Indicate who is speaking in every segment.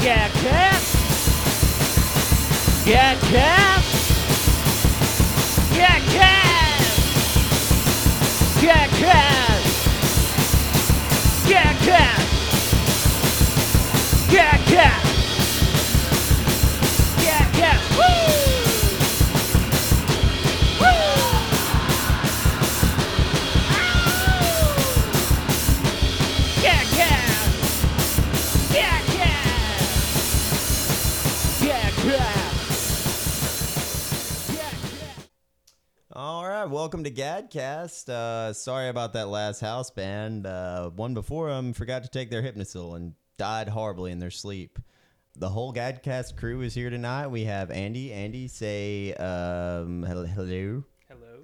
Speaker 1: Get cat. Get cat. Get cat. Get cat. Get cat. Get cat. Get cat. Woo!
Speaker 2: Welcome to Gadcast. Uh, sorry about that last house band. Uh, one before them forgot to take their Hypnosil and died horribly in their sleep. The whole Gadcast crew is here tonight. We have Andy. Andy, say um, hello.
Speaker 3: Hello?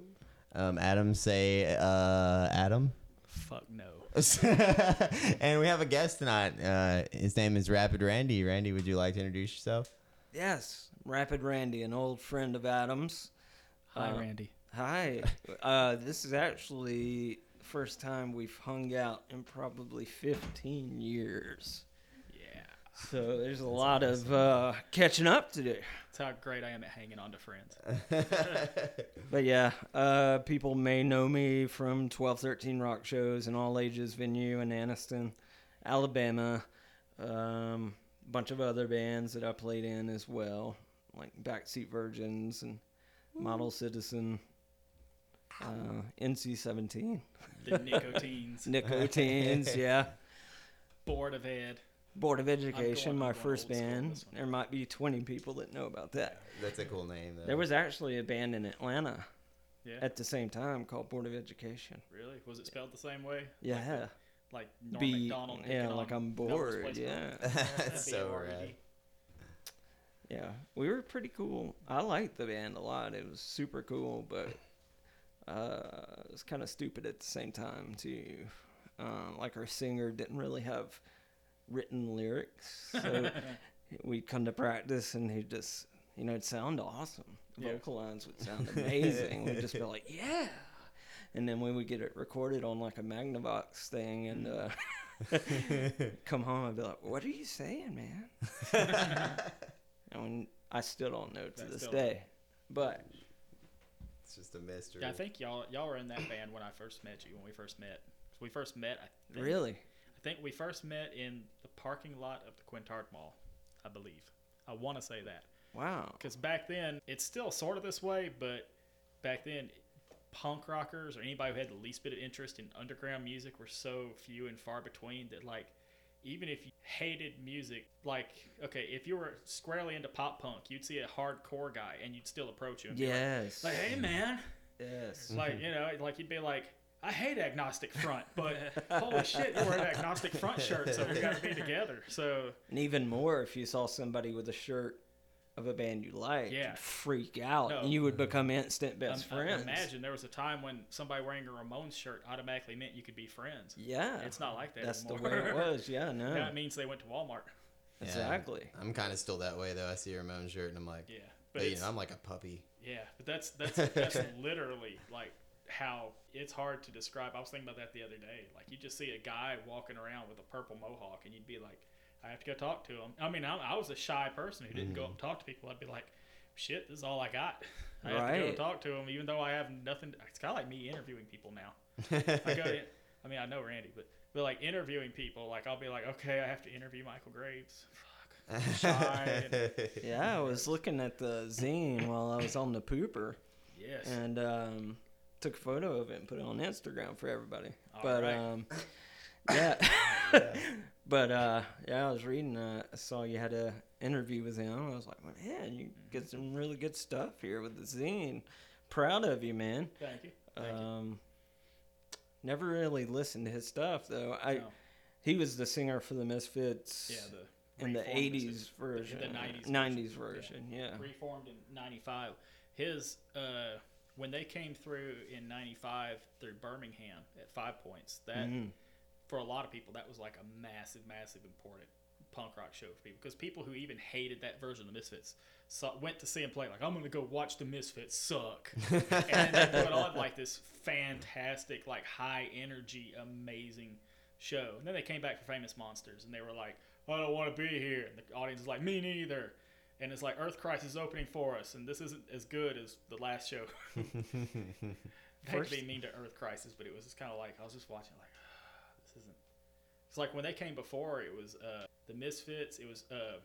Speaker 2: Um, Adam, say uh, Adam.
Speaker 3: Fuck no.
Speaker 2: and we have a guest tonight. Uh, his name is Rapid Randy. Randy, would you like to introduce yourself?
Speaker 4: Yes, Rapid Randy, an old friend of Adam's.
Speaker 3: Hi,
Speaker 4: Uh,
Speaker 3: Randy.
Speaker 4: Hi. uh, this is actually the first time we've hung out in probably 15 years.
Speaker 3: Yeah.
Speaker 4: So there's a lot of uh, catching up to do.
Speaker 3: That's how great I am at hanging on to friends.
Speaker 4: But yeah, uh, people may know me from 1213 rock shows and all ages venue in Anniston, Alabama. Um, bunch of other bands that I played in as well, like Backseat Virgins and Model Citizen, uh, NC17,
Speaker 3: The nicotines.
Speaker 4: Nicotines, yeah.
Speaker 3: Board of Ed.
Speaker 4: Board of Education, my first
Speaker 3: old school on
Speaker 4: band. There might be 20 people that know about that.
Speaker 2: That's a cool name. Though.
Speaker 4: There was actually a band in Atlanta
Speaker 3: Yeah.
Speaker 4: at the same time called Board of Education.
Speaker 3: really? Was it spelled the same way?
Speaker 4: Yeah.
Speaker 3: Like Norm
Speaker 4: Be-
Speaker 3: Macdonald.
Speaker 4: yeah, like I'm bored, yeah.
Speaker 2: That's so rad.
Speaker 4: Yeah, we were pretty cool. I liked the band a lot. It was super cool, but uh, it was kind of stupid at the same time too. Uh, like our singer didn't really have written lyrics, so we'd come to practice and he'd just, you know, it'd sound awesome.
Speaker 3: Yeah.
Speaker 4: vocal lines would sound amazing. We'd just be like, yeah. And then we would get it recorded on like a Magnavox thing and uh, come home and be like, what are you saying, man? And I still don't know to
Speaker 3: I
Speaker 4: this day. But
Speaker 2: It's just a mystery.
Speaker 3: Yeah, I think y'all y'all were in that band when I first met you. When we first met, we first met. I think,
Speaker 4: really,
Speaker 3: I think we first met in the parking lot of the Quintard Mall, I believe. I want to say that.
Speaker 4: wow.
Speaker 3: Because back then, it's still sort of this way, but back then, punk rockers or anybody who had the least bit of interest in underground music were so few and far between that, like, even if you hated music, like, okay, if you were squarely into pop punk, you'd see a hardcore guy and you'd still approach him. be like-
Speaker 4: Yes.
Speaker 3: Like, hey, man.
Speaker 4: yes.
Speaker 3: Like, mm-hmm. you know, like, you'd be like, I hate Agnostic Front, but holy shit, you're wearing an Agnostic Front shirt, so we got to be together. So,
Speaker 4: And even more if you saw somebody with a shirt of a band you liked,
Speaker 3: Yeah.
Speaker 4: you'd freak out,
Speaker 3: No.
Speaker 4: and you would become instant best
Speaker 3: um,
Speaker 4: friends.
Speaker 3: imagine there was a time when somebody wearing a Ramones shirt automatically meant you could be friends.
Speaker 4: Yeah.
Speaker 3: It's not like that
Speaker 4: That's the
Speaker 3: anymore.
Speaker 4: way it was. Yeah. No.
Speaker 3: that means they went to Walmart.
Speaker 2: Yeah.
Speaker 4: Exactly.
Speaker 2: I'm kind of still that way though. I see a Ramones shirt and I'm like,
Speaker 3: Yeah, but
Speaker 2: hey, you know, I'm like a puppy.
Speaker 3: yeah, but that's that's that's literally like how it's hard to describe. I was thinking about that the other day. Like you just see a guy walking around with a purple mohawk, and you'd be like, I have to go talk to him. I mean, I, I was a shy person who didn't go up and talk to people. I'd be like, shit, this is all I got. I have to go and talk to him, even though I have nothing. It's kind of like me interviewing people now. I go to, I mean, I know Randy, but but like interviewing people, like I'll be like, okay, I have to interview Michael Graves. Fuck, I'm shy. and-
Speaker 4: Yeah. I was looking at the zine while I was on the pooper,
Speaker 3: yes.
Speaker 4: and um, took a photo of it and put it on Instagram for everybody.
Speaker 3: All
Speaker 4: but
Speaker 3: right.
Speaker 4: um, yeah, but uh, yeah, I was reading. Uh, I saw you had a interview with him. I was like, man, you get some really good stuff here with the zine. Proud of you, man.
Speaker 3: Thank you. Thank you.
Speaker 4: Um, never really listened to his stuff though. I
Speaker 3: No.
Speaker 4: he was the singer for the Misfits.
Speaker 3: Yeah, the
Speaker 4: in the '80s
Speaker 3: Misfits.
Speaker 4: version,
Speaker 3: the 90s
Speaker 4: 90s
Speaker 3: version,
Speaker 4: version. Yeah.
Speaker 3: reformed in '95. His uh, when they came through in '95 through Birmingham at Five Points, that
Speaker 4: Mhm.
Speaker 3: For a lot of people that was like a massive, massive important punk rock show for people because people who even hated that version of the Misfits went to see him play. Like I'm gonna go watch the Misfits suck, and then they put on like this fantastic, like high energy, amazing show. And then they came back for Famous Monsters, and they were like, I don't want to be here. And the audience is like, me neither. And it's like Earth Crisis is opening for us, and this isn't as good as the last show. I hate
Speaker 4: First-
Speaker 3: to be mean to Earth Crisis, but it was just kind of like I was just watching like. It's like when they came before, it was uh, the Misfits. It was uh,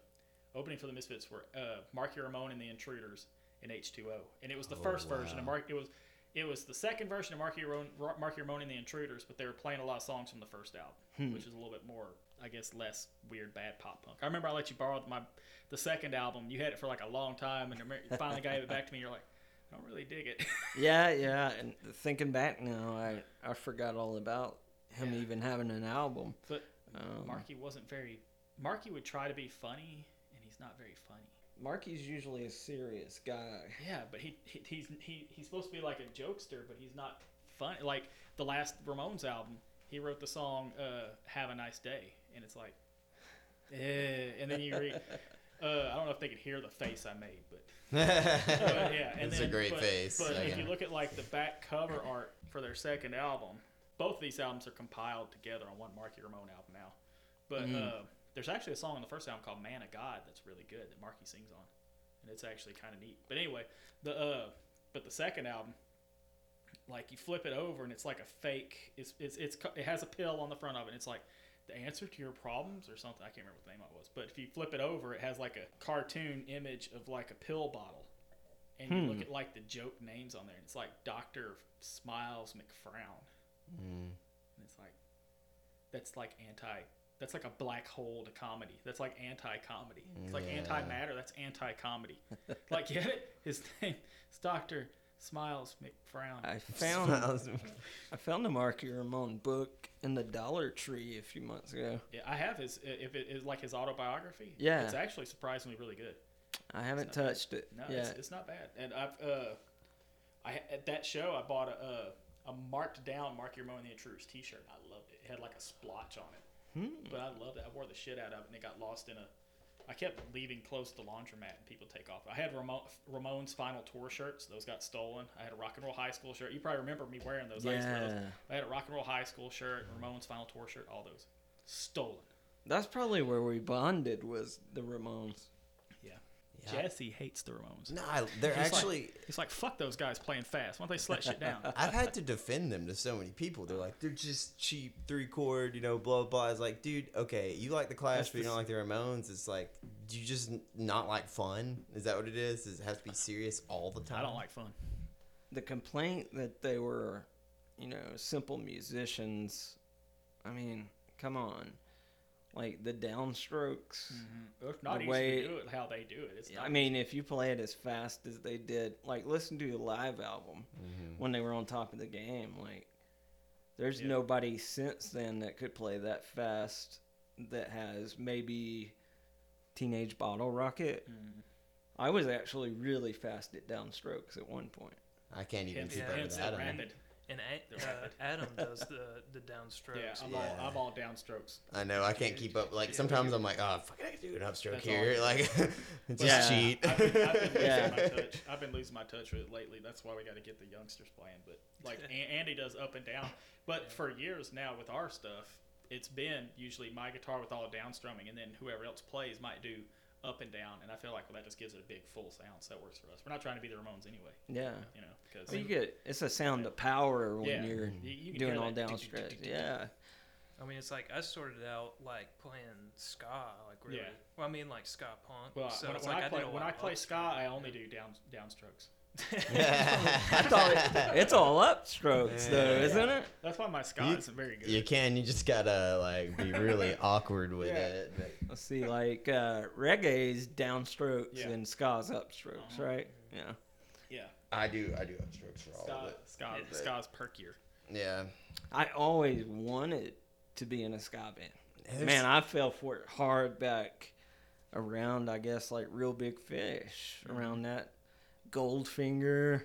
Speaker 3: opening for the Misfits were uh, Marky Ramone and the Intruders in H two O, and it was the
Speaker 2: Oh,
Speaker 3: first version of. Mark. It was it was the second version of Marky Ramone, Marky Ramone and the Intruders, but they were playing a lot of songs from the first album, which is a little bit more, I guess, less weird bad pop punk. I remember I let you borrow my the second album. You had it for like a long time, and you finally gave it back to me. You're like, I don't really dig it.
Speaker 4: Yeah, yeah. And thinking back now, I I forgot all about him
Speaker 3: Yeah.
Speaker 4: even having an album.
Speaker 3: But
Speaker 4: Um,
Speaker 3: Marky wasn't very. Marky would try to be funny, and he's not very funny.
Speaker 4: Marky's usually a serious guy.
Speaker 3: Yeah, but he, he he's he, he's supposed to be like a jokester, but he's not funny. Like the last Ramones album, he wrote the song uh, "Have a Nice Day," and it's like, eh. And then you read. Uh, I don't know if they could hear the face I made, but But, yeah, and
Speaker 2: It's a
Speaker 3: then-
Speaker 2: great
Speaker 3: but,
Speaker 2: face.
Speaker 3: But
Speaker 2: I
Speaker 3: if
Speaker 2: can-
Speaker 3: you look at like the back cover art for their second album, both of these albums are compiled together on one Marky Ramone album now. But
Speaker 2: Mm-hmm.
Speaker 3: uh, there's actually a song on the first album called "Man of God" that's really good that Marky sings on, and it's actually kind of neat. But anyway, the uh, but the second album, like you flip it over and it's like a fake. It's it's, it's it has a pill on the front of it. And it's like the answer to your problems or something. I can't remember what the name of it was. But if you flip it over, it has like a cartoon image of like a pill bottle, and you look at like the joke names on there, and it's like Doctor Smiles McFrown,
Speaker 2: Mm.
Speaker 3: and it's like that's like anti. That's like a black hole to comedy. That's like anti-comedy. It's like
Speaker 2: Yeah.
Speaker 3: anti-matter. That's anti-comedy. like get it? His name is Doctor Smiles McFrown.
Speaker 4: I found I found a Marky Ramone book in the Dollar Tree a few months ago.
Speaker 3: Yeah, I have his. If it is like his autobiography,
Speaker 4: Yeah.
Speaker 3: it's actually surprisingly really good.
Speaker 4: I haven't
Speaker 3: It's not bad.
Speaker 4: touched it
Speaker 3: No,
Speaker 4: yet.
Speaker 3: it's, it's not bad. And I've uh, I at that show I bought a a, a marked down Marky Ramone and the Intruders T-shirt. I loved it. It had like a splotch on it,
Speaker 4: Hmm.
Speaker 3: but I loved it. I wore the shit out of it, and it got lost in a. I kept leaving close to the laundromat, and people take off. I had Ramon, Ramone's final tour shirts; those got stolen. I had a Rock and Roll High School shirt. You probably remember me wearing those. I, used to wear those.
Speaker 4: Yeah.
Speaker 3: I had a Rock and Roll High School shirt, Ramon's final tour shirt, all those stolen.
Speaker 4: That's probably where we bonded was the Ramones.
Speaker 3: Yeah.
Speaker 2: Yeah.
Speaker 3: Jesse hates the Ramones.
Speaker 2: No, I- they're
Speaker 3: He's like-
Speaker 2: actually.
Speaker 3: He's like, fuck those guys playing fast. Why don't they slut shit down?
Speaker 2: I've had to defend them to so many people. They're like, they're just cheap, three chord, you know, blah blah. It's like, dude, okay, you like the Clash,
Speaker 3: That's
Speaker 2: but you
Speaker 3: the
Speaker 2: don't like the Ramones. It's like, do you just not like fun? Is that what it is? Does it have to be serious all the time?
Speaker 3: I don't like fun.
Speaker 4: The complaint that they were, you know, simple musicians. I mean, come on. Like the downstrokes.
Speaker 3: It's not
Speaker 4: The
Speaker 3: easy
Speaker 4: way-
Speaker 3: to do it how they do it. It's not
Speaker 4: I mean, if you play it as fast as they did, like listen to the live album when they were on top of the game. Like, there's
Speaker 3: Yeah.
Speaker 4: nobody since then that could play that fast that has maybe Teenage Bottlerocket.
Speaker 3: Mm-hmm.
Speaker 4: I was actually really fast at downstrokes at one point.
Speaker 2: I can't even
Speaker 3: hence,
Speaker 2: keep up with that.
Speaker 3: rapid.
Speaker 5: And A- uh. Adam does the the downstrokes.
Speaker 3: Yeah, I'm,
Speaker 2: Yeah.
Speaker 3: All, I'm all downstrokes.
Speaker 2: I know I can't keep up. Like sometimes I'm like, oh, fucking, I can do an upstroke
Speaker 3: That's
Speaker 2: here.
Speaker 3: all.
Speaker 2: Like, just
Speaker 4: Yeah.
Speaker 2: cheat.
Speaker 3: I've been, I've been losing
Speaker 4: Yeah.
Speaker 3: my touch. I've been losing my touch with it lately. That's why we got to get the youngsters playing. But like A- Andy does up and down. But for years now with our stuff, it's been usually my guitar with all downstrumming, and then whoever else plays might do up and down. And I feel like well, that just gives it a big full sound. So that works for us. We're not trying to be the Ramones anyway.
Speaker 4: Yeah.
Speaker 3: You know, because
Speaker 4: Well, you get it's a sound of power when
Speaker 3: Yeah.
Speaker 4: you're
Speaker 3: You- you
Speaker 4: doing all
Speaker 3: that
Speaker 4: downstrokes. Yeah.
Speaker 5: I mean, it's like I started out like playing ska, like really.
Speaker 3: Yeah.
Speaker 5: Well, I mean, like ska punk.
Speaker 3: well,
Speaker 5: so
Speaker 3: when,
Speaker 5: it's
Speaker 3: when
Speaker 5: like
Speaker 3: I play
Speaker 5: did a
Speaker 3: when I play ska, I only do down downstrokes.
Speaker 4: I thought it, it's all upstrokes though, isn't it?
Speaker 3: That's why my ska
Speaker 2: You-
Speaker 3: isn't very good.
Speaker 2: you can. You just gotta like be really awkward with
Speaker 3: Yeah.
Speaker 2: it. But
Speaker 4: Let's see, like uh, reggae's downstrokes
Speaker 3: Yeah.
Speaker 4: and ska's upstrokes,
Speaker 3: Uh-huh.
Speaker 4: right? Yeah.
Speaker 3: yeah,
Speaker 2: I do. I do upstrokes for all
Speaker 3: ska,
Speaker 2: of it.
Speaker 3: ska,
Speaker 2: But-
Speaker 3: ska's perkier.
Speaker 2: Yeah.
Speaker 4: I always wanted to be in a ska band.
Speaker 2: There's-
Speaker 4: Man, I fell for it hard back around, I guess, like Real Big Fish,
Speaker 3: Mm-hmm.
Speaker 4: around that Goldfinger.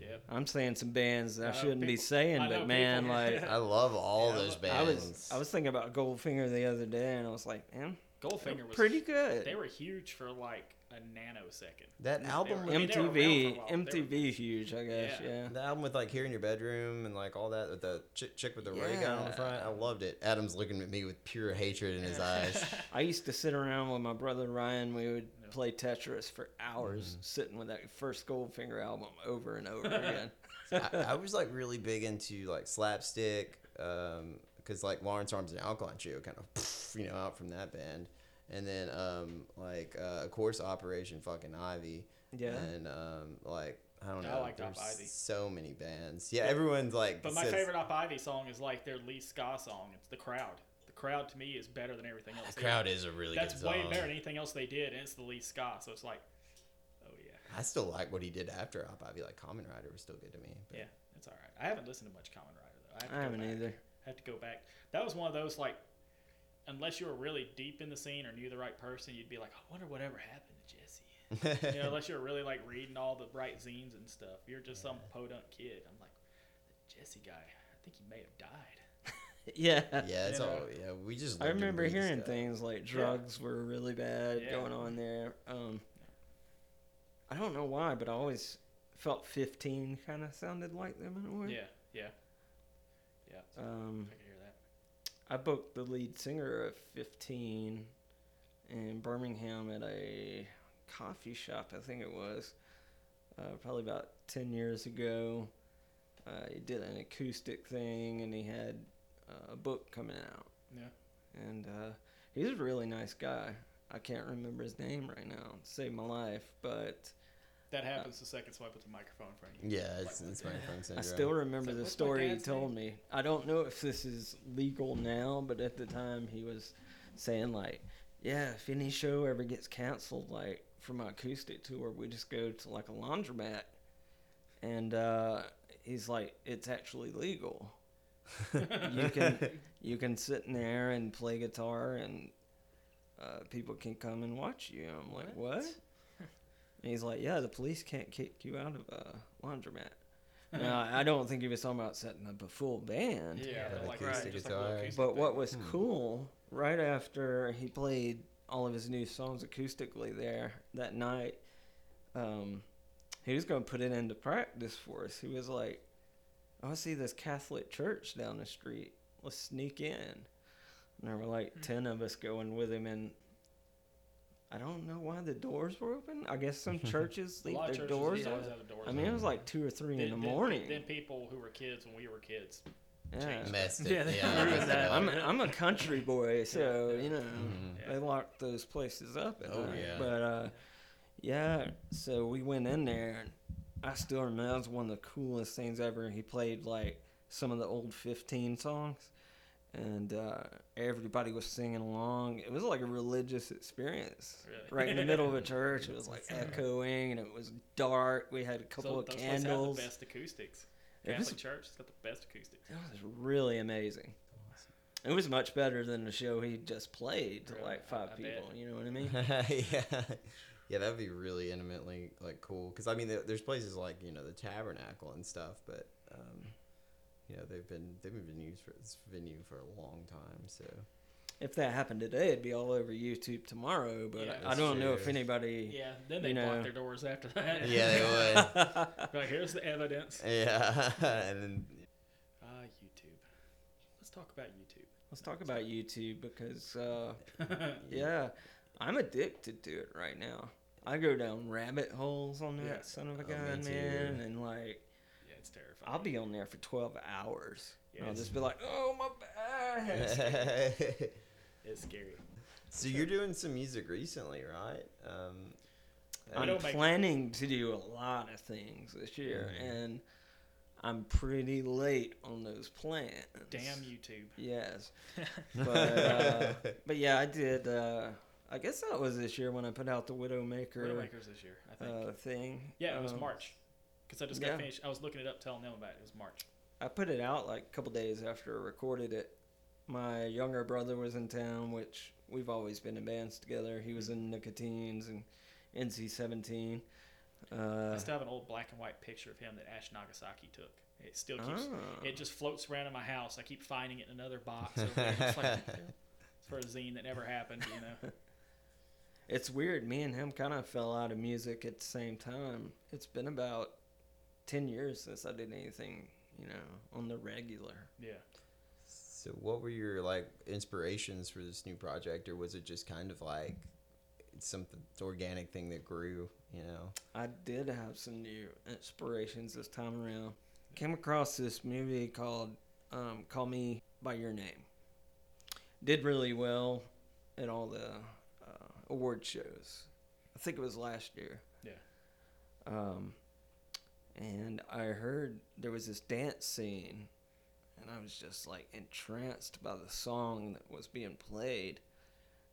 Speaker 3: Yeah.
Speaker 4: I'm saying some bands that I
Speaker 3: I
Speaker 4: shouldn't be saying,
Speaker 3: I
Speaker 4: but man,
Speaker 3: people-
Speaker 4: like
Speaker 2: I love all
Speaker 3: Yeah,
Speaker 2: those bands.
Speaker 4: I was, I was thinking about Goldfinger the other day, and I was like, man,
Speaker 3: Goldfinger was
Speaker 4: pretty good.
Speaker 3: They were huge for like a nanosecond.
Speaker 2: That album
Speaker 3: were-
Speaker 2: with
Speaker 3: I mean, they were around for a
Speaker 4: MTV,
Speaker 3: were-
Speaker 4: MTV, huge, I guess.
Speaker 3: Yeah.
Speaker 4: Yeah.
Speaker 2: The album with like here in your bedroom and like all that with the chick, chick with the ray gun on the front. I loved it. Adam's looking at me with pure hatred in his eyes.
Speaker 4: I used to sit around with my brother Ryan. We would
Speaker 3: Yeah.
Speaker 4: Play Tetris for hours,
Speaker 2: Mm-hmm.
Speaker 4: sitting with that first Goldfinger album over and over again.
Speaker 2: I, I was like really big into like slapstick, um, because like Lawrence Arms and Alkaline Trio kind of, you know, out from that band, and then um, like uh, of course Operation fucking Ivy,
Speaker 4: Yeah.
Speaker 2: and um, like I don't
Speaker 3: I
Speaker 2: know,
Speaker 3: liked Op
Speaker 2: there's
Speaker 3: Ivy.
Speaker 2: so many bands. Yeah, everyone's like,
Speaker 3: But my
Speaker 2: says-
Speaker 3: favorite Op Ivy song is like their lead ska song. It's the crowd. The crowd to me is better than everything else.
Speaker 2: The crowd is a really good idea.
Speaker 3: That's
Speaker 2: good
Speaker 3: way
Speaker 2: song.
Speaker 3: better than anything else they did, and it's the lead ska. So it's like, oh yeah,
Speaker 2: I still like what he did after Op Ivy. Like Common Rider was still good to me. but-
Speaker 3: yeah, it's all right. I haven't listened to much Common Rider though. I, have to
Speaker 4: I
Speaker 3: go
Speaker 4: haven't
Speaker 3: back.
Speaker 4: either.
Speaker 3: I have to go back. That was one of those like, unless you were really deep in the scene or knew the right person, you'd be like, I wonder whatever happened to Jesse. you know, unless you're really like reading all the right zines and stuff. You're just some podunk kid. I'm like, the Jesse guy. I think he may have died.
Speaker 4: Yeah.
Speaker 2: yeah, it's
Speaker 3: You know?
Speaker 2: all yeah. We just
Speaker 4: I remember hearing
Speaker 2: stuff.
Speaker 4: things like drugs were really bad
Speaker 3: Yeah.
Speaker 4: going on there. Um, I don't know why, but I always felt 15 kind of sounded like them in a way.
Speaker 3: Yeah, yeah, yeah.
Speaker 4: Um,
Speaker 3: I can hear that.
Speaker 4: I booked the lead singer of 15 in Birmingham at a coffee shop, I think it was, uh, probably about 10 years ago. Uh, he did an acoustic thing and he had uh, a book coming out.
Speaker 3: Yeah.
Speaker 4: And uh, he's a really nice guy. I can't remember his name right now. Saved my life, but
Speaker 3: That happens the second swipe with the microphone in front of you.
Speaker 2: Yeah, it's, it's my phone
Speaker 4: I still remember
Speaker 3: It's like,
Speaker 4: the story he
Speaker 3: dad's
Speaker 4: told me. I don't know if this is legal now, but at the time he was saying like, yeah, if any show ever gets canceled, like for my acoustic tour, we just go to like a laundromat, and uh, he's like, it's actually legal. You can you can sit in there and play guitar, and uh, people can come and watch you. I'm like, what? And he's like, yeah, the police can't kick you out of a laundromat. Now, I don't think he was talking about setting up a full band.
Speaker 3: Yeah,
Speaker 2: That
Speaker 3: but like,
Speaker 2: acoustic
Speaker 3: just like a little
Speaker 2: guitar.
Speaker 3: acoustic
Speaker 4: But what was
Speaker 2: Hmm.
Speaker 4: cool, right after he played all of his new songs acoustically there that night, um, he was going to put it into practice for us. He was like, oh, I see this Catholic church down the street. Let's sneak in. And there were like
Speaker 3: Hmm.
Speaker 4: 10 of us going with him. And I don't know why the doors were open. I guess some churches leave their
Speaker 3: churches
Speaker 4: doors
Speaker 3: these
Speaker 4: open.
Speaker 3: have the doors
Speaker 4: I mean, it was like 2 or 3 in the
Speaker 3: then-
Speaker 4: morning.
Speaker 3: Then people who were kids when we were kids.
Speaker 4: yeah.
Speaker 2: messed it.
Speaker 5: Yeah,
Speaker 2: Yeah,
Speaker 5: they
Speaker 2: yeah,
Speaker 5: ruined that.
Speaker 4: I'm I'm a country boy, so
Speaker 3: Yeah.
Speaker 4: you know
Speaker 2: Mhm.
Speaker 4: they locked those places up. At
Speaker 2: Oh,
Speaker 4: night.
Speaker 2: yeah.
Speaker 4: But uh, yeah, so we went in there, and I still remember that was one of the coolest things ever. He played like some of the old 15 songs, and uh, everybody was singing along. It was like a religious experience.
Speaker 3: Really.
Speaker 4: Right in the middle of a church, it was like echoing, and it was dark. We had a couple
Speaker 3: so
Speaker 4: of
Speaker 3: those places have
Speaker 4: candles.
Speaker 3: the best acoustics.
Speaker 4: It was-
Speaker 3: Catholic Church has got the best acoustics.
Speaker 4: It was really amazing. It was much better than the show he just played to
Speaker 3: Really?
Speaker 4: like five
Speaker 3: I bet.
Speaker 4: people. You know what I mean?
Speaker 2: yeah, yeah, that'd be really intimately like cool. Because I mean, there, there's places like you know the Tabernacle and stuff, but um, you know they've been they've been used for this venue for a long time. So
Speaker 4: if that happened today, it'd be all over YouTube tomorrow. But
Speaker 3: Yeah,
Speaker 4: I, I don't know if anybody.
Speaker 3: Yeah, then they
Speaker 4: You
Speaker 3: block their doors after that.
Speaker 2: yeah, they would.
Speaker 3: Like, here's the evidence.
Speaker 2: yeah, and then
Speaker 3: Ah, YouTube. Let's talk about YouTube.
Speaker 4: Let's talk about YouTube because, uh, yeah, I'm addicted to it right now. I go down rabbit holes on that
Speaker 3: Yeah.
Speaker 4: son of a
Speaker 2: Oh,
Speaker 4: gun,
Speaker 2: too.
Speaker 4: man, and like
Speaker 3: Yeah, it's terrifying.
Speaker 4: I'll be on there for 12 hours.
Speaker 3: Yeah,
Speaker 4: and I'll just be like, oh my back.
Speaker 3: It's scary.
Speaker 2: so you're doing some music recently, right? Um,
Speaker 3: I
Speaker 4: I'm
Speaker 3: don't make-
Speaker 4: planning to do a lot of things this year,
Speaker 2: Mhm.
Speaker 4: and I'm pretty late on those plans.
Speaker 3: Damn YouTube.
Speaker 4: Yes, but uh, but yeah, I did. Uh, I guess that was this year when I put out the Widowmaker
Speaker 3: Widowmakers this year, I think.
Speaker 4: uh, thing.
Speaker 3: yeah, it was
Speaker 4: Um,
Speaker 3: March. Because I just
Speaker 4: yeah.
Speaker 3: got finished. I was looking it up, telling them about it. It was March.
Speaker 4: I put it out like a couple days after I recorded it. My younger brother was in town, which we've always been in bands together. He was in Nicotines and NC17. Uh,
Speaker 3: I still have an old black and white picture of him that Ash Nagasaki took. It still keeps.
Speaker 4: ah.
Speaker 3: It just floats around in my house. I keep finding it in another box. Over there. It's, like, it's for a zine that never happened. You know.
Speaker 4: It's weird. Me and him kind of fell out of music at the same time. It's been about 10 years since I did anything, you know, on the regular.
Speaker 3: Yeah.
Speaker 2: So, what were your like inspirations for this new project, or was it just kind of like something organic thing that grew? You know.
Speaker 4: I did have some new inspirations this time around. Came across this movie called um, Call Me By Your Name. Did really well at all the award shows. I think it was last year.
Speaker 3: Yeah.
Speaker 4: Um, and I heard there was this dance scene, and I was just like entranced by the song that was being played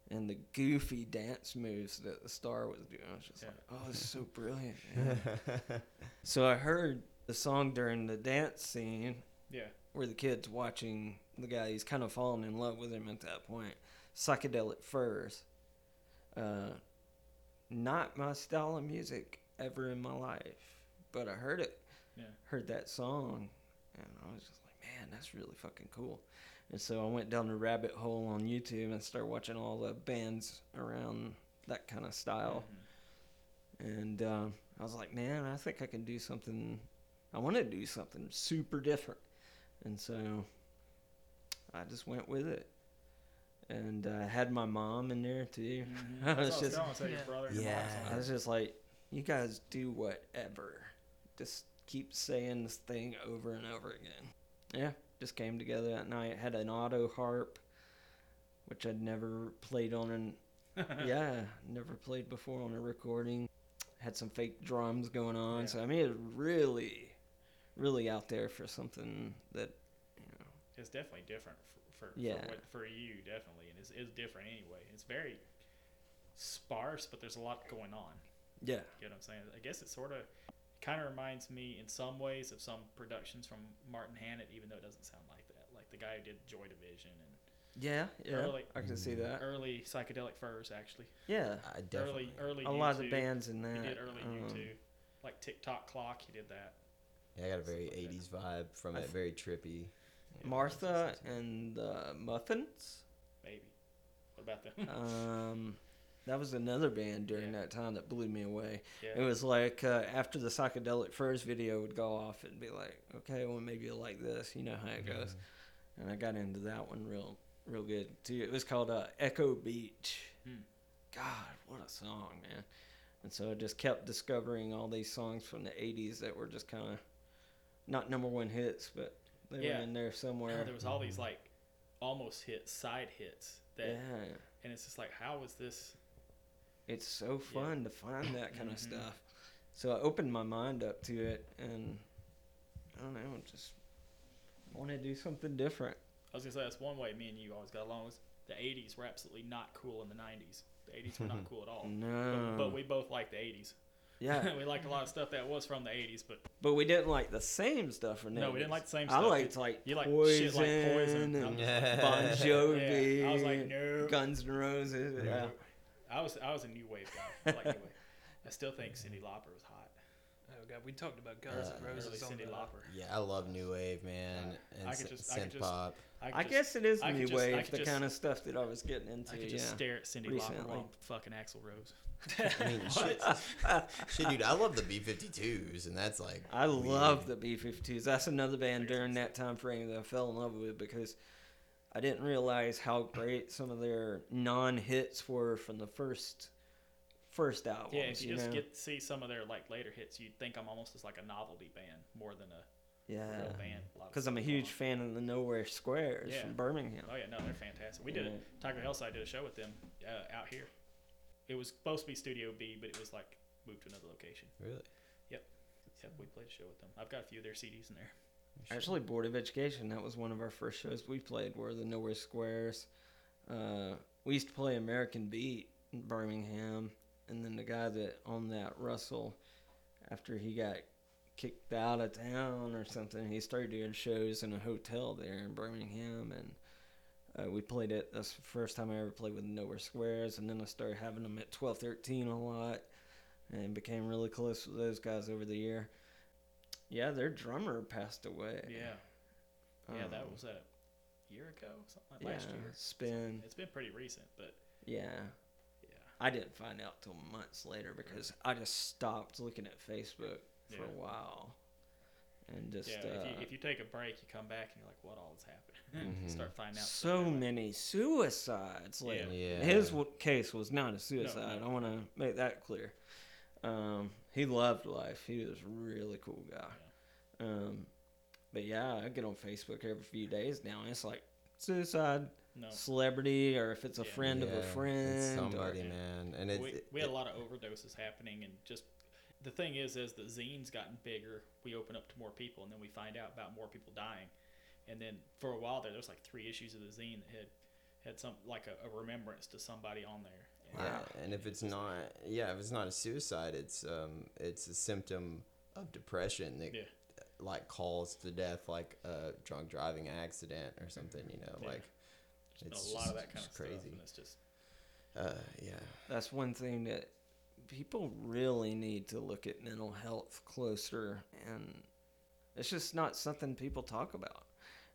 Speaker 4: and the goofy dance moves that the star was doing. I was just
Speaker 3: Yeah.
Speaker 4: like, oh, is so brilliant. so I heard the song during the dance scene
Speaker 3: Yeah.
Speaker 4: where the kid's watching the guy, he's kind of falling in love with him at that point. Psychedelic Furs. Uh, not my style of music ever in my life, but I heard it,
Speaker 3: Yeah.
Speaker 4: heard that song, and I was just like, man, that's really fucking cool. And so I went down the rabbit hole on YouTube and started watching all the bands around that kind of style.
Speaker 3: Mhm.
Speaker 4: And um, I was like, man, I think I can do something. I want to do something super different. And so I just went with it. And I had my mom in there too.
Speaker 3: Mhm.
Speaker 4: I was just,
Speaker 3: telling, so
Speaker 5: Yeah.
Speaker 3: your
Speaker 2: Yeah.
Speaker 4: I was just like, you guys do whatever. Just keep saying this thing over and over again. Yeah, just came together that night. Had an auto harp, which I'd never played on an yeah, never played before on a recording. Had some fake drums going on,
Speaker 3: Yeah.
Speaker 4: so I mean, it really, really out there for something that, you know,
Speaker 3: It's definitely different for, for,
Speaker 4: Yeah.
Speaker 3: for, what, for you, definitely. And it's, it's different anyway. It's very sparse, but there's a lot going on.
Speaker 4: yeah,
Speaker 3: You know what I'm saying? I guess it sort of kind of reminds me in some ways of some productions from Martin Hannett, even though it doesn't sound like that. Like the guy who did Joy Division and
Speaker 4: yeah, yeah.
Speaker 3: Early-
Speaker 4: I can see that.
Speaker 3: early psychedelic furs, actually.
Speaker 4: Yeah,
Speaker 2: I definitely.
Speaker 3: Early, early.
Speaker 4: a lot of the bands in
Speaker 3: He
Speaker 4: that.
Speaker 3: did early
Speaker 4: um,
Speaker 3: U2, like Tick Tock Clock. He did that.
Speaker 2: Yeah, I got a very
Speaker 3: Something like
Speaker 2: '80s vibe from
Speaker 4: I
Speaker 2: it.
Speaker 4: th-
Speaker 2: Very trippy.
Speaker 3: Yeah,
Speaker 4: Martha and the Muffins.
Speaker 3: maybe. What about them?
Speaker 4: Um, that was another band during
Speaker 3: Yeah.
Speaker 4: that time that blew me away.
Speaker 3: yeah.
Speaker 4: It was like uh, after the psychedelic furs video would go off, it'd be like, okay, well maybe you'll like this. You know how it goes. And I got into that one real, real good too. It was called uh, Echo Beach.
Speaker 3: Hmm.
Speaker 4: God, what a song, man! And so I just kept discovering all these songs from the '80s that were just kind of not number one hits, but they
Speaker 3: Yeah.
Speaker 4: were in there somewhere.
Speaker 3: Yeah, there was all these like almost hits, side hits that,
Speaker 4: yeah.
Speaker 3: and it's just like, how was this?
Speaker 4: it's so fun to find that kind of
Speaker 3: Mhm.
Speaker 4: stuff. So I opened my mind up to it, and I don't know, just want to do something different.
Speaker 3: I was gonna say that's one way me and you always got along. Was the '80s were absolutely not cool in the '90s. The '80s were not cool at all.
Speaker 4: No,
Speaker 3: But, but we both liked the '80s.
Speaker 4: Yeah,
Speaker 3: we liked a lot of stuff that was from the '80s, but
Speaker 4: but we didn't like the same stuff from
Speaker 3: no, we didn't like the same stuff.
Speaker 4: I
Speaker 3: stuff.
Speaker 4: liked like
Speaker 3: you like
Speaker 4: poison,
Speaker 3: shit like Poison.
Speaker 4: and
Speaker 2: Yeah.
Speaker 4: Bon Jovi.
Speaker 3: Yeah, I was like, no.
Speaker 4: Guns N' Roses. Yeah.
Speaker 3: I was I was a new wave guy. I like new wave. I still think Cyndi Lauper was hot.
Speaker 5: We talked about Guns
Speaker 2: Uh,
Speaker 5: N'
Speaker 3: Early
Speaker 5: Roses on
Speaker 3: Cyndi
Speaker 5: the
Speaker 3: Lauper.
Speaker 2: Yeah, I love new wave, man, and
Speaker 3: I could
Speaker 2: syn-
Speaker 3: just- I could
Speaker 2: synth
Speaker 3: just-
Speaker 2: pop.
Speaker 3: could
Speaker 4: I
Speaker 3: just-
Speaker 4: guess it is new
Speaker 3: just-
Speaker 4: wave, the
Speaker 3: just-
Speaker 4: kind of stuff that I was getting into.
Speaker 3: I could
Speaker 4: yeah.
Speaker 3: just stare at Cyndi Lauper
Speaker 4: Recently.
Speaker 3: while fucking Axl Rose.
Speaker 2: I mean, shit, shit, dude. I love the B52s, and that's like.
Speaker 4: I love the B 52s. That's another band during that time frame that I fell in love with because I didn't realize how great some of their non hits were from the first first albums.
Speaker 3: Yeah, if you, just
Speaker 4: know?
Speaker 3: get see some of their like later hits, you'd think I'm almost as like a novelty band more than a
Speaker 4: yeah,
Speaker 3: real band. a lot of
Speaker 4: because I'm a huge
Speaker 3: going
Speaker 4: fan of the Nowhere Squares
Speaker 3: Yeah.
Speaker 4: from Birmingham.
Speaker 3: Oh yeah, no, they're fantastic. We did
Speaker 4: Yeah.
Speaker 3: it. Tiger Hillside did a show with them uh, out here. It was supposed to be Studio B, but it was like moved to another location.
Speaker 2: Really.
Speaker 3: Yep. Yep, we played a show with them. I've got a few of their CDs in there.
Speaker 4: Actually, Board of Education. That was one of our first shows we played. Were the Nowhere Squares. Uh, we used to play American Beat in Birmingham, and then the guy that owned that Russell, after he got kicked out of town or something, he started doing shows in a hotel there in Birmingham, and uh, we played it. That's the first time I ever played with Nowhere Squares, and then I started having them at twelve thirteen a lot, and became really close with those guys over the year. Yeah, their drummer passed away.
Speaker 3: Yeah, yeah, that
Speaker 4: Um,
Speaker 3: was a year ago, something like
Speaker 4: yeah,
Speaker 3: last year.
Speaker 4: Spin.
Speaker 3: It's been pretty recent, but
Speaker 4: Yeah,
Speaker 3: yeah,
Speaker 4: I didn't find out till months later because I just stopped looking at Facebook for
Speaker 3: Yeah.
Speaker 4: a while, and just
Speaker 3: Yeah,
Speaker 4: uh,
Speaker 3: if, you, if you take a break, you come back and you're like, what all is happening?
Speaker 2: Mhm.
Speaker 3: Start finding out.
Speaker 4: so many suicides. Like,
Speaker 2: Yeah.
Speaker 4: His w- case was not a
Speaker 3: no.
Speaker 4: suicide. I want to make that clear. Um, he loved life. He was a really cool guy. Um, but yeah, I get on Facebook every few days now. And it's like suicide,
Speaker 3: No.
Speaker 4: celebrity, or if it's a
Speaker 3: Yeah.
Speaker 4: friend of a
Speaker 2: Yeah, it's
Speaker 4: friend. or-
Speaker 2: somebody, man, and it,
Speaker 3: we,
Speaker 2: it-
Speaker 3: we had a lot of overdoses happening and just the thing is as the zines gotten bigger we open up to more people and then we find out about more people dying and then for a while there there was like three issues of the zine that had had some like a, a remembrance to somebody on there And
Speaker 2: Yeah, and if it's not, yeah, if it's not a suicide, it's um, it's a symptom of depression that
Speaker 3: Yeah.
Speaker 2: like calls to death, like a drunk driving accident or something. You know,
Speaker 3: Yeah.
Speaker 2: like
Speaker 3: there's
Speaker 2: it's
Speaker 3: a lot
Speaker 2: just-
Speaker 3: of that kind
Speaker 2: just
Speaker 3: of stuff
Speaker 2: crazy.
Speaker 3: and it's just
Speaker 2: Uh, yeah,
Speaker 4: That's one thing that people really need to look at mental health closer, and it's just not something people talk about.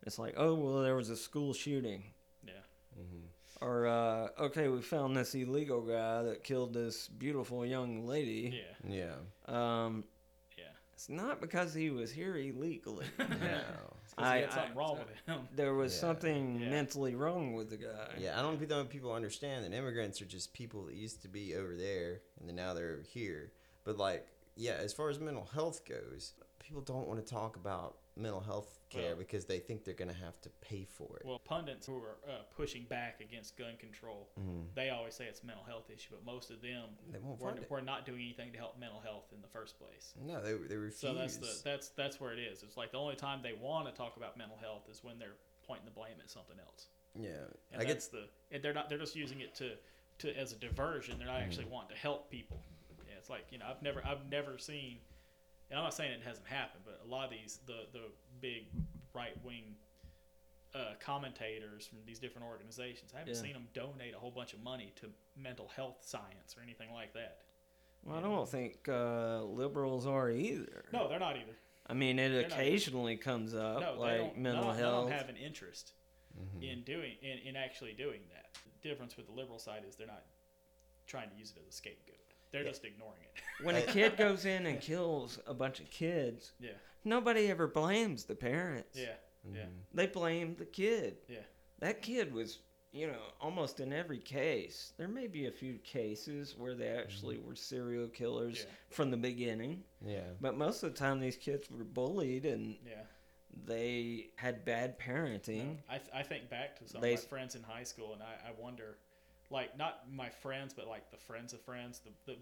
Speaker 4: It's like, oh well, there was a school shooting,
Speaker 3: yeah
Speaker 2: hmm
Speaker 4: or uh, okay, we found this illegal guy that killed this beautiful young lady.
Speaker 3: yeah
Speaker 2: yeah,
Speaker 4: Um,
Speaker 3: yeah
Speaker 4: it's not because he was here illegally.
Speaker 2: no,
Speaker 3: It's 'cause
Speaker 4: I-
Speaker 3: he had
Speaker 4: I-
Speaker 3: wrong with him
Speaker 4: there was
Speaker 2: Yeah.
Speaker 4: something
Speaker 3: Yeah.
Speaker 4: mentally wrong with the guy.
Speaker 2: yeah. I don't think people understand that immigrants are just people that used to be over there and then now they're over here. But like, yeah, as far as mental health goes, people don't want to talk about mental health care
Speaker 3: Well-
Speaker 2: because they think they're gonna have to pay for it.
Speaker 3: well pundits who are uh, pushing back against gun control
Speaker 2: Mhm.
Speaker 3: they always say it's a mental health issue but most of them
Speaker 2: They won't
Speaker 3: were, were not doing anything to help mental health in the first place
Speaker 2: No, they they refuse.
Speaker 3: So that's the that's that's where it is. It's like the only time they want to talk about mental health is when they're pointing the blame at something else.
Speaker 2: yeah,
Speaker 3: And
Speaker 2: I get
Speaker 3: the and they're not they're just using it to to as a diversion. They're not
Speaker 2: Mm-hmm.
Speaker 3: actually wanting to help people. Yeah, it's like you know I've never I've never seen, and I'm not saying it hasn't happened, but a lot of these the the big right wing. Uh, commentators from these different organizations. I haven't
Speaker 4: Yeah.
Speaker 3: seen them donate a whole bunch of money to mental health science or anything like that.
Speaker 4: Well, I don't think uh, liberals are either.
Speaker 3: No, they're not either.
Speaker 4: I mean, it
Speaker 3: They're
Speaker 4: occasionally comes up,
Speaker 3: no,
Speaker 4: like
Speaker 3: don't,
Speaker 4: mental
Speaker 3: none,
Speaker 4: health.
Speaker 3: None have an interest
Speaker 2: Mhm.
Speaker 3: in doing in, in actually doing that. The difference with the liberal side is they're not trying to use it as a scapegoat. They're
Speaker 2: Yeah.
Speaker 3: just ignoring it.
Speaker 4: when a kid goes in and kills a bunch of kids,
Speaker 3: yeah,
Speaker 4: nobody ever blames the parents.
Speaker 3: yeah, yeah,
Speaker 2: Mhm.
Speaker 4: They blame the kid.
Speaker 3: yeah.
Speaker 4: That kid was, you know, almost in every case. There may be a few cases where they actually were serial killers
Speaker 3: Yeah.
Speaker 4: from the beginning,
Speaker 2: yeah,
Speaker 4: but most of the time these kids were bullied and
Speaker 3: Yeah.
Speaker 4: they had bad parenting.
Speaker 3: I, th- I think back to some
Speaker 4: They-
Speaker 3: of my friends in high school, and I, I wonder, like, not my friends, but like the friends of friends, the, the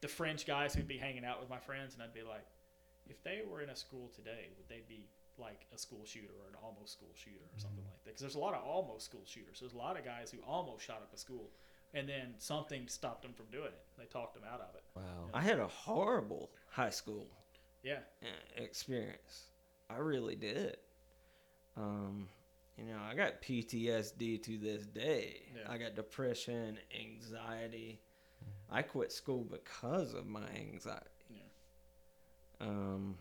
Speaker 3: the French guys who'd be hanging out with my friends, and I'd be like, if they were in a school today, would they be like a school shooter or an almost school shooter or something like that? Because there's a lot of almost school shooters. There's a lot of guys who almost shot up a school, and then something stopped them from doing it. They talked them out of it.
Speaker 2: wow.
Speaker 4: I had a horrible high school
Speaker 3: Yeah,
Speaker 4: experience. I really did. Um, you know, I got PTSD to this day.
Speaker 3: Yeah.
Speaker 4: I got depression, anxiety. I quit school because of my anxiety.
Speaker 3: yeah,
Speaker 4: Um,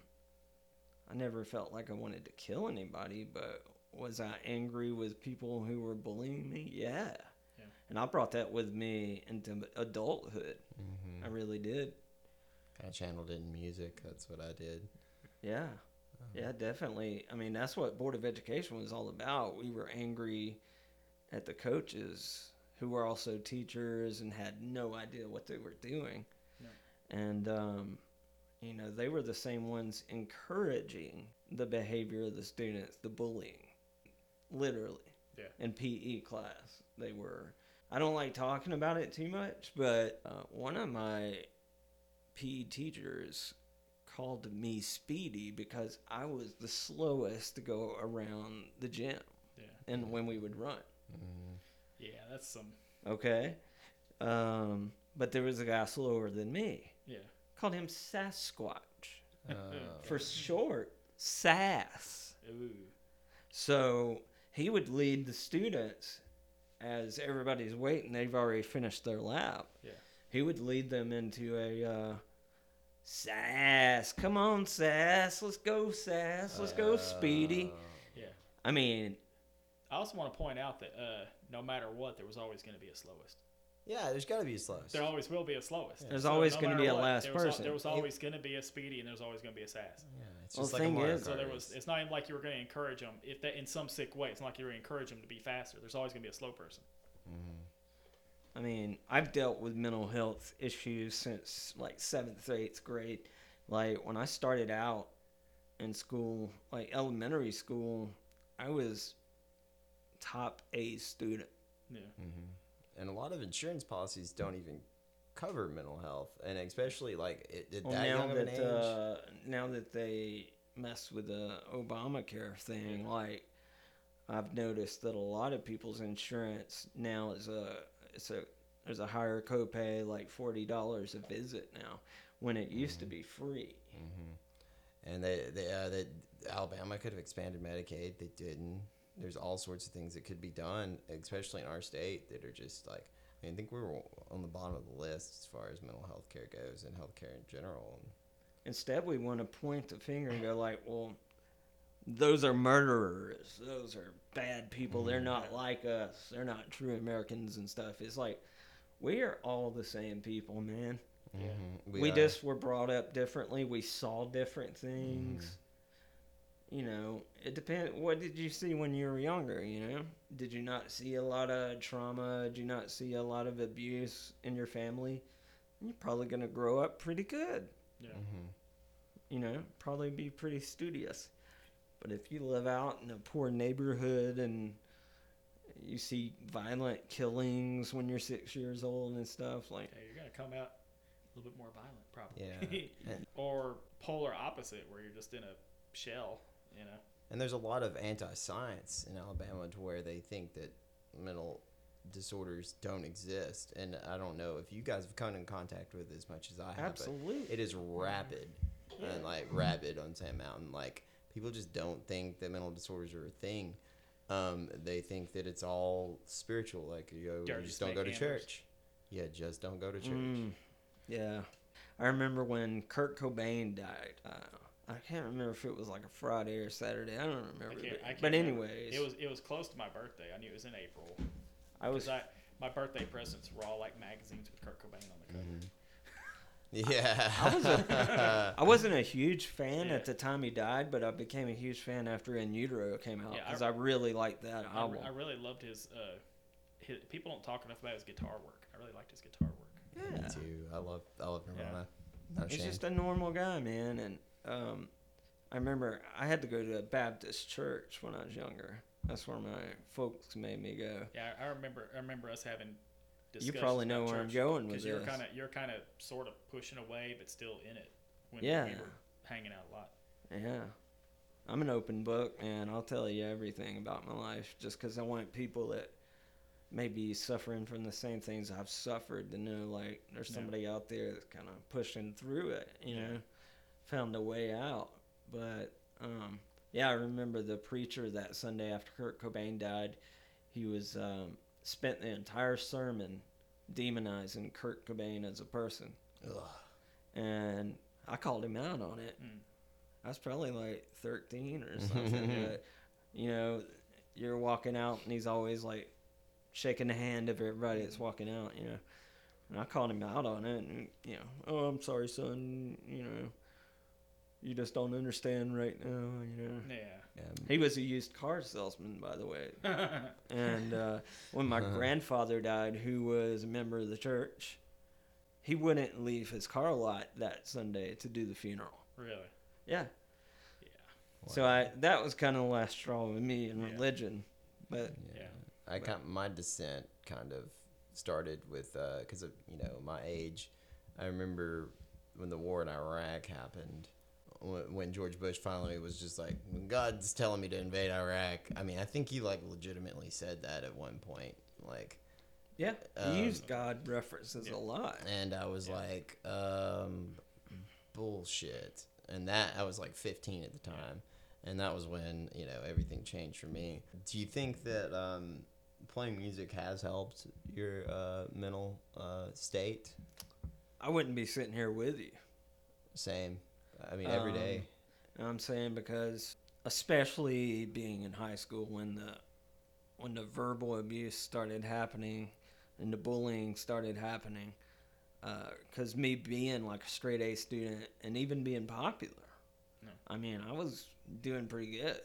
Speaker 4: I never felt like I wanted to kill anybody, but was I angry with people who were bullying me? Yeah.
Speaker 3: Yeah.
Speaker 4: And I brought that with me into adulthood.
Speaker 2: Mhm.
Speaker 4: I really did.
Speaker 2: Kind of channeled it in music. That's what I did.
Speaker 4: Yeah. Yeah, definitely. I mean, that's what Board of Education was all about. We were angry at the coaches who were also teachers and had no idea what they were doing.
Speaker 3: Yeah.
Speaker 4: And, um, you know, they were the same ones encouraging the behavior of the students, the bullying, literally.
Speaker 3: Yeah.
Speaker 4: In PE class, they were. I don't like talking about it too much, but uh, one of my PE teachers called me Speedy because I was the slowest to go around the gym
Speaker 3: yeah,
Speaker 4: and when we would run.
Speaker 2: Mhm.
Speaker 3: yeah. That's some.
Speaker 4: Okay. Um, but there was a guy slower than me.
Speaker 3: Yeah,
Speaker 4: Called him Sasquatch
Speaker 2: Uh,
Speaker 4: for short. Sass.
Speaker 3: ooh,
Speaker 4: So he would lead the students as everybody's waiting. They've already finished their lap.
Speaker 3: Yeah.
Speaker 4: He would lead them into a uh, Sass. Come on, Sass. Let's go, Sass. Let's go, Speedy.
Speaker 2: uh,
Speaker 3: yeah.
Speaker 4: I mean,
Speaker 3: I also want to point out that uh, no matter what, there was always going to be a slowest.
Speaker 2: Yeah, there's got to be a slowest.
Speaker 3: There always will be a slowest.
Speaker 4: There's always gonna be a
Speaker 3: what,
Speaker 4: last
Speaker 3: there was al-
Speaker 4: person.
Speaker 3: there was always going to be a speedy, and there's always going to be a sass.
Speaker 2: Yeah, it's just
Speaker 4: the
Speaker 2: like a
Speaker 4: thing
Speaker 2: Mario
Speaker 4: is-
Speaker 3: So there was. It's not even like you were going to encourage them. If that in some sick way, it's not like you were going to encourage them to be faster. There's always going to be a slow person.
Speaker 4: I mean, I've dealt with mental health issues since like seventh or eighth grade. Like when I started out in school, like elementary school, I was top A student.
Speaker 3: Yeah.
Speaker 2: and a lot of insurance policies don't even cover mental health, and especially like it, at
Speaker 4: Well,
Speaker 2: that
Speaker 4: now
Speaker 2: young of an
Speaker 4: that
Speaker 2: age.
Speaker 4: uh, now that they mess with the Obamacare thing, like I've noticed that a lot of people's insurance now is a a there's a higher copay, like forty dollars a visit now, when it used to be free.
Speaker 2: and they, they, uh, they Alabama could have expanded Medicaid. They didn't. There's all sorts of things that could be done, especially in our state, that are just like. I, mean, I think we were on the bottom of the list as far as mental health care goes and healthcare in general.
Speaker 4: Instead, we want to point the finger and go like, well, those are murderers. Those are bad people. They're mm-hmm. not like us. They're not true Americans and stuff. It's like we are all the same people, man.
Speaker 2: Mhm.
Speaker 4: we
Speaker 2: are-
Speaker 4: just were brought up differently. We saw different things. Mm-hmm. You know, it depends. What did you see when you were younger? You know, did you not see a lot of trauma? Did you not see a lot of abuse in your family? You're probably gonna grow up pretty good.
Speaker 3: Yeah. Mm-hmm.
Speaker 4: You know, probably be pretty studious. But if you live out in a poor neighborhood and you see violent killings when you're six years old and stuff, like
Speaker 3: Okay, you're going to come out a little bit more violent, probably.
Speaker 2: Yeah.
Speaker 3: Or polar opposite, where you're just in a shell. You know.
Speaker 2: And there's a lot of anti-science in Alabama to where they think that mental disorders don't exist. And I don't know if you guys have come in contact with it as much as I have.
Speaker 4: Absolutely.
Speaker 2: But it is rapid and like rapid on Sand Mountain. Like people just don't think that mental disorders are a thing. Um, they think that it's all spiritual. Like you, know, you just
Speaker 3: just
Speaker 2: don't go to
Speaker 3: McHammers.
Speaker 2: church. Yeah, just don't go to church.
Speaker 4: Mm, yeah. I remember when Kurt Cobain died. Uh, I can't remember if it was like a Friday or Saturday. I don't remember.
Speaker 3: I can't,
Speaker 4: but
Speaker 3: I can't
Speaker 4: but
Speaker 3: remember.
Speaker 4: anyways,
Speaker 3: it was it was close to my birthday. I knew it was in April.
Speaker 4: I was
Speaker 3: I, my birthday presents were all like magazines with Kurt Cobain on the cover.
Speaker 2: Mm-hmm. Yeah.
Speaker 4: I, was a, I wasn't a huge fan
Speaker 3: Yeah.
Speaker 4: at the time he died, but I became a huge fan after In Utero came out
Speaker 3: Yeah, I-
Speaker 4: because I, really liked that
Speaker 3: I,
Speaker 4: album.
Speaker 3: I really loved his, uh, his. People don't talk enough about his guitar work. I really liked his guitar work.
Speaker 4: yeah,
Speaker 2: Me too. I love I love Nirvana. Not
Speaker 4: he's just a normal guy, man. And um, I remember I had to go to a Baptist church when I was younger. That's where my folks made me go.
Speaker 3: Yeah, I I remember. I remember us having.
Speaker 4: You probably know where I'm going with
Speaker 3: Because you're
Speaker 4: this.
Speaker 3: kind of you're kind of sort of pushing away, but still in it. When
Speaker 4: Yeah.
Speaker 3: we were hanging out a lot.
Speaker 4: Yeah. I'm an open book, and I'll tell you everything about my life just because I want people that may be suffering from the same things I've suffered to know, like, there's
Speaker 3: Yeah.
Speaker 4: somebody out there that's kind of pushing through it, you
Speaker 3: Yeah.
Speaker 4: know, found a way out. But, um, yeah, I remember the preacher that Sunday after Kurt Cobain died. He was um, spent the entire sermon demonizing Kurt Cobain as a person
Speaker 2: Ugh.
Speaker 4: and I called him out on it.
Speaker 3: Mm.
Speaker 4: I was probably like 13 or something. but, you know, you're walking out and he's always like shaking the hand of everybody that's walking out, you know. And I called him out on it and, you know, oh, I'm sorry, son, you know, you just don't understand right now, you know.
Speaker 3: Yeah.
Speaker 2: Yeah.
Speaker 4: He was a used car salesman, by the way. and uh, when my grandfather died, who was a member of the church, he wouldn't leave his car lot that Sunday to do the funeral.
Speaker 3: really.
Speaker 4: Yeah.
Speaker 3: Yeah.
Speaker 4: So I that was kind of the last straw with me in
Speaker 3: Yeah.
Speaker 4: religion, but
Speaker 2: Yeah.
Speaker 3: Yeah.
Speaker 2: I kind my descent kind of started with because of you know my age. I remember when the war in Iraq happened. When, when George Bush finally was just like, God's telling me to invade Iraq. I mean, I think he like legitimately said that at one point. Like,
Speaker 4: yeah,
Speaker 2: Um,
Speaker 4: he used God references
Speaker 3: yeah.
Speaker 4: a lot.
Speaker 2: and I was
Speaker 3: Yeah.
Speaker 2: like, um, bullshit. And that I was like 15 at the time, and that was when you know everything changed for me. Do you think that um, playing music has helped your uh, mental uh, state?
Speaker 4: I wouldn't be sitting here with you.
Speaker 2: Same. I mean, every day.
Speaker 4: Um, I'm saying because, especially being in high school when the when the verbal abuse started happening, and the bullying started happening. Because me being like a straight A student and even being popular,
Speaker 3: No.
Speaker 4: I mean, I was doing pretty good.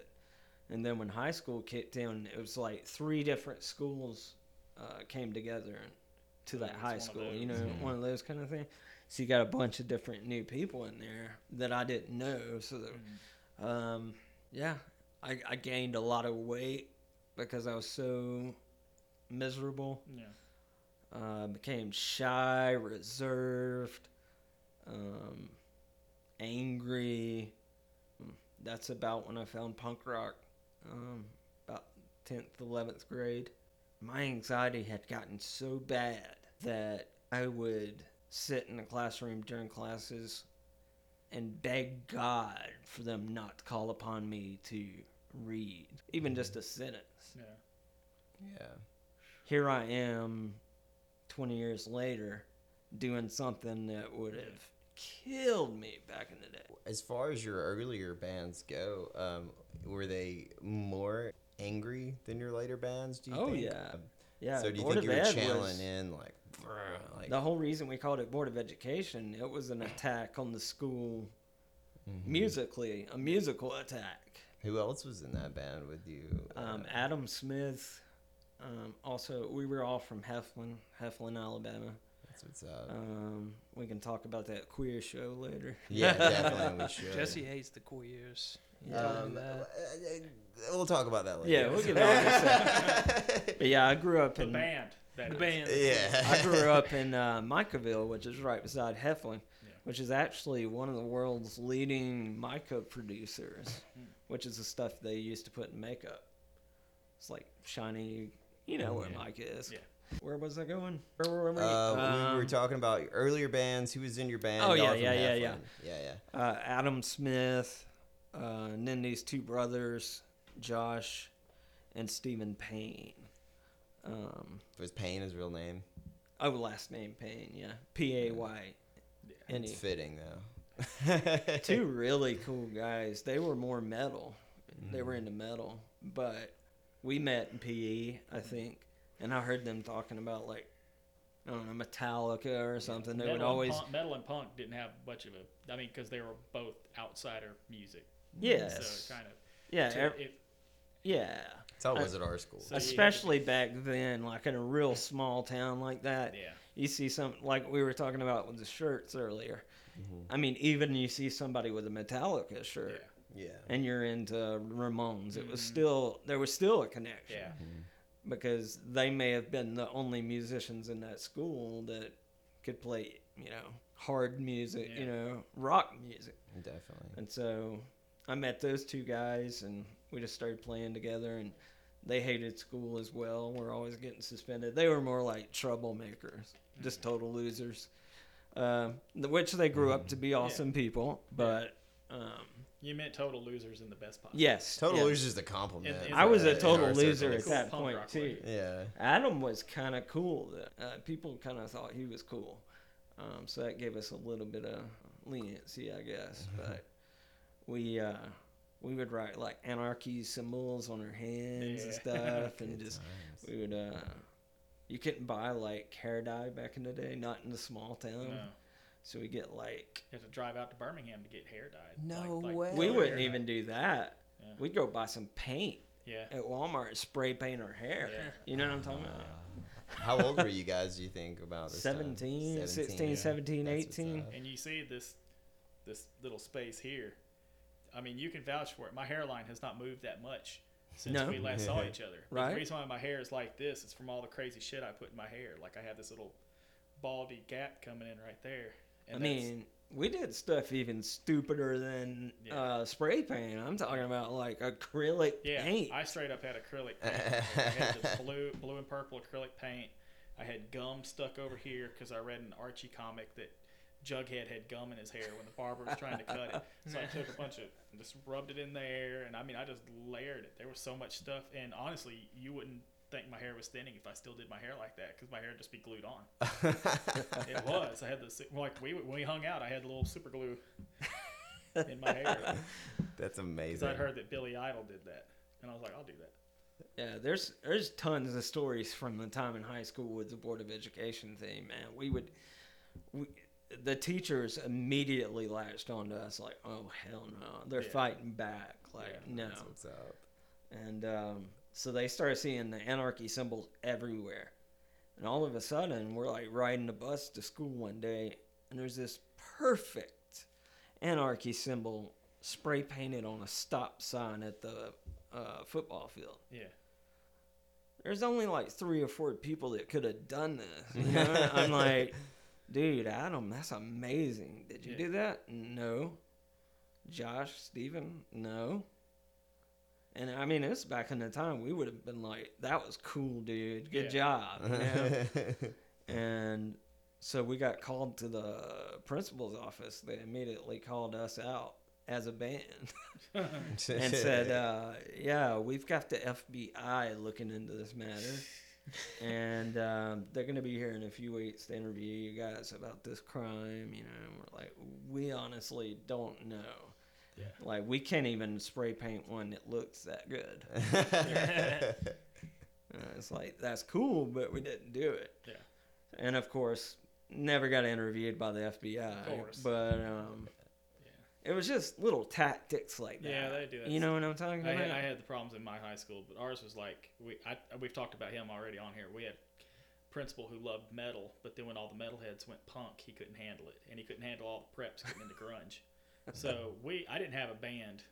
Speaker 4: And then when high school kicked in, it was like three different schools uh, came together to that
Speaker 3: it's
Speaker 4: high school. You know,
Speaker 3: those,
Speaker 2: yeah.
Speaker 4: one of those kind of things. So you got a bunch of different new people in there that I didn't know. So, that,
Speaker 3: Mm-hmm.
Speaker 4: um, yeah, I, I gained a lot of weight because I was so miserable.
Speaker 3: Yeah.
Speaker 4: Uh, became shy, reserved, um, angry. That's about when I found punk rock, um, about 10th, 11th grade. My anxiety had gotten so bad that I would sit in the classroom during classes and beg God for them not to call upon me to read, even just a sentence
Speaker 3: Yeah.
Speaker 2: Yeah.
Speaker 4: here I am 20 years later doing something that would have killed me back in the day.
Speaker 2: As far as your earlier bands go, um, were they more angry than your later bands? Do you
Speaker 4: Oh,
Speaker 2: think?
Speaker 4: yeah. Yeah,
Speaker 2: so do you
Speaker 4: Board
Speaker 2: think you
Speaker 4: of
Speaker 2: were channeling
Speaker 4: was-
Speaker 2: in like, "Bruh," like
Speaker 4: The whole reason we called it Board of Education, it was an attack on the school
Speaker 2: Mm-hmm.
Speaker 4: musically, a musical attack.
Speaker 2: who else was in that band with you?
Speaker 4: Um,
Speaker 2: Uh,
Speaker 4: Adam Smith, um, also, we were all from Heflin, Heflin, Alabama.
Speaker 2: that's what's up.
Speaker 4: Um, we can talk about that queer show later.
Speaker 2: yeah, definitely we should.
Speaker 5: Jesse hates the queers. He
Speaker 4: Yeah.
Speaker 2: Um, uh, we'll talk about that later.
Speaker 4: Yeah, we'll get on this. But yeah, I grew up in
Speaker 3: The
Speaker 4: in
Speaker 3: band. That
Speaker 5: The
Speaker 3: is.
Speaker 5: band.
Speaker 2: Yeah.
Speaker 4: I grew up in uh, Micaville, which is right beside Heflin,
Speaker 3: Yeah.
Speaker 4: which is actually one of the world's leading mica producers, which is the stuff they used to put in makeup. It's like shiny, you know where
Speaker 3: Yeah.
Speaker 4: mica is.
Speaker 3: Yeah.
Speaker 4: Where was I going? Where were we?
Speaker 2: Uh, we were
Speaker 4: Um,
Speaker 2: talking about earlier bands. Who was in your band?
Speaker 4: Oh, yeah, yeah, yeah, yeah.
Speaker 2: Yeah, yeah.
Speaker 4: uh, Adam Smith, uh, and then these two brothers, Josh and Stephen Payne. Um,
Speaker 2: Was Payne his real name?
Speaker 4: oh, last name Payne, yeah. P A Y N
Speaker 2: It's fitting though.
Speaker 4: two really cool guys. They were more metal. They were into metal, but we met in PE, I think, and I heard them talking about like I don't know Metallica or something. They would always
Speaker 3: punk, metal and punk didn't have much of a. I mean, because they were both outsider music.
Speaker 4: yes,
Speaker 3: So kind of.
Speaker 4: yeah,
Speaker 3: to-
Speaker 4: ev-
Speaker 3: it,
Speaker 4: yeah.
Speaker 2: That's how it was at our school.
Speaker 3: So- you had
Speaker 4: Especially back then, like in a real small town like that.
Speaker 3: yeah.
Speaker 4: You see some like we were talking about with the shirts earlier.
Speaker 2: Mm-hmm.
Speaker 4: I mean, even you see somebody with a Metallica shirt.
Speaker 3: Yeah.
Speaker 2: yeah.
Speaker 4: and you're into Ramones, it was
Speaker 3: Mhm.
Speaker 4: still there was still a connection
Speaker 3: Yeah.
Speaker 4: because they may have been the only musicians in that school that could play, you know, hard music, you know, rock music.
Speaker 2: Definitely.
Speaker 4: And so I met those two guys and we just started playing together and they hated school as well. We're always getting suspended. They were more like troublemakers, just total losers. Um, which they grew up to be awesome people, but um,
Speaker 3: You meant total losers in the best possible.
Speaker 4: yes,
Speaker 2: Total
Speaker 4: yeah.
Speaker 2: loser is the compliment.
Speaker 3: In- in
Speaker 4: I was
Speaker 3: the-
Speaker 4: a total loser at
Speaker 3: Cool
Speaker 4: that point too.
Speaker 3: way.
Speaker 2: Yeah.
Speaker 4: Adam was kind of cool. Uh, people kind of thought he was cool, um, so that gave us a little bit of leniency, I guess. But we uh, we would write like anarchy symbols on our hands and stuff, and just
Speaker 2: times.
Speaker 4: we would. Uh, you couldn't buy like hair dye back in the day, not in the small town.
Speaker 3: No.
Speaker 4: So we get like
Speaker 3: You have to drive out to Birmingham to get hair dyed.
Speaker 2: No
Speaker 3: Like- like
Speaker 2: way.
Speaker 4: we wouldn't even
Speaker 3: dye.
Speaker 4: do that.
Speaker 3: Yeah.
Speaker 4: We'd go buy some paint
Speaker 3: Yeah.
Speaker 4: at Walmart and spray paint our hair.
Speaker 3: Yeah.
Speaker 4: You know what I'm talking about?
Speaker 2: How old were you guys? Do you think about this? time?
Speaker 4: 17, 16,
Speaker 2: yeah.
Speaker 4: 17, 18.
Speaker 3: And you see this this little space here. I mean, you can vouch for it. My hairline has not moved that much since
Speaker 4: No.
Speaker 3: we last saw each other.
Speaker 4: Right.
Speaker 3: The reason why my hair is like this is from all the crazy shit I put in my hair. Like I have this little baldy gap coming in right there.
Speaker 4: I
Speaker 3: And that's-
Speaker 4: mean, we did stuff even stupider than
Speaker 3: Yeah.
Speaker 4: uh, spray paint. I'm talking about like acrylic
Speaker 3: yeah,
Speaker 4: paint.
Speaker 3: I straight up had acrylic paint. I had this blue, blue and purple acrylic paint. I had gum stuck over here because I read an Archie comic that Jughead had gum in his hair when the barber was trying to cut it. So I took a bunch of and just rubbed it in there, and I mean, I just layered it. There was so much stuff, and honestly, you wouldn't think my hair was thinning if I still did my hair like that because my hair would just be glued on. it was. I had the like we when we hung out, I had a little super glue in my hair
Speaker 2: That's amazing.
Speaker 3: I'd heard that Billy Idol did that, and I was like, I'll do that.
Speaker 4: Yeah, there's there's tons of stories from the time in high school with the board of education thing. Man, we would, we, the teachers immediately latched onto us like, oh hell no, they're
Speaker 3: Yeah.
Speaker 4: fighting back. Like no,
Speaker 2: That's what's up.
Speaker 4: and um, so they started seeing the anarchy symbols everywhere. And all of a sudden, we're like riding the bus to school one day, and there's this perfect anarchy symbol spray painted on a stop sign at the uh, football field.
Speaker 3: Yeah.
Speaker 4: There's only like three or four people that could have done this. You know? I'm like, dude, Adam, that's amazing. Did you
Speaker 3: Yeah.
Speaker 4: do that? No. Josh, Steven? No. And I mean, it's back in the time we would have been like, "That was cool, dude. Good job." you know? and so we got called to the principal's office. They immediately called us out as a band and said, uh, "Yeah, we've got the FBI looking into this matter, and um, they're going to be here in a few weeks to interview you guys about this crime." You know, and we're like, "We honestly don't know."
Speaker 3: Yeah.
Speaker 4: Like we can't even spray paint one that looks that good. Uh, it's like that's cool, but we didn't do it.
Speaker 3: Yeah.
Speaker 4: And of course, never got interviewed by the FBI.
Speaker 3: Of course.
Speaker 4: But um,
Speaker 3: Yeah.
Speaker 4: It was just little tactics like that.
Speaker 3: Yeah, they do that
Speaker 4: You know what I'm talking
Speaker 3: I
Speaker 4: about?
Speaker 3: had, I had the problems in my high school, but ours was like we I, we've talked about him already on here. We had a principal who loved metal, but then when all the metalheads went punk, he couldn't handle it, and he couldn't handle all the preps getting into grunge. So we I didn't have a band,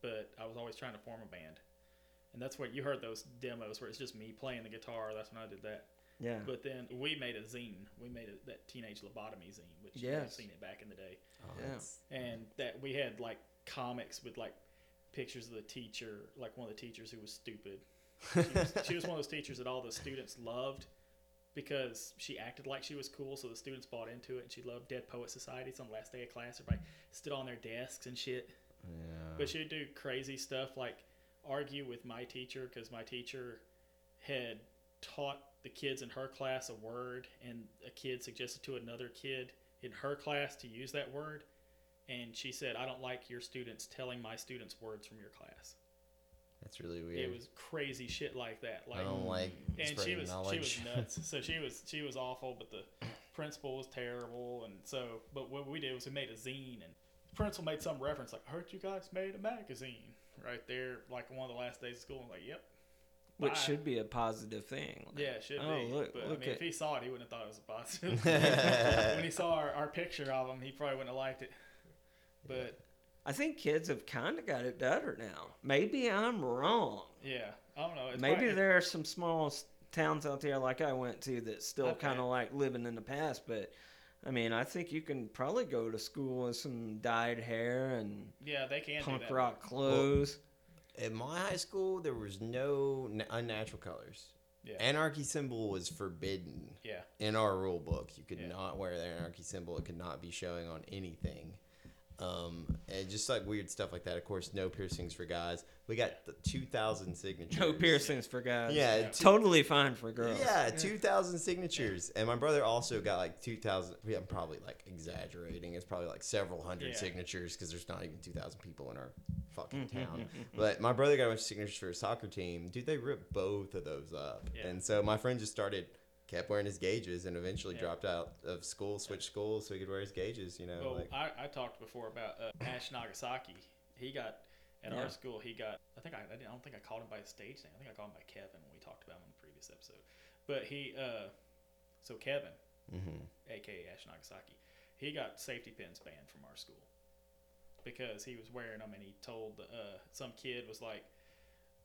Speaker 3: but I was always trying to form a band, and that's what you heard those demos where it's just me playing the guitar. That's when I did that.
Speaker 4: Yeah.
Speaker 3: But then we made a zine. We made a, that teenage lobotomy zine, which you
Speaker 4: Yes.
Speaker 3: have seen it back in the day
Speaker 2: Oh,
Speaker 4: Yeah.
Speaker 3: and that we had like comics with like pictures of the teacher, like one of the teachers who was stupid. She was, she was one of those teachers that all the students loved because she acted like she was cool, so the students bought into it. And she loved Dead Poet Societies on the last day of class. Everybody stood on their desks and shit.
Speaker 2: yeah.
Speaker 3: But she'd do crazy stuff like argue with my teacher because my teacher had taught the kids in her class a word, and a kid suggested to another kid in her class to use that word. And she said, I don't like your students telling my students words from your class.
Speaker 2: That's really weird.
Speaker 3: It was crazy shit like that. Like,
Speaker 2: I don't like
Speaker 3: and she was
Speaker 2: knowledge.
Speaker 3: she was nuts. so she was she was awful, but the principal was terrible. And so, but what we did was we made a zine, and the principal made some reference like, i "Heard you guys made a magazine right there, like one of the last days of school." I'm like, "Yep."
Speaker 4: Which
Speaker 3: bye."
Speaker 4: should be a positive thing. Like,
Speaker 3: Yeah, it should
Speaker 4: oh,
Speaker 3: be.
Speaker 4: Look,
Speaker 3: but
Speaker 4: look
Speaker 3: I mean,
Speaker 4: at,
Speaker 3: if he saw it, he wouldn't have thought it was a positive. when he saw our, our picture of him, he probably wouldn't have liked it. But
Speaker 4: I think kids have kind of got it better now. Maybe I'm wrong.
Speaker 3: yeah, I don't know. It's
Speaker 4: Maybe
Speaker 3: probably-
Speaker 4: there are some small towns out there like I went to that still
Speaker 3: Okay.
Speaker 4: kind of like living in the past, but I mean, I think you can probably go to school with some dyed hair and
Speaker 3: yeah, they can
Speaker 4: punk
Speaker 3: do that.
Speaker 4: rock clothes.
Speaker 2: At my high school, there was no na- unnatural colors.
Speaker 3: Yeah.
Speaker 2: Anarchy symbol was forbidden
Speaker 3: Yeah,
Speaker 2: in our rule book. You could
Speaker 3: Yeah.
Speaker 2: not wear the anarchy symbol. It could not be showing on anything. Um, and just like weird stuff like that. Of course, no piercings for guys. We got the 2,000 signatures.
Speaker 4: No piercings for guys.
Speaker 2: Yeah,
Speaker 3: Yeah.
Speaker 2: two-
Speaker 4: Totally fine for girls.
Speaker 2: Yeah, 2,000 signatures. And my brother also got like 2,000. Yeah, I'm probably like exaggerating. It's probably like several hundred
Speaker 3: Yeah.
Speaker 2: signatures because there's not even 2,000 people in our fucking mm-hmm. town. Mm-hmm. Mm-hmm. but my brother got a bunch of signatures for his soccer team. Dude, they ripped both of those up.
Speaker 3: Yeah.
Speaker 2: And so my friend just started, kept wearing his gauges and eventually
Speaker 3: Yeah.
Speaker 2: dropped out of school, switched schools so he could wear his gauges, you know?
Speaker 3: Well,
Speaker 2: like,
Speaker 3: I, I talked before about uh, Ash Nagasaki. He got at
Speaker 4: Yeah.
Speaker 3: our school. He got. I think I. I, don't think I called him by his stage name. I think I called him by Kevin when we talked about him in the previous episode. But he. uh So Kevin,
Speaker 2: mhm.
Speaker 3: aka Ash Nagasaki, he got safety pins banned from our school because he was wearing them, and he told uh, some kid was like,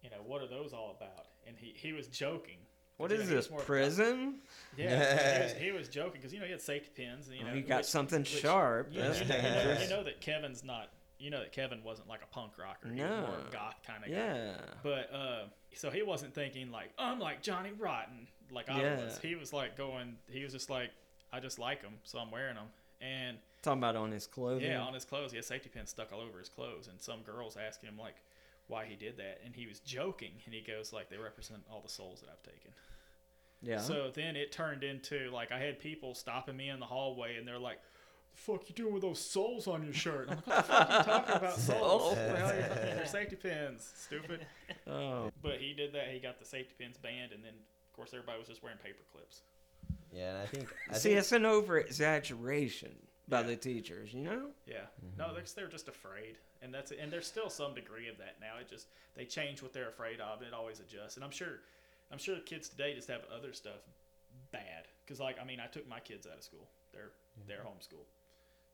Speaker 3: you know, what are those all about? And he he was joking.
Speaker 4: What
Speaker 3: 'Cause, you
Speaker 4: is
Speaker 3: know,
Speaker 4: this prison?
Speaker 3: Yeah, he was, he was joking because you know he had safety pins, and you know
Speaker 4: he got
Speaker 3: which-
Speaker 4: something
Speaker 3: which-
Speaker 4: sharp.
Speaker 3: you,
Speaker 4: That's
Speaker 3: know, you know-
Speaker 4: dangerous.
Speaker 3: you know that Kevin's not. You know that Kevin wasn't like a punk rocker. He was
Speaker 4: No.
Speaker 3: more a goth kind of guy.
Speaker 4: yeah.
Speaker 3: But uh, so he wasn't thinking like I'm like Johnny Rotten like I
Speaker 4: Yeah.
Speaker 3: was. He was like going. He was just like I just like them, so I'm wearing them. And
Speaker 4: Talking about on his clothes,
Speaker 3: yeah, on his clothes, he had safety pins stuck all over his clothes. And some girls asking him like why he did that, and he was joking. And he goes like they represent all the souls that I've taken.
Speaker 4: yeah.
Speaker 3: So then it turned into like I had people stopping me in the hallway and they're like, "The fuck you doing with those souls on your shirt? I'm like, what the fuck are you talking about souls?
Speaker 4: Soles.
Speaker 3: What the hell are you talking- They're safety pins, stupid.
Speaker 4: Oh,
Speaker 3: But he did that. He got the safety pins banned, and then of course everybody was just wearing paper clips.
Speaker 2: Yeah, and I think I
Speaker 4: see,
Speaker 2: think,
Speaker 4: it's an over exaggeration by
Speaker 3: Yeah.
Speaker 4: the teachers, you know?
Speaker 3: Yeah. Mm-hmm. No, they're, they're just afraid, and that's and there's still some degree of that now. It just they change what they're afraid of, and it always adjusts. And I'm sure, I'm sure the kids today just have other stuff bad. Because like I mean, I took my kids out of school. They're they're homeschooled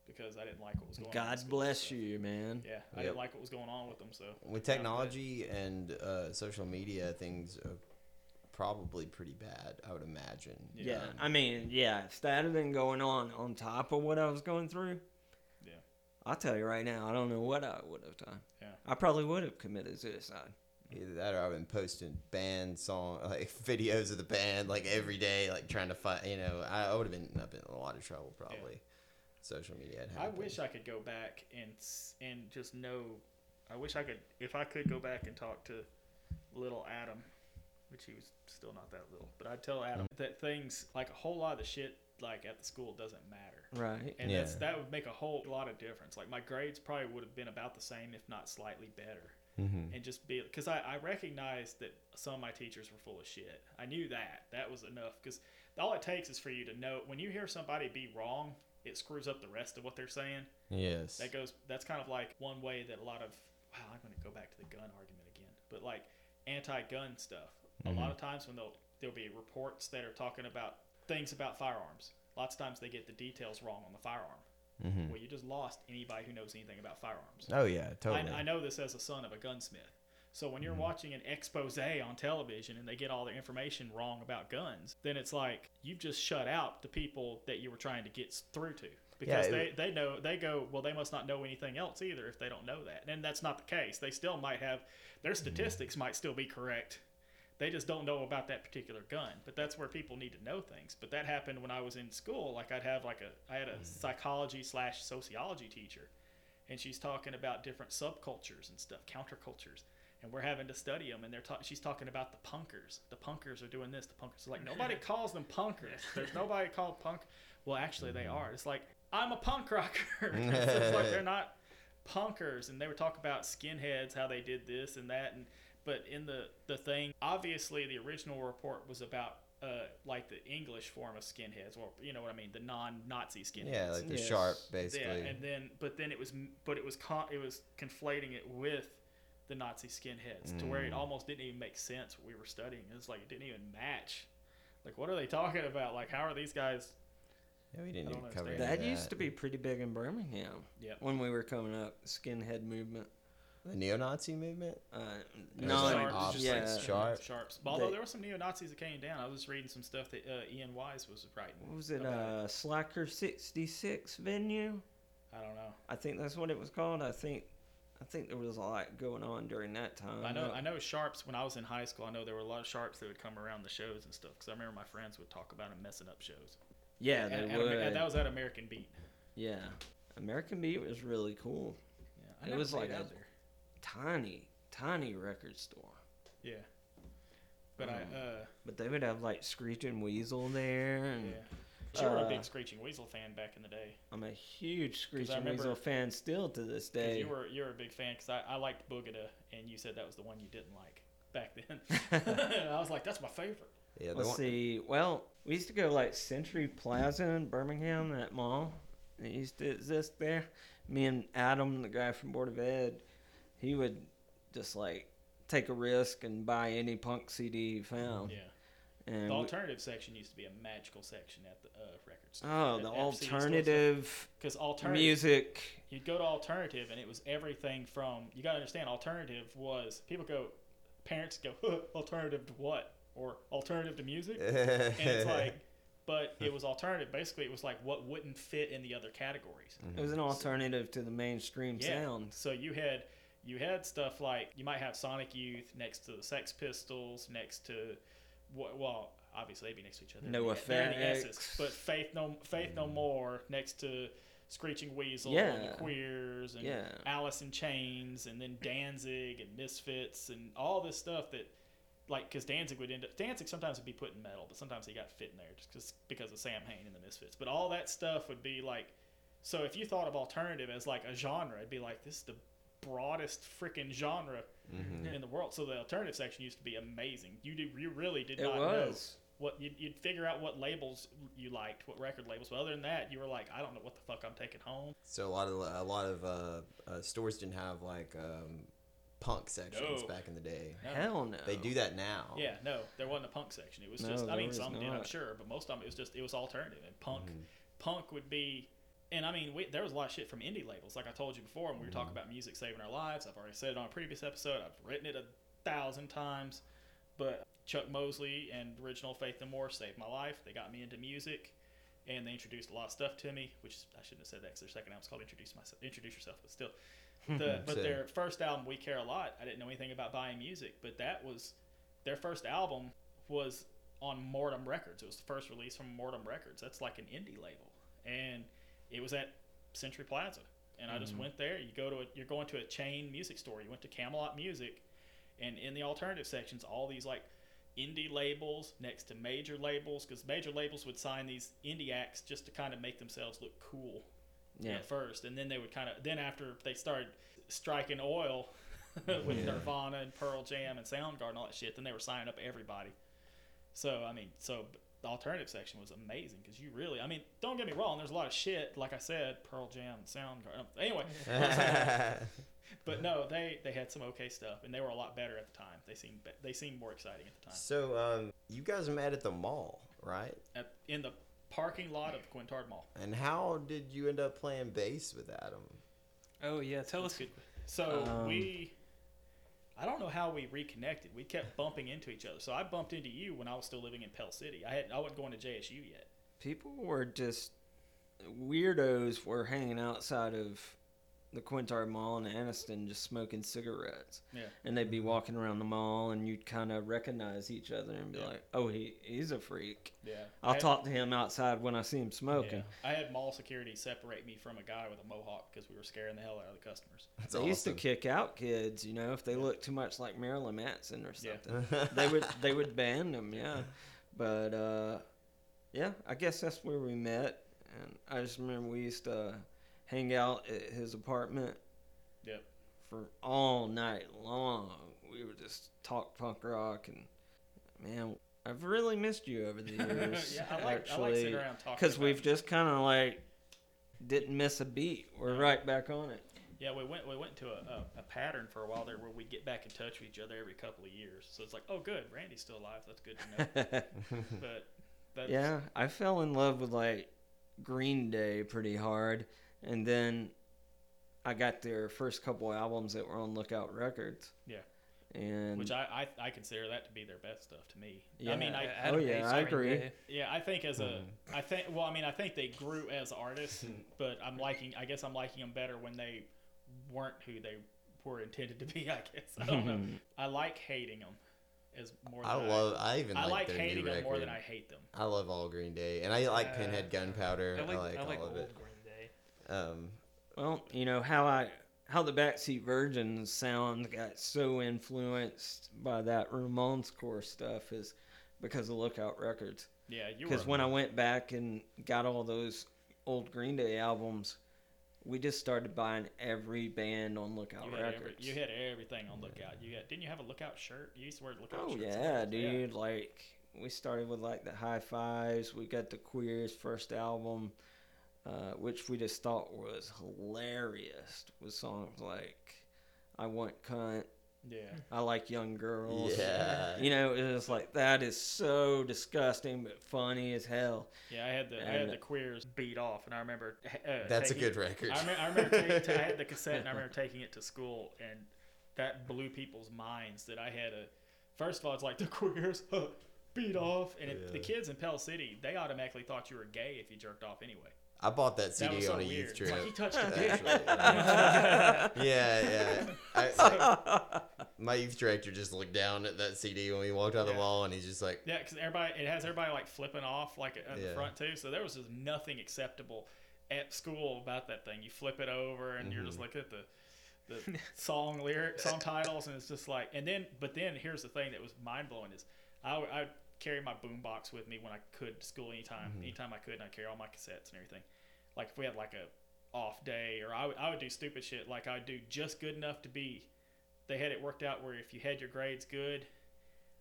Speaker 3: because I didn't like what was going on.
Speaker 4: God
Speaker 3: school,
Speaker 4: bless
Speaker 3: so-
Speaker 4: you, man.
Speaker 3: Yeah, I
Speaker 2: Yep.
Speaker 3: didn't like what was going on with them. So
Speaker 2: with technology and uh, social media, things are probably pretty bad. I would imagine.
Speaker 4: Yeah,
Speaker 2: Um,
Speaker 4: I mean, yeah, if that had been going on on top of what I was going through,
Speaker 3: Yeah.
Speaker 4: I'll tell you right now, I don't know what I would have done.
Speaker 3: Yeah.
Speaker 4: I probably would have committed suicide.
Speaker 2: Either that or I've been posting band song like videos of the band like every day, like trying to find. You know, I, I would have been up in a lot of trouble probably. Social media. Had
Speaker 3: I wish I could go back and and just know. I wish I could if I could go back and talk to little Adam, which he was still not that little, but I'd tell Adam mm. that things like a whole lot of the shit like at the school doesn't matter.
Speaker 4: Right.
Speaker 3: And
Speaker 2: Yeah.
Speaker 3: that's, that would make a whole lot of difference. Like my grades probably would have been about the same, if not slightly better.
Speaker 2: Mhm.
Speaker 3: And just be because I, I recognized that some of my teachers were full of shit. I knew that. That was enough. Because all it takes is for you to know when you hear somebody be wrong, it screws up the rest of what they're saying.
Speaker 2: Yes.
Speaker 3: That goes. That's kind of like one way that a lot of. Wow, I'm going to go back to the gun argument again. But like anti-gun stuff, a lot of times when they'll there'll be reports that are talking about things about firearms. Lots of times they get the details wrong on the firearm.
Speaker 2: Mhm.
Speaker 3: Well, you just lost anybody who knows anything about firearms.
Speaker 2: Oh yeah, totally.
Speaker 3: I, I know this as a son of a gunsmith. So when
Speaker 2: Mm-hmm.
Speaker 3: you're watching an expose on television and they get all their information wrong about guns, then it's like you've just shut out the people that you were trying to get through to because
Speaker 2: it-
Speaker 3: they, they know they go well they must not know anything else either if they don't know that and that's not the case they still might have their
Speaker 2: Mm-hmm.
Speaker 3: statistics might still be correct they just don't know about that particular gun but that's where people need to know things but that happened when i was in school like i'd have like a i had a
Speaker 2: Mm-hmm.
Speaker 3: psychology slash sociology teacher and she's talking about different subcultures and stuff, countercultures, and we're having to study them. And they're ta- she's talking about the punkers. The punkers are doing this. The punkers are like nobody calls them punkers. There's nobody called punk. Well, actually, they are. It's like I'm a punk rocker. it's like they're not punkers. And they were talking about skinheads, how they did this and that, and but in the the thing, obviously, the original report was about. Uh, like the English form of skinheads, or you know what I mean, the non-Nazi skinheads.
Speaker 2: yeah, like the
Speaker 4: Yes.
Speaker 2: sharp, basically.
Speaker 3: Yeah, and then but then it was but it was con- it was conflating it with the Nazi skinheads to where it
Speaker 2: Mm.
Speaker 3: almost didn't even make sense what we were studying. It was like it didn't even match. Like what are they talking about? Like how are these guys?
Speaker 2: yeah, we didn't even cover
Speaker 3: understand.
Speaker 2: any
Speaker 4: That used to be pretty big in Birmingham
Speaker 3: Yep.
Speaker 4: when we were coming up. Skinhead movement.
Speaker 2: The neo-Nazi movement.
Speaker 4: Uh,
Speaker 2: Yeah,
Speaker 4: no,
Speaker 2: like
Speaker 3: Sharps, just
Speaker 4: yeah.
Speaker 3: like
Speaker 2: Sharp.
Speaker 3: sharps. Although
Speaker 4: They-
Speaker 3: there were some neo Nazis that came down. I was reading some stuff that uh, Ian Wise was writing.
Speaker 4: What was it?
Speaker 3: about
Speaker 4: Uh, Slacker 66 venue?
Speaker 3: I don't know.
Speaker 4: I think that's what it was called. I think I think there was a lot going on during that time.
Speaker 3: I know. I know sharps. When I was in high school, I know there were a lot of sharps that would come around the shows and stuff. Because I remember my friends would talk about them messing up shows.
Speaker 4: Yeah, they
Speaker 3: At- at
Speaker 4: would.
Speaker 3: Amer- that was at American Beat.
Speaker 4: yeah. American Beat was really cool.
Speaker 3: Yeah, I
Speaker 4: It was like a-
Speaker 3: there.
Speaker 4: Tiny, tiny record store.
Speaker 3: Yeah. But I,
Speaker 4: Um,
Speaker 3: uh,
Speaker 4: But they would have like Screeching Weasel there, and
Speaker 3: yeah. But you were a
Speaker 4: uh,
Speaker 3: big Screeching Weasel fan back in the day.
Speaker 4: I'm a huge Screeching
Speaker 3: remember-
Speaker 4: Weasel fan still to this day.
Speaker 3: You were you were a big fan because I, I liked Boogada, and you said that was the one you didn't like back then. I was like, that's my favorite.
Speaker 2: Yeah,
Speaker 4: Let's
Speaker 2: one,
Speaker 4: see. Well, we used to go like Century Plaza in Birmingham, that mall. It used to exist there. Me and Adam, the guy from Board of Ed, he would just like take a risk and buy any punk CD he found.
Speaker 3: Yeah.
Speaker 4: And
Speaker 3: The
Speaker 4: we-
Speaker 3: alternative section used to be a magical section at the uh, record store.
Speaker 4: oh, the
Speaker 3: At
Speaker 4: alternative
Speaker 3: Because alternative,
Speaker 4: music.
Speaker 3: you'd go to alternative, and it was everything from. You gotta understand, alternative was people go, parents go, alternative to what, or alternative to music, and it's like, but it was alternative. Basically, it was like what wouldn't fit in the other categories.
Speaker 4: It was an alternative to the mainstream
Speaker 3: Yeah.
Speaker 4: sound.
Speaker 3: So you had you had stuff like you might have Sonic Youth next to the Sex Pistols, next to well, obviously they'd be next to each other.
Speaker 4: No
Speaker 3: They're in the S's,
Speaker 4: Effects.
Speaker 3: but Faith No Faith No mm. More next to Screeching Weasel
Speaker 4: Yeah.
Speaker 3: and the Queers and
Speaker 4: Yeah.
Speaker 3: Alice in Chains and then Danzig and Misfits and all this stuff that. Like, because Danzig would end up, Danzig sometimes would be put in metal, but sometimes he got fit in there just cause, because of Samhain and the Misfits. But all that stuff would be like So if you thought of alternative as like a genre, it'd be like this is the broadest freaking genre
Speaker 2: Mm-hmm.
Speaker 3: in the world. So the alternative section used to be amazing. You did, you really did
Speaker 4: It
Speaker 3: not know what you'd, you'd figure out what labels you liked, what record labels. But other than that, you were like, I don't know what the fuck I'm taking home.
Speaker 2: So a lot of a lot of uh, uh, stores didn't have like um, punk sections
Speaker 3: No.
Speaker 2: back in the day.
Speaker 3: No.
Speaker 4: Hell no.
Speaker 2: They do that now.
Speaker 3: Yeah, no, there wasn't a punk section. It was
Speaker 4: No,
Speaker 3: just, I mean, some did, I'm sure, but most of them it was just, it was alternative. And punk,
Speaker 2: Mhm.
Speaker 3: punk would be, and I mean, we, there was a lot of shit from indie labels, like I told you before, when we were
Speaker 2: Mm-hmm.
Speaker 3: talking about music saving our lives. I've already said it on a previous episode. I've written it a thousand times, but Chuck Mosley and original Faith No More saved my life. They got me into music, and they introduced a lot of stuff to me, which I shouldn't have said that because their second album's called Introduce Myself, Introduce Yourself, but still. The, but their first album, We Care a Lot, I didn't know anything about buying music, but that was their first album was on Mordam Records. It was the first release from Mordam Records. That's like an indie label, and it was at Century Plaza. And I just mm-hmm. went there. You go to a, you're going to a chain music store. You went to Camelot Music, and in the alternative sections, all these like indie labels next to major labels, because major labels would sign these indie acts just to kind of make themselves look cool
Speaker 4: Yeah.
Speaker 3: at first, and then they would kind of then after they started striking oil with
Speaker 2: Yeah.
Speaker 3: Nirvana and Pearl Jam and Soundgarden and all that shit, then they were signing up everybody. So I mean, so the alternative section was amazing because you really, I mean, don't get me wrong, there's a lot of shit, like I said, Pearl Jam, Soundgarden. Anyway, but no, they they had some okay stuff, and they were a lot better at the time. They seemed be- they seemed more exciting at the time.
Speaker 2: so um, you guys met at the mall, right?
Speaker 3: At, in the parking lot of the Quintard Mall.
Speaker 2: And how did you end up playing bass with Adam?
Speaker 5: Oh yeah, tell
Speaker 3: That's
Speaker 5: us.
Speaker 3: good. So
Speaker 4: Um,
Speaker 3: we, I don't know how we reconnected. We kept bumping into each other. So I bumped into you when I was still living in Pell City. I had I wasn't going to JSU yet.
Speaker 4: People were just weirdos were hanging outside of the Quintard Mall in Anniston just smoking cigarettes.
Speaker 3: Yeah.
Speaker 4: And they'd be walking around the mall and you'd kind of recognize each other and be
Speaker 3: Yeah.
Speaker 4: like, oh, he, he's a freak.
Speaker 3: Yeah.
Speaker 4: I'll talk to him outside when I see him smoking.
Speaker 3: I had mall security separate me from a guy with a mohawk because we were scaring the hell out of the customers.
Speaker 2: That's
Speaker 4: They used to kick out kids, you know, if they looked too much like Marilyn Manson or
Speaker 3: Yeah.
Speaker 4: something. they would they would ban them, yeah. But uh, yeah, I guess that's where we met. And I just remember we used to hang out at his apartment
Speaker 3: Yep.
Speaker 4: for all night long. We would just talk punk rock and man, I've really missed you over the years.
Speaker 3: yeah, I like I like sitting around talking.
Speaker 4: because we've just kind of like didn't miss a beat. We're right back on it.
Speaker 3: Yeah, we went we went to a, a, a pattern for a while there where we get back in touch with each other every couple of years. So it's like, oh, good, Randy's still alive. That's good to know. but that's,
Speaker 4: Yeah, I fell in love with like Green Day pretty hard, and then I got their first couple albums that were on Lookout Records.
Speaker 3: Yeah.
Speaker 4: and
Speaker 3: which I, I I consider that to be their best stuff to me.
Speaker 4: Yeah.
Speaker 3: I mean, I
Speaker 4: Oh, yeah, I agree.
Speaker 3: yeah, I think as a I think well, I mean, I think they grew as artists, but I'm liking. I guess I'm liking them better when they weren't who they were intended to be. I guess I don't know. I like hating them as more. Than
Speaker 2: I love. I even
Speaker 3: I
Speaker 2: like,
Speaker 3: like hating them more than I hate them.
Speaker 2: I love all Green Day, and I like
Speaker 5: Uh,
Speaker 2: Pinhead Gunpowder.
Speaker 5: I like,
Speaker 2: I like,
Speaker 5: I like
Speaker 2: all of it.
Speaker 5: Green Day.
Speaker 2: Um,
Speaker 4: well, you know how I how the Backseat Virgins sound got so influenced by that Ramones core stuff is because of Lookout Records.
Speaker 3: Yeah, you.
Speaker 4: Because when I went back and got all those old Green Day albums, we just started buying every band on Lookout
Speaker 3: you
Speaker 4: Records.
Speaker 3: every, you had everything on Lookout. You had, didn't you have a Lookout shirt? You used to wear Lookout
Speaker 4: Oh
Speaker 3: shirts.
Speaker 4: yeah, dude! Like we started with like the high fives. We got the Queers first album, uh, which we just thought was hilarious. With songs like "I Want Cunt,"
Speaker 3: Yeah.
Speaker 4: "I Like Young Girls."
Speaker 2: yeah.
Speaker 4: You know, it was like that is so disgusting but funny as hell.
Speaker 3: Yeah, I had the I had the queers beat off, and I remember. Uh,
Speaker 2: That's a good record.
Speaker 3: I remember, I remember taking, I had the cassette, and I remember taking it to school, and that blew people's minds. That I had a. First of all, it's like the queers huh, beat off, and it, the kids in Pell City they automatically thought you were gay if you jerked off anyway.
Speaker 2: I bought that
Speaker 3: That
Speaker 2: CD
Speaker 3: was so
Speaker 2: on a
Speaker 3: weird.
Speaker 2: youth trip.
Speaker 3: like he touched a dick.
Speaker 2: Yeah, yeah. I, I- my youth director just looked down at that CD when we walked out of the
Speaker 3: Yeah.
Speaker 2: mall, and he's just like,
Speaker 3: Yeah, because everybody it has everybody like flipping off like at the
Speaker 2: Yeah.
Speaker 3: front too. So there was just nothing acceptable at school about that thing. You flip it over and you're just
Speaker 2: Mhm.
Speaker 3: looking at the the song lyric song titles and it's just like and then but then here's the thing that was mind blowing is I I'd carry my boombox with me when I could to school anytime
Speaker 2: Mhm.
Speaker 3: anytime I could and I'd carry all my cassettes and everything. Like if we had like a off day, or I would, I would do stupid shit like I would do just good enough to be. They had it worked out where if you had your grades good,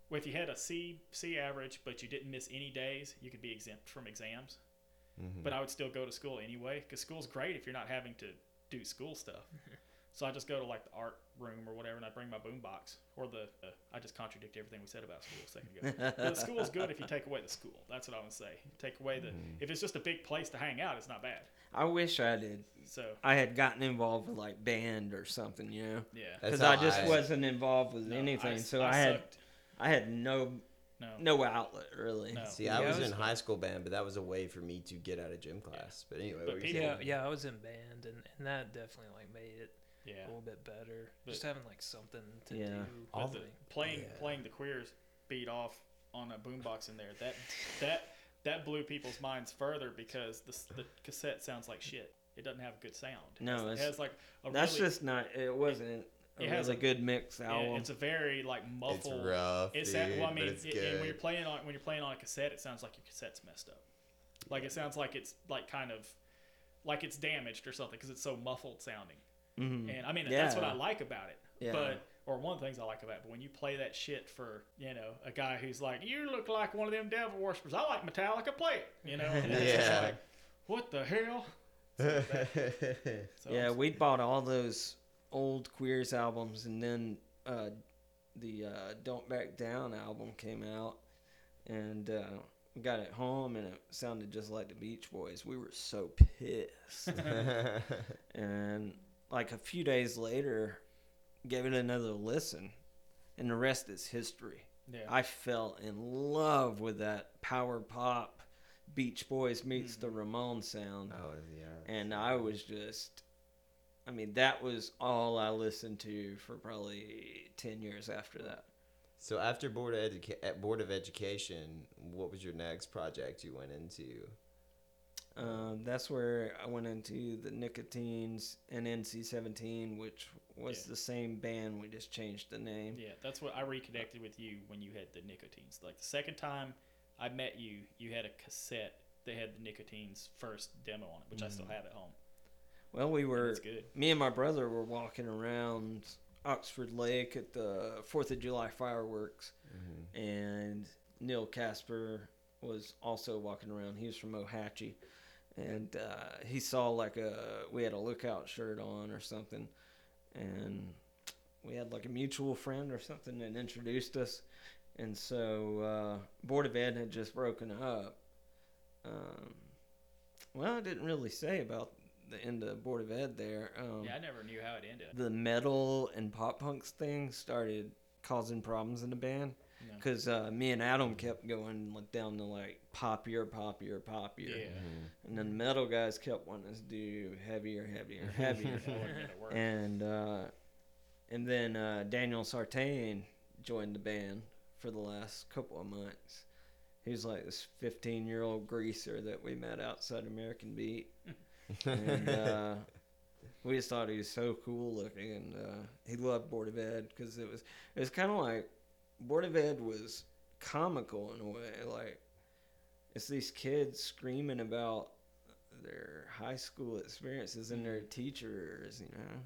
Speaker 3: well, if you had a C C average but you didn't miss any days, you could be exempt from exams.
Speaker 2: Mhm.
Speaker 3: But I would still go to school anyway because school's great if you're not having to do school stuff. so I just go to like the art room or whatever, and I bring my boombox or the. Uh, I just contradict everything we said about school a second ago. but school's good if you take away the school. That's what I would say. Take away the. If it's just a big place to hang out, it's not bad.
Speaker 4: I wish I did.
Speaker 3: So
Speaker 4: I had gotten involved with like band or something, you know,
Speaker 3: yeah.
Speaker 4: Because I just
Speaker 2: I-
Speaker 4: wasn't involved with
Speaker 3: No,
Speaker 4: anything.
Speaker 3: I-
Speaker 4: so
Speaker 3: I
Speaker 4: I, had
Speaker 3: sucked.
Speaker 4: I had no
Speaker 3: No.
Speaker 4: no outlet really.
Speaker 3: No.
Speaker 2: See,
Speaker 5: Yeah,
Speaker 2: I
Speaker 5: I
Speaker 2: was,
Speaker 5: was-
Speaker 2: in high school band, but that was a way for me to get out of gym class. But anyway,
Speaker 3: But
Speaker 2: what were you
Speaker 5: Yeah, yeah, I was in band, and, and that definitely like made it
Speaker 3: Yeah.
Speaker 5: a little bit better.
Speaker 3: But-
Speaker 5: Just having like something to
Speaker 4: Yeah.
Speaker 5: do.
Speaker 2: All the-
Speaker 3: Playing
Speaker 2: Yeah.
Speaker 3: playing the queers beat off on a boombox in there. That that that blew people's minds further because the the cassette sounds like shit. It doesn't have a good sound. It
Speaker 4: No,
Speaker 3: has, it has like a
Speaker 4: That's
Speaker 3: really,
Speaker 4: just not. It wasn't a
Speaker 3: it has a-
Speaker 4: good mix
Speaker 3: yeah,
Speaker 4: album.
Speaker 3: it's a very like
Speaker 2: It's
Speaker 3: muffled.
Speaker 2: rough,
Speaker 3: It's
Speaker 2: dude,
Speaker 3: that, well, I mean,
Speaker 2: but it's
Speaker 3: it-
Speaker 2: good.
Speaker 3: when you're playing on when you're playing on a cassette, it sounds like your cassette's messed up. Like it sounds like it's like kind of like it's damaged or something because it's so muffled sounding.
Speaker 4: Mhm.
Speaker 3: And I mean, that's what I like about it.
Speaker 4: Yeah.
Speaker 3: But or one of the things I like about it. But when you play that shit for you know a guy who's like, you look like one of them devil worshippers. I like Metallica. Play it. You know. And it's just
Speaker 2: Yeah.
Speaker 3: like, what the hell? So
Speaker 4: yeah,
Speaker 3: it's-
Speaker 4: we bought all those old Queers albums, and then uh, the uh, Don't Back Down album came out, and uh, we got it home, and it sounded just like the Beach Boys. We were so pissed. and like a few days later, gave it another listen, and the rest is history.
Speaker 3: yeah.
Speaker 4: I fell in love with that power pop Beach Boys meets the mm-hmm. Ramon sound
Speaker 2: oh yeah.
Speaker 4: and I was just, I mean, that was all I listened to for probably ten years after that.
Speaker 2: So after board of educa- at board of education, what was your next project you went into?
Speaker 4: Um, that's where I went into the Nicotines and NC17, which was
Speaker 3: Yeah.
Speaker 4: the same band. We just changed the name.
Speaker 3: Yeah, that's what I reconnected with you when you had the nicotines. Like the second time I met you, you had a cassette that had the nicotines first demo on it, which I still have at home.
Speaker 4: Well, we
Speaker 3: And
Speaker 4: were,
Speaker 3: it's good.
Speaker 4: me and my brother were walking around Oxford Lake at the Fourth of July fireworks, and Neil Casper was also walking around. He was from Ohatchee, and uh, he saw like a we had a lookout shirt on or something, and we had like a mutual friend or something that introduced us, and so uh, Board of Ed had just broken up. Um, well, I didn't really say about the end of Board of Ed there. Um,
Speaker 3: Yeah, I never knew how it ended.
Speaker 4: the metal and pop punks thing started causing problems in the band
Speaker 3: No.
Speaker 4: because uh, me and Adam kept going like, down to like poppier, poppier, poppier,
Speaker 3: Yeah.
Speaker 4: and then the metal guys kept wanting us to do heavier, heavier, heavier,
Speaker 3: That wasn't gonna work.
Speaker 4: and uh, and then uh, Daniel Sartain joined the band for the last couple of months. He's like this 15 year old greaser that we met outside American Beat and uh, we just thought he was so cool looking, and uh, he loved Board of Ed because it was it was kind of like Board of Ed was comical in a way, like it's these kids screaming about their high school experiences and their teachers, you know.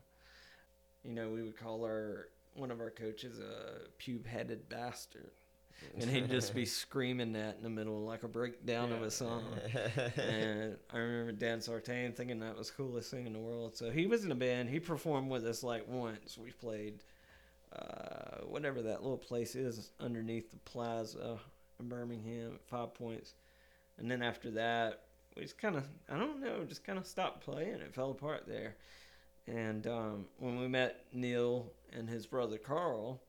Speaker 4: You know, we would call our one of our coaches a pube-headed bastard, and he'd just be screaming that in the middle like a breakdown of a song and I remember Dan Sartain thinking that was the coolest thing in the world. So he was in a band. He performed with us like once. We played uh, whatever that little place is underneath the plaza in Birmingham at Five Points. And then after that, we just kind of, I don't know, just kind of stopped playing. It fell apart there. And um, when we met Neil and his brother Carl,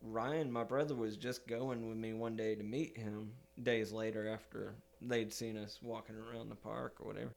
Speaker 4: Ryan, my brother, was just going with me one day to meet him days later after they'd seen us walking around the park or whatever.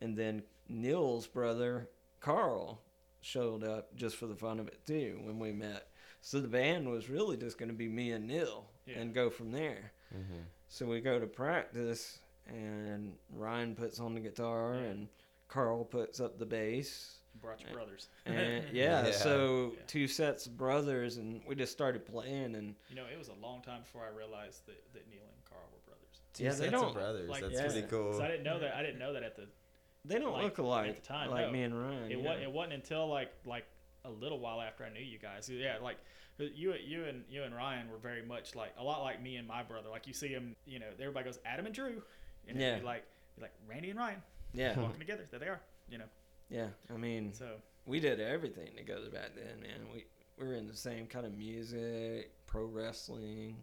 Speaker 4: And then Neil's brother, Carl, showed up just for the fun of it too when we met. So the band was really just going to be me and Neil
Speaker 3: Yeah.
Speaker 4: and go from there.
Speaker 2: Mhm.
Speaker 4: So we go to practice, and Ryan puts on the guitar,
Speaker 3: Yeah.
Speaker 4: and Carl puts up the bass.
Speaker 3: Brought your brothers.
Speaker 4: And yeah,
Speaker 2: Yeah.
Speaker 4: so
Speaker 3: Yeah.
Speaker 4: two sets of brothers, and we just started playing, and
Speaker 3: You know, it was a long time before I realized that, that Neil and Carl were brothers.
Speaker 2: Two
Speaker 4: Yeah, they
Speaker 2: sets
Speaker 4: don't-
Speaker 2: of brothers.
Speaker 3: like-
Speaker 2: That's
Speaker 4: Yeah.
Speaker 2: pretty cool.
Speaker 3: So I didn't know that. I didn't know that at the
Speaker 4: They don't
Speaker 3: like,
Speaker 4: look alike.
Speaker 3: at the time,
Speaker 4: like
Speaker 3: no.
Speaker 4: me and Ryan.
Speaker 3: It
Speaker 4: yeah.
Speaker 3: was it wasn't until like like a little while after I knew you guys. Yeah, like you you and you and Ryan were very much like a lot like me and my brother. Like you see him, you know, everybody goes Adam and Drew, and
Speaker 4: Yeah.
Speaker 3: like like Randy and Ryan
Speaker 4: Yeah,
Speaker 3: walking together. There they are. You know,
Speaker 4: yeah. I mean,
Speaker 3: so
Speaker 4: we did everything together back then, man. We we were in the same kind of music, pro wrestling,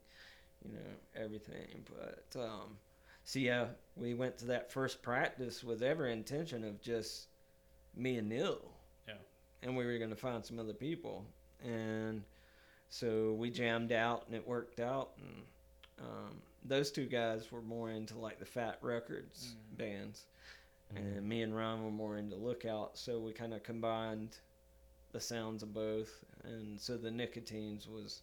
Speaker 4: you know, everything. But um, so yeah, we went to that first practice with every intention of just me and Neil.
Speaker 3: Yeah.
Speaker 4: And we were gonna find some other people, and so we jammed out, and it worked out. And um, those two guys were more into like the Fat Records
Speaker 3: Mhm.
Speaker 4: bands, and me and Ron were more into Lookout. So we kind of combined the sounds of both, and so the Nicotines was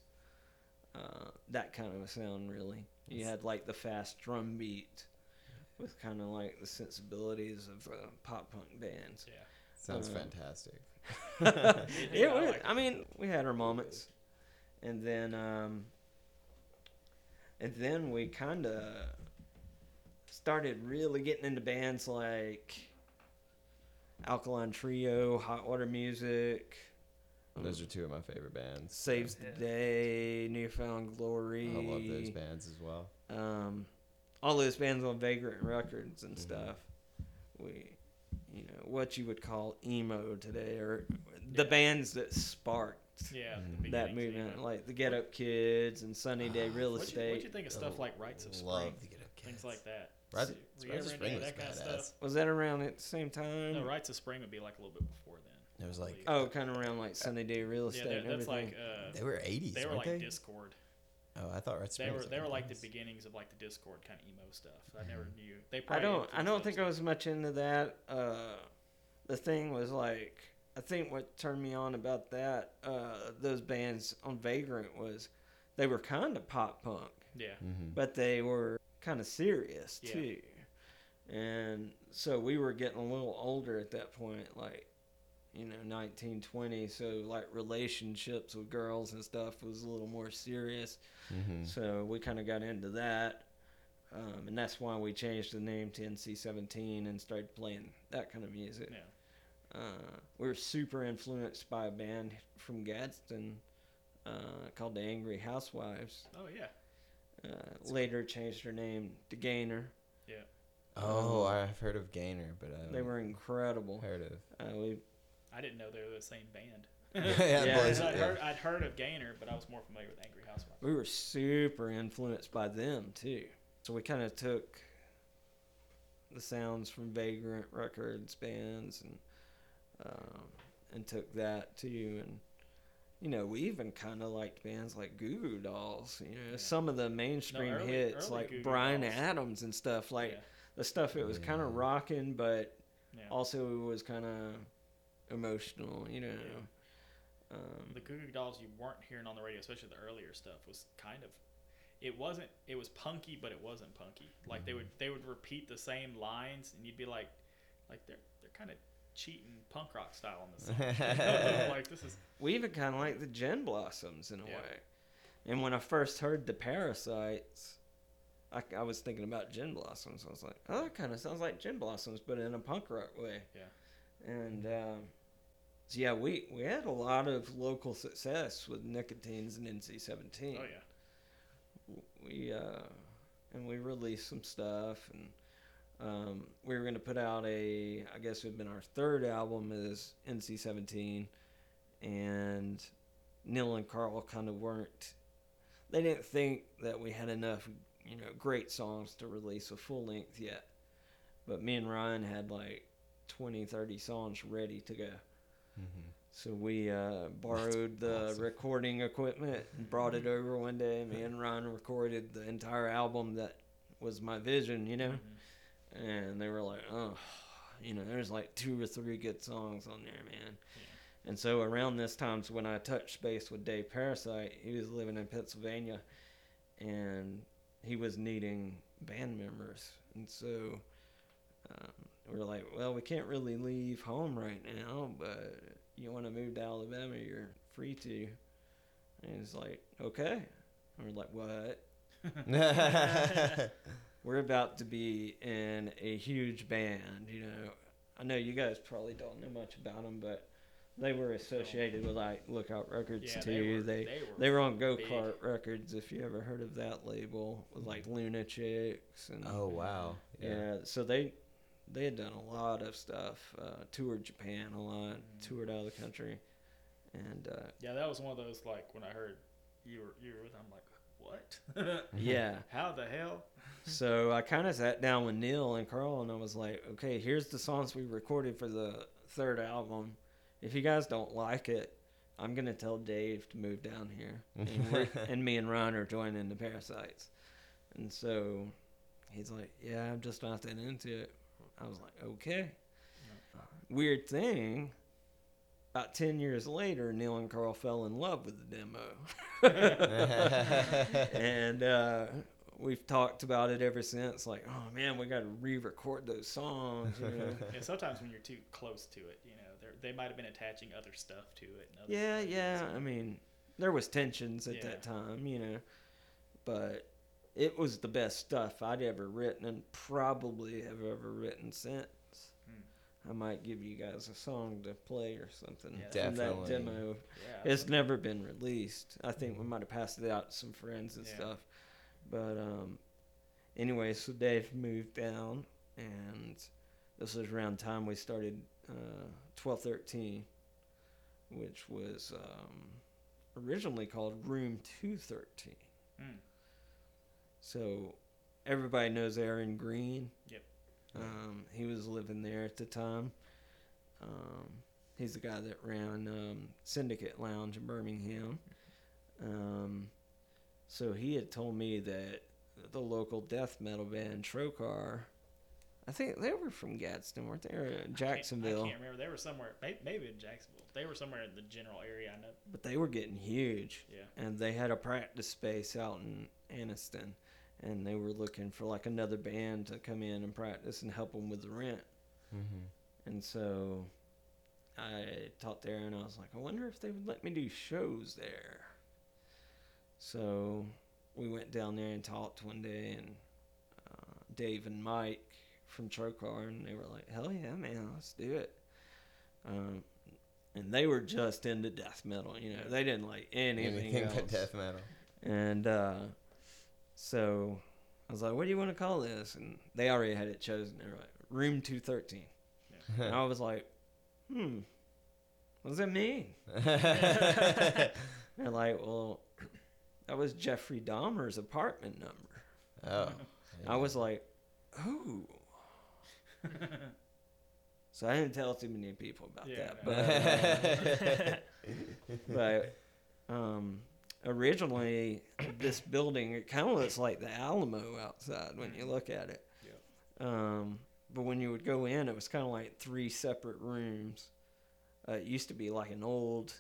Speaker 4: uh, that kind of a sound. Really, you had like the fast drum beat with kind of like the sensibilities of uh, pop punk bands.
Speaker 3: yeah.
Speaker 2: Sounds
Speaker 4: Uh,
Speaker 2: fantastic.
Speaker 4: it
Speaker 3: Yeah, I
Speaker 4: was,
Speaker 3: like.
Speaker 4: I mean, we had our moments, and then um, and then we kind of started really getting into bands like Alkaline Trio, Hot Water Music,
Speaker 2: Those are two of my favorite bands.
Speaker 4: Saves
Speaker 5: Yeah.
Speaker 4: the Day, Newfound Glory.
Speaker 2: I love those bands as well.
Speaker 4: um, all those bands on Vagrant Records and
Speaker 2: Mhm.
Speaker 4: stuff. We, you know, what you would call emo today, or the
Speaker 3: Yeah.
Speaker 4: bands that sparked
Speaker 3: Yeah,
Speaker 2: Mhm.
Speaker 4: that movement,
Speaker 3: you know.
Speaker 4: like the Get Up Kids and Sunny Day Real Estate.
Speaker 3: what'd you think of stuff like Rites of Spring?
Speaker 2: Love to get up
Speaker 3: Things like that.
Speaker 2: Rites,
Speaker 3: Were
Speaker 2: Rites of Spring was
Speaker 3: that kind of stuff?
Speaker 4: Was that around at the same time?
Speaker 3: No, Rites of Spring would be like a little bit before then.
Speaker 2: It was like
Speaker 4: Oh, kind of around like Sunny Day Real
Speaker 3: Yeah,
Speaker 4: Estate
Speaker 3: that,
Speaker 4: and
Speaker 3: that's
Speaker 4: everything.
Speaker 3: like uh,
Speaker 2: they were 80s,
Speaker 3: they were like
Speaker 2: they?
Speaker 3: Dischord.
Speaker 2: Oh, I thought Rites of
Speaker 3: They were they
Speaker 2: like
Speaker 3: were like the beginnings of like the Dischord kind of emo stuff. I
Speaker 2: Mm-hmm.
Speaker 3: never knew. They
Speaker 4: I
Speaker 3: probably
Speaker 4: don't. I don't
Speaker 3: those
Speaker 4: think I was much into that. Uh, the thing was like, I think what turned me on about that, uh, those bands on Vagrant was, they were kind of pop punk,
Speaker 3: Yeah,
Speaker 2: Mhm.
Speaker 4: but they were kind of serious
Speaker 3: Yeah.
Speaker 4: too. And so we were getting a little older at that point, like, you know, 19, 20. So like relationships with girls and stuff was a little more serious.
Speaker 2: Mhm.
Speaker 4: So we kind of got into that. Um, and that's why we changed the name to NC17 and started playing that kind of music.
Speaker 3: yeah.
Speaker 4: Uh, we were super influenced by a band from Gadsden uh, called the Angry Housewives.
Speaker 3: Oh yeah.
Speaker 4: Uh, later changed their name to Gainer.
Speaker 2: Yeah Oh, I've heard of Gainer, but I
Speaker 4: They were incredible.
Speaker 2: heard of.
Speaker 4: Uh, we
Speaker 3: I didn't know they were the same band.
Speaker 2: yeah,
Speaker 4: Yeah.
Speaker 2: boys,
Speaker 3: I'd,
Speaker 2: yeah.
Speaker 3: heard, I'd heard of Gainer, but I was more familiar with Angry Housewives.
Speaker 4: we were super influenced by them too. So we kind of took the sounds from Vagrant Records bands and um, and took that too. And you know, we even kind of liked bands like Goo Goo Dolls. You know,
Speaker 3: Yeah.
Speaker 4: some of the mainstream
Speaker 3: early-
Speaker 4: hits
Speaker 3: early
Speaker 4: like
Speaker 3: Goo Goo
Speaker 4: Bryan
Speaker 3: Dolls.
Speaker 4: Adams and stuff. Like
Speaker 3: yeah,
Speaker 4: the stuff it was kind of rocking, but
Speaker 3: yeah.
Speaker 4: also it was kind of emotional. You know. Um,
Speaker 3: the Goo Goo Dolls you weren't hearing on the radio, especially the earlier stuff, was kind of. It wasn't. It was punky, but it wasn't punky. Like they would they would repeat the same lines, and you'd be like, like they're they're kind of cheating punk rock style on this song. Like this is
Speaker 4: we even kind of like the Gin Blossoms in a
Speaker 3: Yeah.
Speaker 4: way. And when I first heard the Parasites, I, I was thinking about Gin Blossoms. I was like, oh, that kind of sounds like Gin Blossoms, but in a punk rock way.
Speaker 3: Yeah.
Speaker 4: And um, so yeah, we we had a lot of local success with Nicotines and NC17.
Speaker 3: oh yeah.
Speaker 4: We uh, and we released some stuff and. Um, we were going to put out a, I guess it would have been our third album is NC17, and Neil and Carl kind of weren't, they didn't think that we had enough, you know, great songs to release a full length yet. But me and Ryan had like 20, 30 songs ready to go.
Speaker 2: Mhm.
Speaker 4: So we uh, borrowed the
Speaker 2: awesome.
Speaker 4: recording equipment and brought it over one day. Me and Ryan recorded the entire album that was my vision, you know
Speaker 3: Mhm.
Speaker 4: and they were like, "Oh, you know, there's like two or three good songs on there, man." And so around this time's when I touched base with Dave Parasite. He was living in Pennsylvania, and he was needing band members, and so um, we were like, "Well, we can't really leave home right now, but you want to move to Alabama, you're free to." And he's like, "Okay." And we're like, "What?" we're about to be in a huge band, you know. I know you guys probably don't know much about them, but they were associated with like Lookout Records
Speaker 3: Yeah,
Speaker 4: too.
Speaker 3: they were.
Speaker 4: they
Speaker 3: they were.
Speaker 4: they were on Go Kart Records, if you ever heard of that label, with like mm-hmm. Lunatics and
Speaker 2: Oh wow.
Speaker 4: yeah. So they they had done a lot of stuff. Uh, toured Japan a lot, toured out of the country, and uh,
Speaker 3: Yeah, that was one of those like when I heard you were you were with. I'm like, what?
Speaker 4: yeah.
Speaker 3: How the hell?
Speaker 4: So I kind of sat down with Neil and Carl, and I was like, okay, here's the songs we recorded for the third album. If you guys don't like it, I'm gonna tell Dave to move down here, and, and me and Ron are joining the Parasites. And so he's like, yeah, I'm just not that into it. I was like, okay. Weird thing. About ten years later, Neil and Carl fell in love with the demo and uh, we've talked about it ever since. Like, oh man, we got to re-record those songs. You know?
Speaker 3: And sometimes when you're too close to it, you know, they they might have been attaching other stuff to it. And other
Speaker 4: yeah, yeah. I mean, there was tensions at
Speaker 3: Yeah.
Speaker 4: that time, you know, but it was the best stuff I'd ever written and probably have ever written since.
Speaker 3: Hmm.
Speaker 4: I might give you guys a song to play or something
Speaker 3: Yeah.
Speaker 4: from that demo.
Speaker 3: Yeah,
Speaker 4: It's never been released. I think we might have passed it out to some friends and
Speaker 3: Yeah.
Speaker 4: stuff. But um, anyway, so Dave moved down, and this was around time we started uh, twelve thirteen, which was um, originally called Room Two Thirteen.
Speaker 3: Mm.
Speaker 4: So everybody knows Aaron Green.
Speaker 3: Yep.
Speaker 4: Um, he was living there at the time. Um, he's the guy that ran um, Syndicate Lounge in Birmingham. Um, so he had told me that the local death metal band Trocar, I think they were from Gadsden, weren't they? Or
Speaker 3: I can't-
Speaker 4: Jacksonville.
Speaker 3: I can't remember. They were somewhere, maybe in Jacksonville. They were somewhere in the general area. I know.
Speaker 4: But they were getting huge.
Speaker 3: Yeah.
Speaker 4: and they had a practice space out in Anniston, and they were looking for like another band to come in and practice and help them with the rent.
Speaker 2: Mhm.
Speaker 4: And so I talked there, and I was like, I wonder if they would let me do shows there. So we went down there and talked one day, and uh, Dave and Mike from Trokar, and they were like, "Hell yeah, man, let's do it." Um, and they were just into death metal, you know. They didn't like anything,
Speaker 2: Anything
Speaker 4: else.
Speaker 2: but death metal.
Speaker 4: And uh, so I was like, "What do you want to call this?" And they already had it chosen. They were like, "Room 213." and I was like, "Hmm, what does that mean?" They're like, "Well, that was Jeffrey Dahmer's apartment number."
Speaker 2: oh.
Speaker 4: I was like, "Oh." so I didn't tell too many people about
Speaker 3: Yeah,
Speaker 4: that, but. uh, but um, originally this building it kind of looks like the Alamo outside when you look at it. Um, but when you would go in, it was kind of like three separate rooms. Uh, it used to be like an old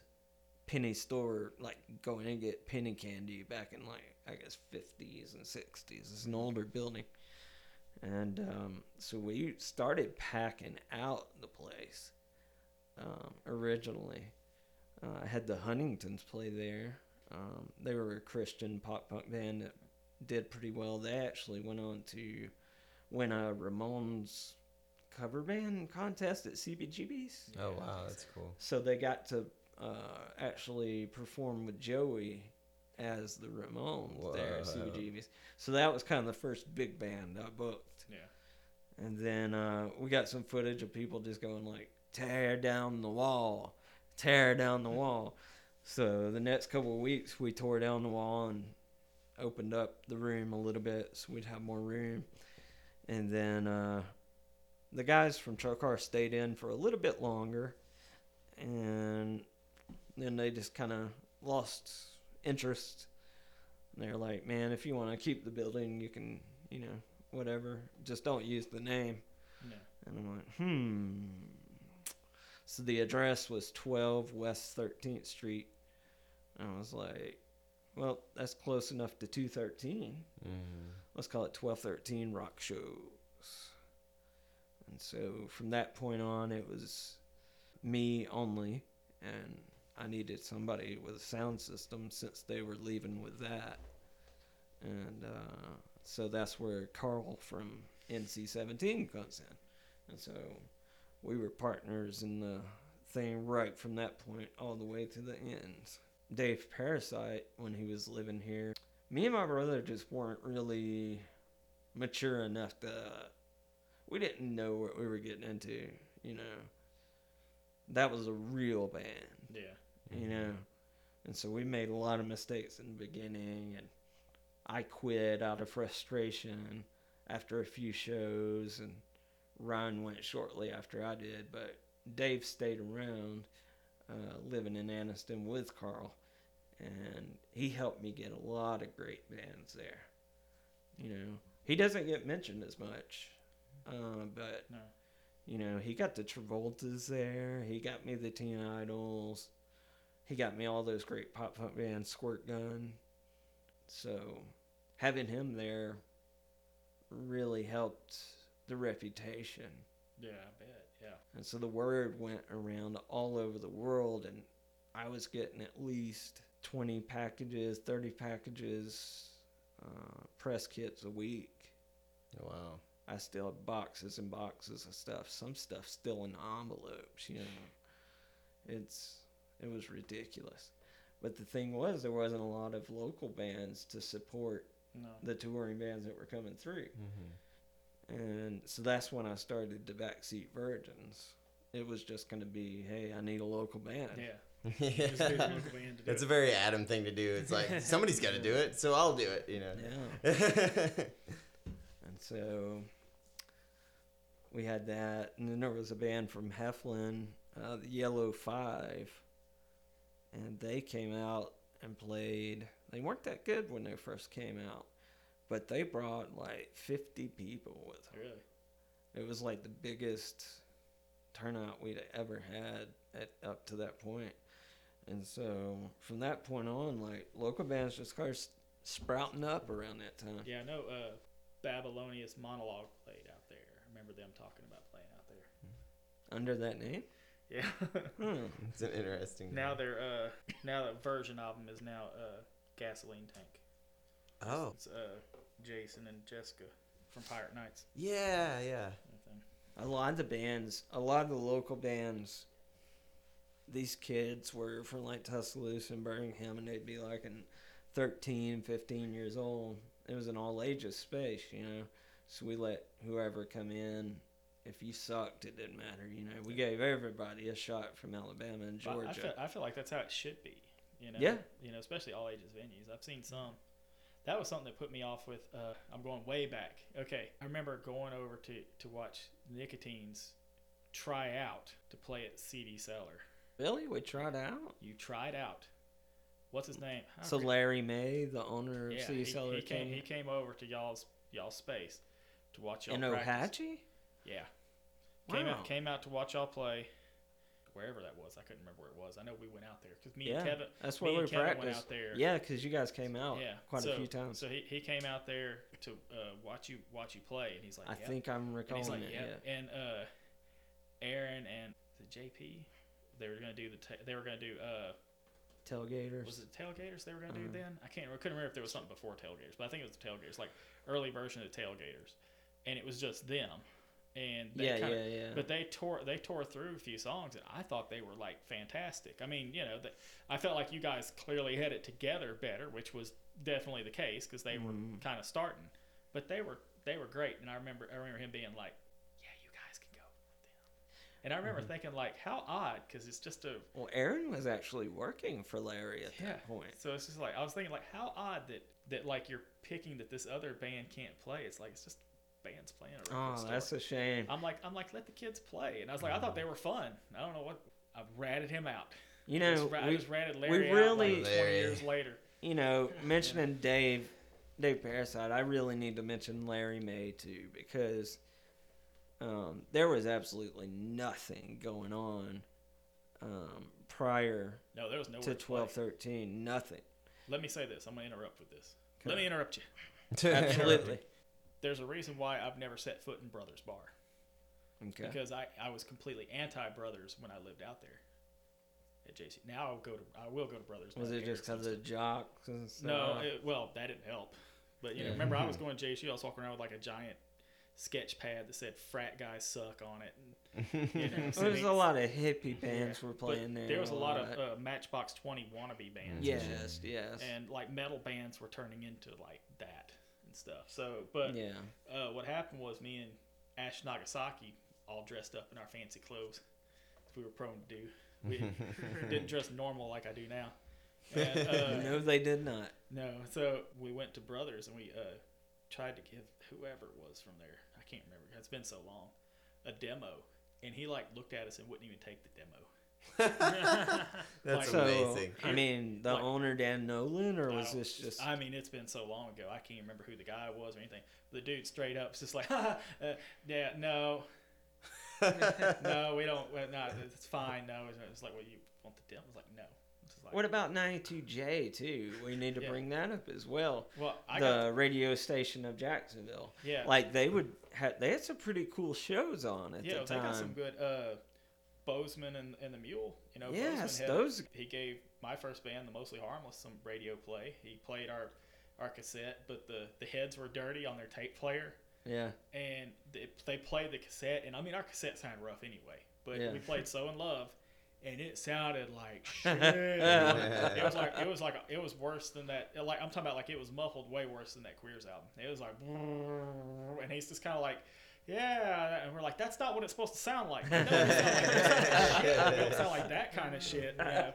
Speaker 4: penny store, like going and get penny candy back in like I guess fifties and sixties. It's an older building, and um, so we started packing out the place um, originally. Uh, I had the Huntingtons play there. Um, they were a Christian pop punk band that did pretty well. They actually went on to win a Ramones cover band contest at CBGB's.
Speaker 2: Oh wow, that's cool.
Speaker 4: So they got to uh, actually perform with Joey as the Ramones there at
Speaker 2: Whoa.
Speaker 4: CBGB's. So that was kind of the first big band I booked.
Speaker 3: Yeah.
Speaker 4: And then uh, we got some footage of people just going like, "Tear down the wall, tear down the wall." So the next couple of weeks, we tore down the wall and opened up the room a little bit so we'd have more room. And then uh, the guys from Trokar stayed in for a little bit longer, and then they just kind of lost interest. And they're like, "Man, if you want to keep the building, you can, you know, whatever. Just don't use the name."
Speaker 3: No.
Speaker 4: And I'm like, hmm. So the address was 12 West 13th Street. And I was like, well, that's close enough to 213.
Speaker 2: Mm.
Speaker 4: Let's call it 1213 Rock Shows. And so from that point on, it was me only. And I needed somebody with a sound system since they were leaving with that. And uh, so that's where Carl from NC 17 comes in. And so we were partners in the thing right from that point all the way to the end. Dave Parasite, when he was living here, me and my brother just weren't really mature enough to. We didn't know what we were getting into, you know. That was a real band
Speaker 3: Yeah.
Speaker 4: you know. And so we made a lot of mistakes in the beginning, and I quit out of frustration after a few shows, and Ryan went shortly after I did, but Dave stayed around, uh, living in Anniston with Carl, and he helped me get a lot of great bands there. You know, he doesn't get mentioned as much, uh, but
Speaker 3: No.
Speaker 4: you know, he got the Travoltas there. He got me the Teen Idols. He got me all those great pop punk bands, Squirtgun. So having him there really helped the reputation.
Speaker 3: Yeah, I bet. Yeah.
Speaker 4: And so the word went around all over the world, and I was getting at least 20 packages, 30 packages, uh, press kits a week.
Speaker 2: Wow.
Speaker 4: I still have boxes and boxes of stuff. Some stuff still in envelopes, you know. It's it was ridiculous. But the thing was there wasn't a lot of local bands to support
Speaker 3: No.
Speaker 4: the touring bands that were coming through.
Speaker 2: Mm-hmm.
Speaker 4: And so that's when I started the Backseat Virgins. It was just going to be, hey, I need a local band.
Speaker 3: Yeah. Just
Speaker 2: yeah.
Speaker 3: local band
Speaker 2: It's a very Adam thing to do. It's like somebody's got to do it, so I'll do it. You know.
Speaker 4: Yeah. And so we had that, and then there was a band from Heflin, uh, the Yellow Five, and they came out and played. They weren't that good when they first came out, but they brought like 50 people with them.
Speaker 3: Really?
Speaker 4: It was like the biggest turnout we'd ever had at up to that point. And so from that point on, like local bands just started sprouting up around that time.
Speaker 3: Yeah, I know uh, Babylonius Monologue played out there. I remember them talking about playing out there.
Speaker 4: Under that name?
Speaker 3: Yeah.
Speaker 4: Hmm.
Speaker 2: It's an interesting.
Speaker 3: now their uh now the version of them is now uh Gasoline Tank.
Speaker 2: Oh.
Speaker 3: It's uh Jason and Jessica from Pirate Nights.
Speaker 2: Yeah, yeah.
Speaker 4: A lot of the bands, a lot of the local bands, these kids were from like Tuscaloosa and Birmingham, and they'd be like in 13, 15 years old. It was an all ages space, you know. So we let whoever come in. If you sucked, it didn't matter, you know. We gave everybody a shot from Alabama and Georgia.
Speaker 3: I feel, I feel like that's how it should be. You know.
Speaker 4: Yeah.
Speaker 3: You know, especially all ages venues. I've seen some. That was something that put me off with. Uh, I'm going way back. Okay, I remember going over to to watch Nicotines try out to play at CD Cellar.
Speaker 4: really? We tried out?
Speaker 3: You tried out. What's his name? I
Speaker 4: So
Speaker 3: forget-
Speaker 4: Larry May, the owner of
Speaker 3: yeah,
Speaker 4: CD
Speaker 3: he,
Speaker 4: Cellar,
Speaker 3: he came.
Speaker 4: came
Speaker 3: He came over to y'all's y'all's space to watch y'all
Speaker 4: in
Speaker 3: practice.
Speaker 4: Ohatchee?
Speaker 3: Yeah. Came
Speaker 4: Wow.
Speaker 3: out came out to watch y'all play. Wherever that was, I couldn't remember where it was. I know we went out there because me
Speaker 4: Yeah,
Speaker 3: and Kevin.
Speaker 4: that's where we
Speaker 3: Kevin
Speaker 4: practiced.
Speaker 3: went out there.
Speaker 4: Yeah, because you guys came out
Speaker 3: yeah,
Speaker 4: quite
Speaker 3: so,
Speaker 4: a few times.
Speaker 3: So he, he came out there to uh, watch you watch you play, and he's like,
Speaker 4: I
Speaker 3: "Yep."
Speaker 4: think I'm
Speaker 3: and
Speaker 4: recalling
Speaker 3: he's like,
Speaker 4: it.
Speaker 3: "Yep."
Speaker 4: Yeah.
Speaker 3: And uh, Aaron and the JP, they were gonna do the they were gonna do uh,
Speaker 4: Tailgaters.
Speaker 3: was it tailgaters they were gonna do
Speaker 4: Uh-huh.
Speaker 3: then? I can't I couldn't remember if there was something before tailgaters, but I think it was the tailgaters, like early version of the tailgaters, and it was just them, and they
Speaker 4: yeah,
Speaker 3: kinda,
Speaker 4: yeah, yeah.
Speaker 3: but they tore they tore through a few songs, and I thought they were like fantastic. I mean, you know, that I felt like you guys clearly had it together better, which was definitely the case because they were
Speaker 4: Mhm.
Speaker 3: kind of starting, but they were they were great. And I remember I remember him being like, "Yeah, you guys can go." with them." And I remember
Speaker 4: Mm-hmm.
Speaker 3: thinking like, how odd because it's just a
Speaker 4: well, Aaron was actually working for Larry at
Speaker 3: yeah.
Speaker 4: that point.
Speaker 3: So it's just like I was thinking like, how odd that that like you're picking that this other band can't play. It's like it's just bands playing a record
Speaker 4: Oh,
Speaker 3: store.
Speaker 4: that's a shame.
Speaker 3: I'm like, I'm like, let the kids play. And I was like, I thought they were fun. I don't know what. I ratted him out.
Speaker 4: You
Speaker 3: I
Speaker 4: know,
Speaker 3: just, ra- I
Speaker 4: we,
Speaker 3: just ratted Larry out
Speaker 4: really-
Speaker 3: like 20 years later.
Speaker 4: you know, mentioning Dave, Dave Parasite, I really need to mention Larry May too because um, there was absolutely nothing going on um, prior
Speaker 3: No, there was no
Speaker 4: to twelve thirteen. Nothing.
Speaker 3: Let me say this. I'm gonna interrupt with this.
Speaker 4: Okay.
Speaker 3: Let me interrupt you.
Speaker 4: Absolutely.
Speaker 3: There's a reason why I've never set foot in Brothers Bar
Speaker 4: Okay.
Speaker 3: because I, I was completely anti Brothers when I lived out there at JC. Now I'll go to I will go to Brothers.
Speaker 4: Was it just because of jocks and stuff?
Speaker 3: No, it, well, that didn't help. But you know,
Speaker 4: Yeah.
Speaker 3: remember I was going to JC. I was walking around with like a giant sketch pad that said "frat guys suck" on it. And, you know,
Speaker 4: There's a lot of hippie bands
Speaker 3: yeah,
Speaker 4: were playing there.
Speaker 3: There was a lot of uh, Matchbox Twenty wannabe bands. and
Speaker 4: yes, yes,
Speaker 3: and like metal bands were turning into like that and stuff. So, but
Speaker 4: yeah.
Speaker 3: uh, what happened was me and Ash Nagasaki all dressed up in our fancy clothes, as we were prone to do. We didn't dress normal like I do now. And, uh,
Speaker 4: no, they did not.
Speaker 3: no, so we went to Brothers and we uh, tried to give whoever it was from there, I can't remember, it's been so long, a demo. And he like looked at us and wouldn't even take the demo.
Speaker 2: That's
Speaker 3: Like-
Speaker 4: So,
Speaker 2: amazing.
Speaker 4: I mean, the
Speaker 3: Like-
Speaker 4: owner Dan Nolan, or was this just?
Speaker 3: I mean, it's been so long ago. I can't remember who the guy was or anything. The dude straight up was just like, uh, yeah, no, no, we don't. Well, no, it's fine. No, it's, it's like, well, you want the demo? I was like, no. Like,
Speaker 4: What about 92J too? We need to
Speaker 3: Yeah.
Speaker 4: bring that up as well.
Speaker 3: Well, I
Speaker 4: the
Speaker 3: got
Speaker 4: radio station of Jacksonville.
Speaker 3: yeah,
Speaker 4: Like they would have, they had some pretty cool shows on at
Speaker 3: yeah.
Speaker 4: the time.
Speaker 3: Yeah, They got some good. Uh, Bozeman and, and the Mule. You know,
Speaker 4: Yes,
Speaker 3: Bozeman had,
Speaker 4: those-
Speaker 3: He gave my first band, the Mostly Harmless, some radio play. He played our our cassette, but the the heads were dirty on their tape player.
Speaker 4: Yeah,
Speaker 3: and they, they played the cassette and i mean our cassette sounded rough anyway but
Speaker 4: Yeah.
Speaker 3: we played so in love and it sounded like shit. it was like it was like it was worse than that like i'm talking about like it was muffled way worse than that queers album it was like and he's just kind of like yeah and we're like that's not what it's supposed to sound like no, it don't sound like this. it don't sound like that kind of shit you know?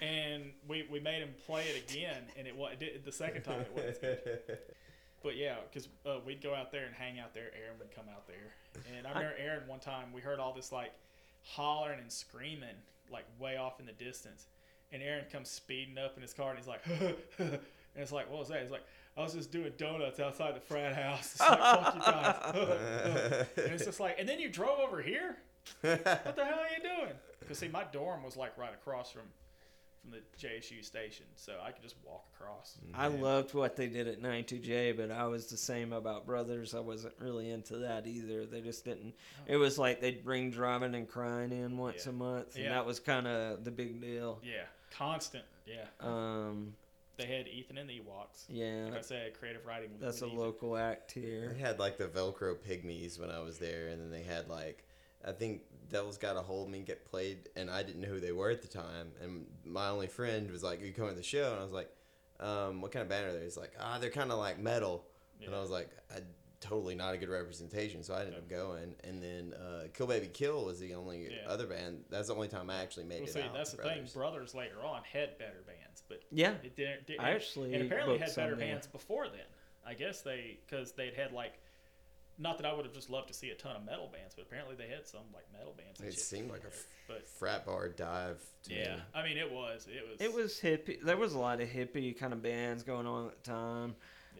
Speaker 3: and we, we made him play it again and it, wa- it did, the second time it was good but yeah, because uh, we'd go out there and hang out there. Aaron would come out there, and I remember Aaron one time we heard all this like hollering and screaming like way off in the distance, and Aaron comes speeding up in his car and he's like, and it's like, what was that? It's like, I was just doing donuts outside the frat house. It's like, fuck you guys. and it's just like, and then you drove over here. What the hell are you doing? Because see, my dorm was like right across from from the JSU station, so I could just walk across.
Speaker 4: I loved what they did at 92J, but I was the same about Brothers. I wasn't really into that either. They just didn't. It was like they'd bring Drivin' N' Cryin' in once
Speaker 3: Yeah.
Speaker 4: a month, and
Speaker 3: Yeah.
Speaker 4: that was kind of the big deal.
Speaker 3: Yeah, constant. Yeah.
Speaker 4: Um,
Speaker 3: They had Ethan and the Ewoks.
Speaker 4: yeah,
Speaker 3: Like I said, creative writing.
Speaker 4: That's a
Speaker 3: with Ethan.
Speaker 4: local act here.
Speaker 2: They had like the Velcro Pygmies when I was there, and then they had like I think Devil's Got a Hold of Me get played, and I didn't know who they were at the time. And my only friend was like, "Are you coming to the show?" And I was like, um, "What kind of band are they?" He's like, "Ah, they're kind of like metal." And I was like, I, "Totally not a good representation," so I ended up going. And then uh, Kill Baby Kill was the only
Speaker 3: Yeah.
Speaker 2: other band. That's the only time I actually made
Speaker 3: Well,
Speaker 2: it
Speaker 3: see,
Speaker 2: out.
Speaker 3: that's
Speaker 2: to
Speaker 3: the thing.
Speaker 2: Brothers.
Speaker 3: Brothers later on had better bands, but
Speaker 4: Yeah,
Speaker 3: it didn't. didn't
Speaker 4: I actually
Speaker 3: and apparently had better
Speaker 4: some there.
Speaker 3: bands before then. I guess they because they'd had like. Not that I would have just loved to see a ton of metal bands, but apparently they had some like metal bands. And
Speaker 2: It seemed like a
Speaker 3: there.
Speaker 2: f-
Speaker 3: but
Speaker 2: frat bar dive. To
Speaker 3: yeah,
Speaker 2: me.
Speaker 3: I mean it was it was
Speaker 4: it was hippie. There was a lot of hippie kind of bands going on at the time.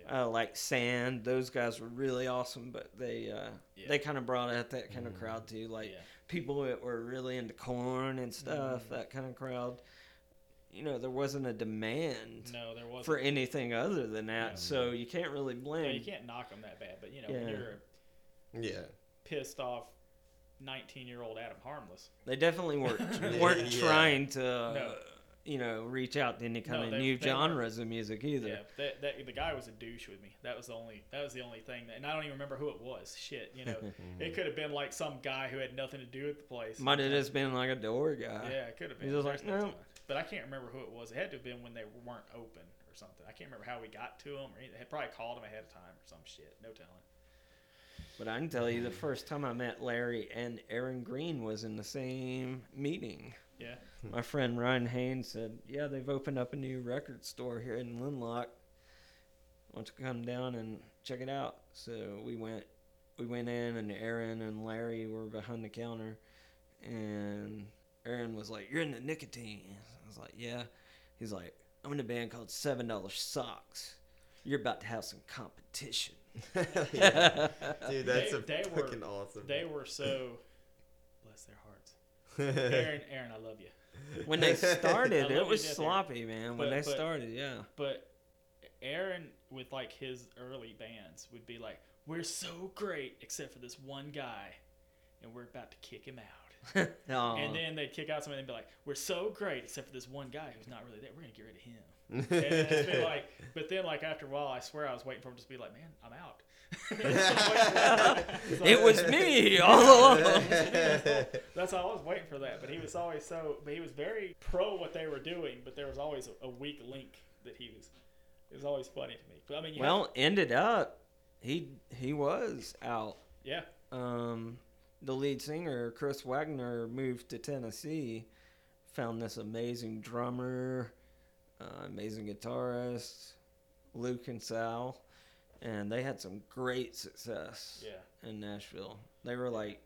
Speaker 3: Yeah.
Speaker 4: Uh, like Sand, those guys were really awesome, but they uh,
Speaker 3: Yeah.
Speaker 4: they kind of brought out that kind of crowd too, like
Speaker 3: Yeah.
Speaker 4: people that were really into corn and stuff.
Speaker 3: Mm-hmm.
Speaker 4: That kind of crowd. You know, there wasn't a demand
Speaker 3: no there wasn't
Speaker 4: for anything other than that,
Speaker 3: No.
Speaker 4: so you can't really blame.
Speaker 3: yeah, you can't knock them that bad, but you know when you're
Speaker 2: Yeah.
Speaker 3: pissed off nineteen year old Adam Harmless.
Speaker 4: They definitely weren't weren't
Speaker 2: Yeah.
Speaker 4: trying to,
Speaker 3: No.
Speaker 4: you know, reach out to any kind
Speaker 3: No,
Speaker 4: of
Speaker 3: they-
Speaker 4: new
Speaker 3: they weren't.
Speaker 4: genres of music either.
Speaker 3: Yeah, that, that the guy was a douche with me. That was the only that was the only thing, that, and I don't even remember who it was. Shit, you know, it could have been like some guy who had nothing to do with the place.
Speaker 4: Might have just been like a door guy.
Speaker 3: Yeah, it could have been.
Speaker 4: He's just
Speaker 3: There's
Speaker 4: like,
Speaker 3: no
Speaker 4: "No."
Speaker 3: telling. But I can't remember who it was. It had to have been when they weren't open or something. I can't remember how we got to them, or anything. They had probably called them ahead of time or some shit. No telling.
Speaker 4: But I can tell you, the first time I met Larry and Aaron Green was in the same meeting.
Speaker 3: Yeah,
Speaker 4: My friend Ryan Haynes said, "Yeah, they've opened up a new record store here in Lenlock. Why don't you come down and check it out?" So we went. We went in, and Aaron and Larry were behind the counter, and Aaron was like, "You're in the nicotine." I was like, "Yeah." He's like, "I'm in a band called Seven Dollar Socks. You're about to have some competition."
Speaker 2: Yeah. Dude, that's
Speaker 3: They-
Speaker 2: a
Speaker 3: they were-
Speaker 2: fucking awesome.
Speaker 3: they were so. Bless their hearts. Aaron, Aaron, I love you.
Speaker 4: When they started, it was
Speaker 3: to death,
Speaker 4: sloppy, man. When
Speaker 3: But-
Speaker 4: they
Speaker 3: but-
Speaker 4: started, yeah.
Speaker 3: But Aaron, with like his early bands, would be like, "We're so great, except for this one guy, and we're about to kick him out." And then they'd kick out somebody and be like, "We're so great, except for this one guy who's not really there. We're gonna get rid of him." like, but then like after a while, I swear I was waiting for him to be like, "Man, I'm out."
Speaker 4: it was me all along.
Speaker 3: That's all I was waiting for that. But he was always so. But he was very pro what they were doing. But there was always a, a weak link that he was. It was always funny to me. But I mean,
Speaker 4: Well, ended up, he he was out.
Speaker 3: yeah,
Speaker 4: Um, the lead singer Chris Wagner moved to Tennessee, found this amazing drummer, uh, amazing guitarist, Luke and Sal, and they had some great success
Speaker 3: yeah.
Speaker 4: in Nashville. They were like,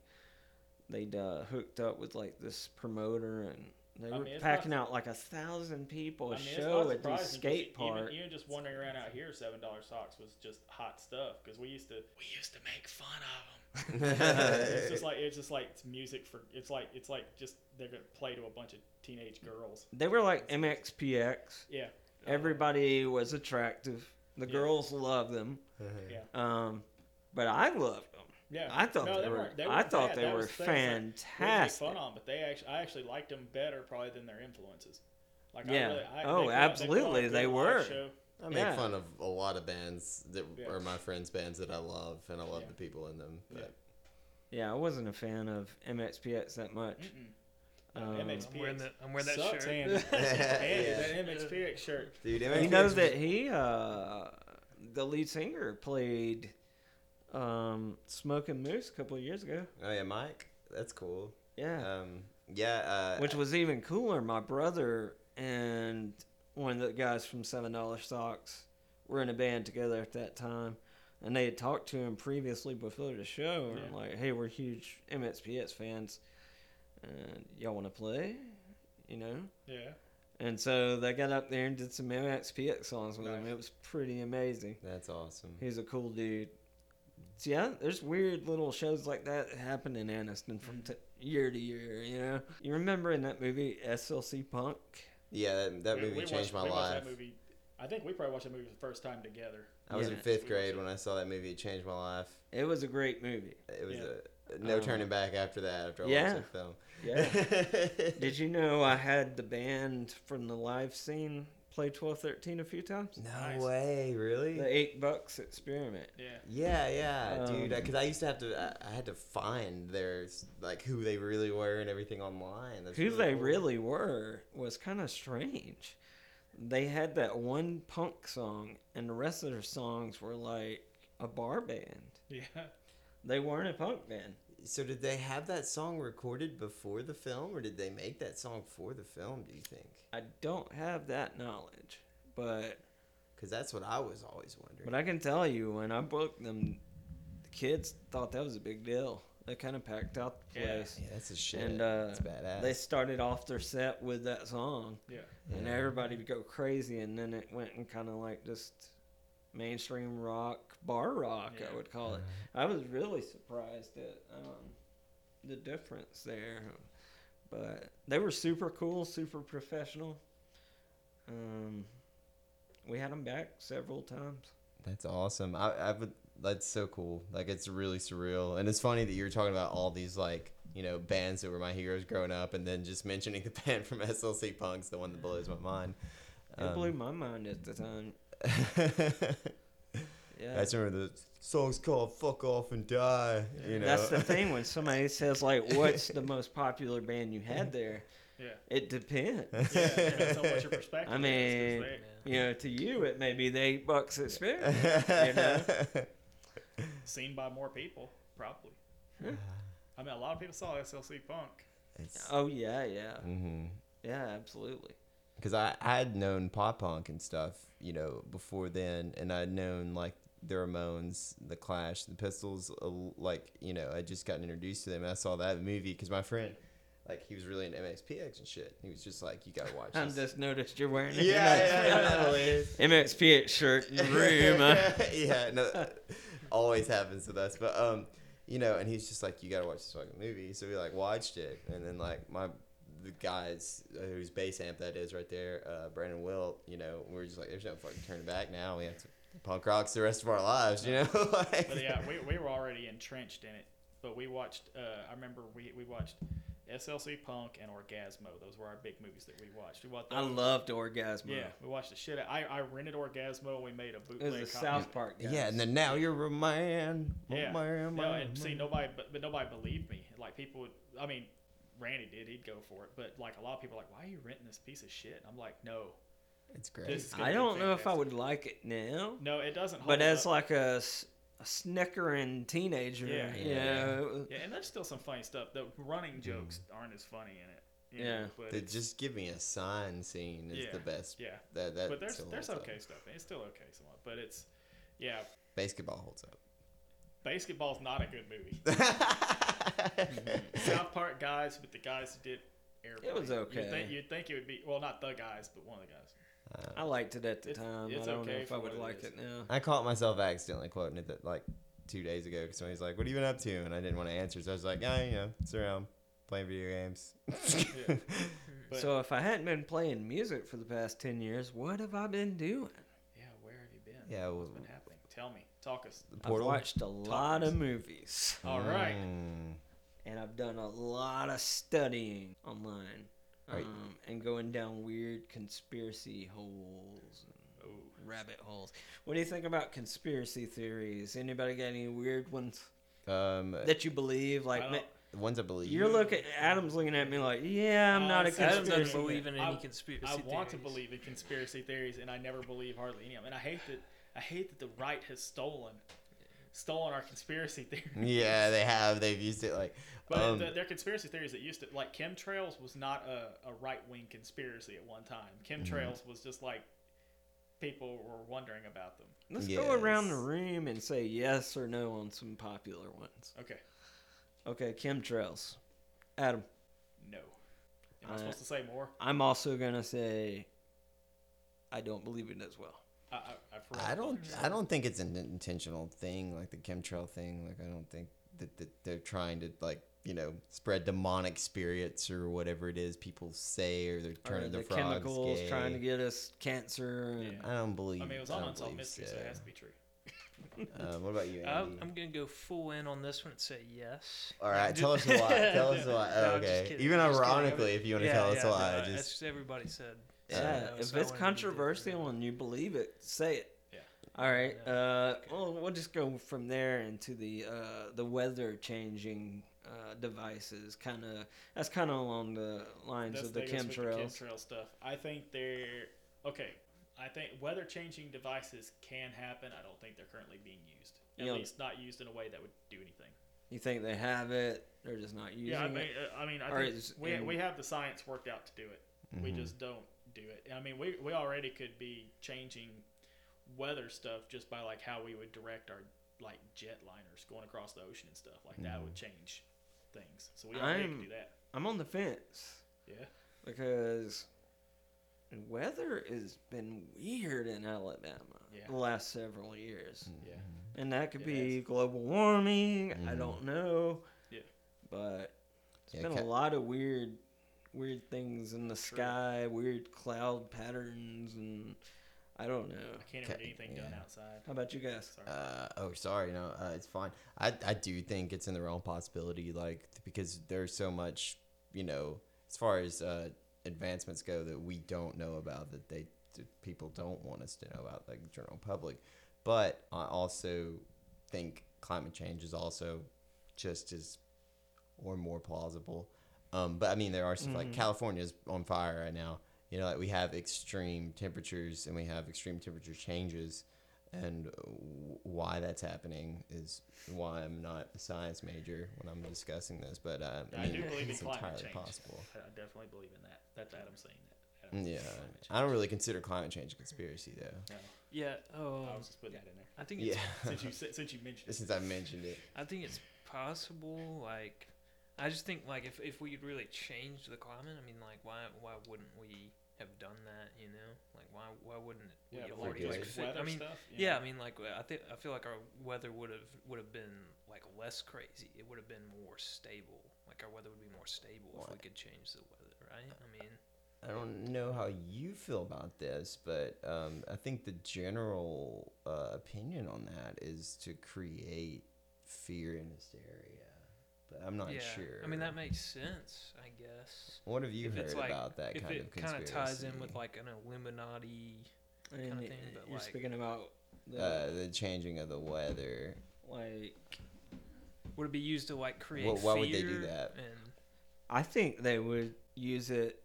Speaker 4: they'd uh, hooked up with like this promoter and. They
Speaker 3: I
Speaker 4: were
Speaker 3: mean,
Speaker 4: packing
Speaker 3: not-
Speaker 4: out like a thousand people a
Speaker 3: I mean,
Speaker 4: show at these
Speaker 3: surprising 'cause
Speaker 4: skate
Speaker 3: even,
Speaker 4: park.
Speaker 3: Even just wandering around out here, seven dollar socks was just hot stuff because we used to we used to make fun of them. It's just like it's just like it's music for it's like it's like just they're gonna play to a bunch of teenage girls.
Speaker 4: They were like MXPX.
Speaker 3: Yeah,
Speaker 4: Everybody was attractive. The
Speaker 3: Yeah.
Speaker 4: girls loved them.
Speaker 3: yeah,
Speaker 4: Um, but I loved them.
Speaker 3: yeah.
Speaker 4: I thought
Speaker 3: No,
Speaker 4: they, were.
Speaker 3: weren't- they
Speaker 4: I thought
Speaker 3: bad.
Speaker 4: they
Speaker 3: That
Speaker 4: were
Speaker 3: was- that was like- we would make
Speaker 4: fantastic.
Speaker 3: fun on, but they actually I actually liked them better probably than their influences. Like
Speaker 4: Yeah.
Speaker 3: I really, I,
Speaker 4: Oh,
Speaker 3: they put they put on a
Speaker 4: absolutely, they
Speaker 3: live
Speaker 4: were.
Speaker 3: Show.
Speaker 2: I make
Speaker 4: Yeah.
Speaker 2: fun of a lot of bands that
Speaker 3: Yeah.
Speaker 2: are my friends' bands that I love, and I love
Speaker 3: Yeah.
Speaker 2: the people in them.
Speaker 3: Yeah.
Speaker 2: But
Speaker 4: Yeah, I wasn't a fan of MXPX that much. Um,
Speaker 3: MXPX
Speaker 5: I'm wearing that. I'm wearing that
Speaker 3: sucks,
Speaker 5: shirt.
Speaker 3: Andy. Andy, that MXPX shirt.
Speaker 2: dude,
Speaker 4: You
Speaker 2: MXPX
Speaker 4: know
Speaker 2: was-
Speaker 4: that he, uh, the lead singer, played um, Smoking Moose a couple of years ago.
Speaker 2: Oh yeah, Mike. That's cool.
Speaker 4: Yeah.
Speaker 2: Um, yeah. Uh,
Speaker 4: Which was even cooler. My brother and one of the guys from Seven Dollar Socks were in a band together at that time, and they had talked to him previously before the show. And
Speaker 3: Yeah.
Speaker 4: like, hey, we're huge MXPX fans, and y'all want to play? You know.
Speaker 3: Yeah.
Speaker 4: And so they got up there and did some MXPX songs with him. It was pretty amazing.
Speaker 2: That's awesome.
Speaker 4: He's a cool dude. So yeah, there's weird little shows like that that happen in Anniston from mm-hmm. t- year to year. You know, you remember in that movie SLC Punk?
Speaker 2: Yeah, that, that movie changed
Speaker 3: watched-
Speaker 2: my life.
Speaker 3: movie. I think we probably watched that movie the first time together.
Speaker 2: I was in fifth grade when I saw that movie. It changed my life.
Speaker 4: It was a great movie.
Speaker 2: It was
Speaker 3: Yeah.
Speaker 2: a no
Speaker 4: Um,
Speaker 2: turning back after that. After I
Speaker 4: yeah.
Speaker 2: watched that film.
Speaker 4: Yeah. Did you know I had the band from the live scene play 1213 a few times?
Speaker 2: No
Speaker 3: Nice.
Speaker 2: way, really?
Speaker 4: The Eight Bucks Experiment.
Speaker 3: Yeah.
Speaker 2: Yeah, yeah, dude.
Speaker 4: Um,
Speaker 2: Because I used to have to, I, I had to find their like who they really were and everything online. That's
Speaker 4: Who they
Speaker 2: cool.
Speaker 4: really were was kind of strange. They had that one punk song, and the rest of their songs were like a bar band.
Speaker 3: Yeah.
Speaker 4: They weren't a punk band.
Speaker 2: So did they have that song recorded before the film, or did they make that song for the film? Do you think?
Speaker 4: I don't have that knowledge, but
Speaker 2: Because that's what I was always wondering.
Speaker 4: but I can tell you when I booked them, the kids thought that was a big deal. They kind of packed out the
Speaker 3: Yeah.
Speaker 4: place.
Speaker 2: yeah, that's a shit.
Speaker 4: And uh,
Speaker 2: that's badass.
Speaker 4: they started off their set with that song,
Speaker 3: Yeah.
Speaker 4: and
Speaker 2: Yeah.
Speaker 4: everybody would go crazy. And then it went and kind of like just mainstream rock, bar rock,
Speaker 3: Yeah.
Speaker 4: I would call it. I was really surprised at um, the difference there, but they were super cool, super professional. Um, we had them back several times.
Speaker 2: That's awesome. I, I would. That's so cool. Like it's really surreal, and it's funny that you're talking about all these like you know bands that were my heroes growing up, and then just mentioning the band from SLC Punk's the one that blows my mind.
Speaker 4: It
Speaker 2: Um,
Speaker 4: blew my mind at the time. Yeah,
Speaker 2: I just remember the song's called "Fuck Off and Die." You know,
Speaker 4: that's the thing when somebody says like, "What's the most popular band you had there?"
Speaker 3: Yeah.
Speaker 4: It depends.
Speaker 3: Yeah. Depends on what your perspective
Speaker 4: I
Speaker 3: is, 'cause
Speaker 4: mean,
Speaker 3: they-
Speaker 4: you know, to you it may be the eight bucks experience. you know?
Speaker 3: seen by more people, probably. I mean, a lot of people saw SLC Punk.
Speaker 2: It's,
Speaker 4: Oh yeah, yeah,
Speaker 2: hmm
Speaker 4: yeah, absolutely.
Speaker 2: Because I had known pop punk and stuff, you know, before then, and I'd known like the Ramones, the Clash, the Pistols, uh, like you know, I just gotten introduced to them. And I saw that movie because my friend, like, he was really into MXPX and shit. He was just like, "You gotta watch
Speaker 4: I
Speaker 2: this."
Speaker 4: just noticed you're wearing
Speaker 2: yeah,
Speaker 4: an
Speaker 2: yeah, yeah,
Speaker 4: MXPX shirt in the room. huh?
Speaker 2: yeah, no, always happens with us. But um, you know, and he's just like, "You gotta watch this fucking movie." So we like watched it, and then like my the guys uh, whose bass amp that is right there, uh, Brandon Will, You know, we are just like, "There's no fucking turning back now. We have to punk rocks the rest of our lives." You know, like,
Speaker 3: But yeah, we, we were already entrenched in it. But we watched. Uh, I remember we, we watched SLC Punk and Orgazmo. Those were our big movies that we watched. We watched
Speaker 4: I loved Orgazmo.
Speaker 3: Yeah, we watched the shit. Out. I I rented Orgazmo. and We made a bootleg.
Speaker 4: It
Speaker 3: bootleg.
Speaker 4: was the
Speaker 3: copy.
Speaker 4: South Park guys.
Speaker 2: Yeah, and then now you're a man.
Speaker 3: Yeah.
Speaker 2: man,
Speaker 3: No,
Speaker 2: man,
Speaker 3: and see, nobody, but, but nobody believed me. Like people would, I mean, Randy did. He'd go for it, but like a lot of people are like, why are you renting this piece of shit? And I'm like, no,
Speaker 2: It's great.
Speaker 3: this is. gonna
Speaker 4: I don't know if I would like it now,
Speaker 3: No, it doesn't. Hold
Speaker 4: but as
Speaker 3: up.
Speaker 4: like a snickering teenager,
Speaker 3: Yeah.
Speaker 4: you know,
Speaker 3: yeah, and there's still some funny stuff. The running mm. jokes aren't as funny in it. you
Speaker 4: Yeah.
Speaker 3: know, but
Speaker 2: The just give me a sign scene is
Speaker 3: Yeah.
Speaker 2: the best.
Speaker 3: yeah,
Speaker 2: That, that
Speaker 3: but there's there's
Speaker 2: holds up.
Speaker 3: okay stuff. It's still okay somewhat, but it's yeah.
Speaker 2: BASEketball holds up.
Speaker 3: BASEketball's not a good movie. South Park guys, but the guys who did Airplane.
Speaker 4: was okay.
Speaker 3: You'd think, you'd think it would be well, not the guys, but one of the guys.
Speaker 4: I liked it at the
Speaker 3: It's-
Speaker 4: time.
Speaker 3: it's
Speaker 4: I don't
Speaker 3: okay
Speaker 4: know if I would
Speaker 3: what it
Speaker 4: like
Speaker 3: is.
Speaker 4: it now.
Speaker 2: I caught myself accidentally quoting it that like two days ago because somebody's like, "What have you been up to?" And I didn't want to answer, so I was like, "Yeah, you know, it's around playing video games."
Speaker 3: Yeah. But,
Speaker 4: so if I hadn't been playing music for the past ten years, what have I been doing?
Speaker 3: yeah, where have you been?
Speaker 2: Yeah,
Speaker 3: what's been happening? Tell me, talk us.
Speaker 2: The
Speaker 4: I've watched a lot of movies,
Speaker 3: All right.
Speaker 2: Mm.
Speaker 4: and I've done a lot of studying online,
Speaker 2: Are you-
Speaker 4: um, and going down weird conspiracy holes and
Speaker 3: Oh,
Speaker 4: rabbit holes. What do you think about conspiracy theories? Anybody got any weird ones
Speaker 2: Um,
Speaker 4: that you believe? Like, ma-
Speaker 2: the ones I believe.
Speaker 4: you're looking. Adam's looking at me like, yeah, I'm
Speaker 3: Uh,
Speaker 4: not a
Speaker 3: see,
Speaker 5: Adam
Speaker 4: conspiracy.
Speaker 5: doesn't believe in any
Speaker 3: I-
Speaker 5: conspiracy
Speaker 3: I want to believe in conspiracy theories, and I never believe hardly any of them. And I hate that. I hate that the right has stolen, stolen our conspiracy theories.
Speaker 2: Yeah, they have. They've used it like.
Speaker 3: But
Speaker 2: um,
Speaker 3: the, they're conspiracy theories that used to like chemtrails was not a, a right wing conspiracy at one time. Chemtrails was just like people were wondering about them.
Speaker 4: Let's go around the room and say yes or no on some popular ones.
Speaker 3: Okay,
Speaker 4: Okay, chemtrails. Adam,
Speaker 3: no. Am I
Speaker 4: Uh,
Speaker 3: supposed to say more?
Speaker 4: I'm also gonna say I don't believe it as well.
Speaker 3: I, I, I,
Speaker 2: I don't.
Speaker 3: what
Speaker 2: I don't think it's an intentional thing, like the chemtrail thing. Like I don't think that, that they're trying to like you know spread demonic spirits or whatever it is people say, or they're
Speaker 4: Or
Speaker 2: turning
Speaker 4: the
Speaker 2: the frogs
Speaker 4: chemicals
Speaker 2: gay.
Speaker 4: trying to get us cancer.
Speaker 3: Yeah.
Speaker 2: I don't believe.
Speaker 3: I mean, it was
Speaker 2: I
Speaker 3: on
Speaker 2: don't
Speaker 3: Unsolved Mystery, so it has to be true.
Speaker 2: Uh, what about you, Andy?
Speaker 5: I'm, I'm gonna go full in on this one and say yes.
Speaker 2: All right, tell us why. Tell us why.
Speaker 5: No,
Speaker 2: Oh, okay.
Speaker 5: kidding,
Speaker 2: Even
Speaker 5: I'm just kidding.
Speaker 2: ironically, if you want to
Speaker 5: Yeah,
Speaker 2: tell us
Speaker 5: yeah,
Speaker 2: why,
Speaker 5: no,
Speaker 2: just
Speaker 5: that's just everybody said.
Speaker 4: Yeah,
Speaker 5: so,
Speaker 4: if
Speaker 5: so
Speaker 4: it's
Speaker 5: wanted to be
Speaker 4: controversial and you believe it, say it. All right. Uh, well, we'll just go from there into the uh, the weather changing uh, devices. Kind of that's kind of along the lines
Speaker 3: That's
Speaker 4: of the
Speaker 3: goes chemtrail stuff. I think they're okay. I think weather changing devices can happen. I don't think they're currently being used. At
Speaker 4: Yeah.
Speaker 3: least not used in a way that would do anything.
Speaker 4: You think they have it? They're just not using
Speaker 3: yeah, I mean,
Speaker 4: it.
Speaker 3: uh, I mean, I think we,
Speaker 4: in-
Speaker 3: we have the science worked out to do it. We
Speaker 2: Mhm.
Speaker 3: just don't do it. I mean, we, we already could be changing weather stuff just by like how we would direct our like jetliners going across the ocean and stuff like that would change things. So we already
Speaker 4: I'm-
Speaker 3: can do that.
Speaker 4: I'm on the fence
Speaker 3: Yeah.
Speaker 4: because weather has been weird in Alabama
Speaker 3: Yeah.
Speaker 4: the last several years.
Speaker 3: Yeah.
Speaker 4: And that could
Speaker 3: It
Speaker 4: be
Speaker 3: has.
Speaker 4: global warming. I
Speaker 2: Mhm.
Speaker 4: don't know.
Speaker 3: Yeah.
Speaker 4: But it's
Speaker 2: Yeah,
Speaker 4: been
Speaker 2: ca-
Speaker 4: a lot of weird, weird things in the
Speaker 3: True.
Speaker 4: sky, weird cloud patterns, and I don't know.
Speaker 3: I can't
Speaker 2: Ca-
Speaker 3: ever get anything done outside.
Speaker 4: How about you guys?
Speaker 3: Sorry.
Speaker 2: Uh, oh, sorry. No, uh, it's fine. I, I do think it's in the realm of possibility, like because there's so much, you know, as far as uh, advancements go that we don't know about that they that people don't want us to know about, like the general public. But I also think climate change is also just as or more plausible. Um, but I mean, there are stuff like
Speaker 4: Mhm.
Speaker 2: California's on fire right now. You know, like we have extreme temperatures and we have extreme temperature changes, and why that's happening is why I'm not a science major when I'm discussing this. But uh,
Speaker 3: I,
Speaker 2: I, mean,
Speaker 3: do believe in
Speaker 2: it's
Speaker 3: climate
Speaker 2: entirely
Speaker 3: change.
Speaker 2: possible.
Speaker 3: I I definitely believe in that. That's Adam saying that. Adam
Speaker 2: Yeah, I don't really consider climate change a conspiracy though.
Speaker 3: No,
Speaker 5: Yeah. Oh,
Speaker 3: I was just putting that in there
Speaker 5: I think it's,
Speaker 2: Yeah,
Speaker 3: since you since you mentioned. it.
Speaker 2: since I mentioned it.
Speaker 5: I think it's possible. Like, I just think like if if we could really change the climate, I mean, like why why wouldn't we have done that? You know, like why why wouldn't we
Speaker 3: Yeah,
Speaker 5: have
Speaker 3: but like,
Speaker 5: already
Speaker 2: like
Speaker 5: like,
Speaker 3: weather
Speaker 5: I mean,
Speaker 3: stuff.
Speaker 5: yeah, I mean, like I think I feel like our weather would have would have been like less crazy. It would have been more stable. Like our weather would be more stable if we could change the weather, right? I mean,
Speaker 2: I don't know how you feel about this, but um, I think the general uh, opinion on that is to create fear and hysteria. But I'm not
Speaker 5: yeah.
Speaker 2: sure.
Speaker 5: I mean, that makes sense, I guess.
Speaker 2: What have you
Speaker 5: if
Speaker 2: heard
Speaker 5: like-
Speaker 2: about that
Speaker 5: if
Speaker 2: kind
Speaker 5: it
Speaker 2: of
Speaker 5: kind
Speaker 2: conspiracy?
Speaker 5: of ties in with like an Illuminati,
Speaker 4: And
Speaker 5: kinda
Speaker 4: y-
Speaker 5: thing, but,
Speaker 4: you're
Speaker 5: like-
Speaker 4: speaking about the,
Speaker 2: uh, the changing of the weather.
Speaker 4: like
Speaker 5: would it be used to like create
Speaker 2: Well, why would they do
Speaker 5: fear
Speaker 2: that?
Speaker 5: And
Speaker 4: I think they would use it.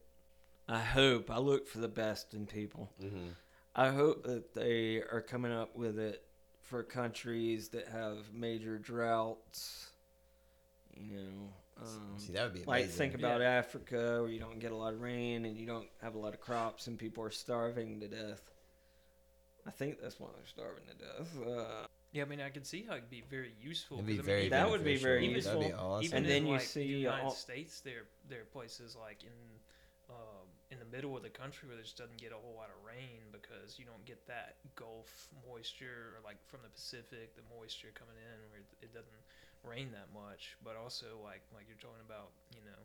Speaker 4: I hope. I look for the best in people.
Speaker 2: Mm-hmm.
Speaker 4: I hope that they are coming up with it for countries that have major droughts. You know, um,
Speaker 2: See, that would be amazing.
Speaker 4: like think about
Speaker 5: Yeah.
Speaker 4: Africa where you don't get a lot of rain and you don't have a lot of crops and people are starving to death. I think that's why they're starving to death. Uh,
Speaker 5: yeah, I mean, I can see how it'd be very useful.
Speaker 2: It'd be
Speaker 5: 'cause, I mean,
Speaker 4: That would be very
Speaker 2: beneficial. That'd be
Speaker 4: useful.
Speaker 2: awesome.
Speaker 5: Even
Speaker 4: And
Speaker 5: in,
Speaker 4: then you
Speaker 5: like,
Speaker 4: see
Speaker 5: the United
Speaker 4: all-
Speaker 5: States, there there are places like in uh, in the middle of the country where there just doesn't get a whole lot of rain because you don't get that Gulf moisture or like from the Pacific, the moisture coming in where it- it doesn't rain that much. But also like like you're talking about, you know,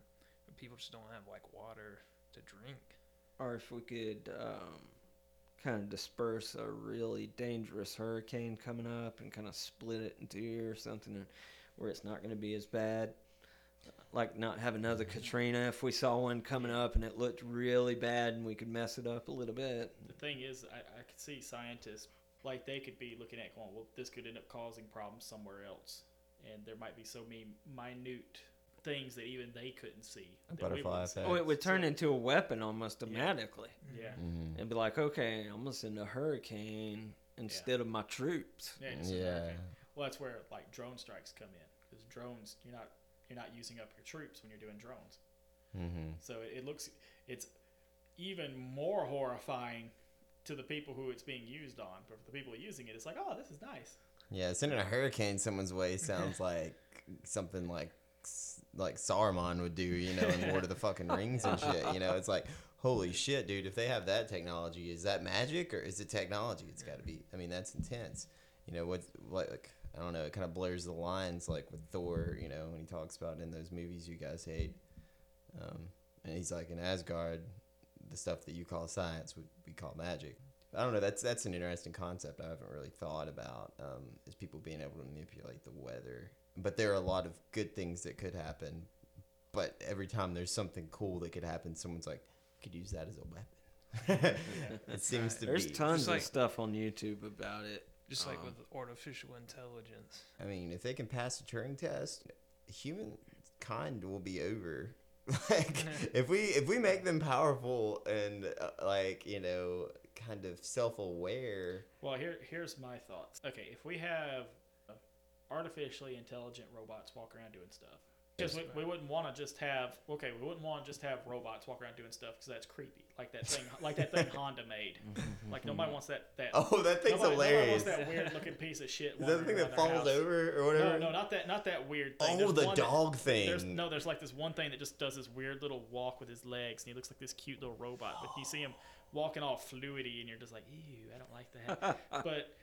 Speaker 5: people just don't have like water to drink.
Speaker 4: or if we could um, kind of disperse a really dangerous hurricane coming up and kind of split it in two or something where it's not going to be as bad. Like not have another Katrina if we saw one coming up and it looked really bad and we could mess it up a little bit.
Speaker 3: The thing is, I, I could see scientists like they could be looking at going, well, this could end up causing problems somewhere else, and there might be so many minute things that even they couldn't see.
Speaker 2: A butterfly effect.
Speaker 4: Oh, it would turn
Speaker 3: So-
Speaker 4: into a weapon almost automatically.
Speaker 3: Yeah.
Speaker 2: Mm-hmm.
Speaker 4: And be like, okay, I'm going to send a hurricane instead of my troops.
Speaker 3: Yeah.
Speaker 2: Yeah.
Speaker 3: Well, that's where like drone strikes come in because drones you're not you're not using up your troops when you're doing drones.
Speaker 2: Mm-hmm.
Speaker 3: So it, it looks it's even more horrifying to the people who it's being used on, but for the people using it, it's like, oh, this is nice.
Speaker 2: Yeah, sending a hurricane someone's way sounds like something like like Saruman would do, you know, in Lord of the fucking Rings and shit. You know, it's like, holy shit, dude! If they have that technology, is that magic or is it technology? It's got to be. I mean, that's intense. You know what? Like I don't know. It kind of blurs the lines, like with Thor. You know, when he talks about in those movies you guys hate, um, and he's like in Asgard, the stuff that you call science would be called magic. I don't know. That's that's an interesting concept. I haven't really thought about um, is people being able to manipulate the weather. But there are a lot of good things that could happen. But every time there's something cool that could happen, someone's like, could use that as a weapon. it seems to be
Speaker 4: There's
Speaker 2: be.
Speaker 4: tons
Speaker 5: like-
Speaker 4: of stuff on YouTube about it.
Speaker 5: Just like
Speaker 4: Um,
Speaker 5: with artificial intelligence.
Speaker 2: I mean, if they can pass the Turing test, humankind will be over. like, if we if we make them powerful and uh, like you know, kind of self-aware.
Speaker 3: Well, here here's my thoughts. Okay, if we have uh, artificially intelligent robots walk around doing stuff, because we, we wouldn't want to just have okay, we wouldn't want to just have robots walk around doing stuff because that's creepy. Like that thing, like that thing Honda made. Like nobody wants that. That
Speaker 2: Oh, that thing's
Speaker 3: nobody, nobody
Speaker 2: hilarious.
Speaker 3: wants that weird looking piece of shit.
Speaker 2: Is that the thing that falls
Speaker 3: house.
Speaker 2: over or whatever?
Speaker 3: No, no, not that, not that weird thing.
Speaker 2: Oh,
Speaker 3: There's
Speaker 2: the
Speaker 3: one that-
Speaker 2: dog thing.
Speaker 3: There's no, there's like this one thing that just does this weird little walk with his legs, and he looks like this cute little robot. But you see him walking all fluidy, and you're just like, ew, I don't like that. but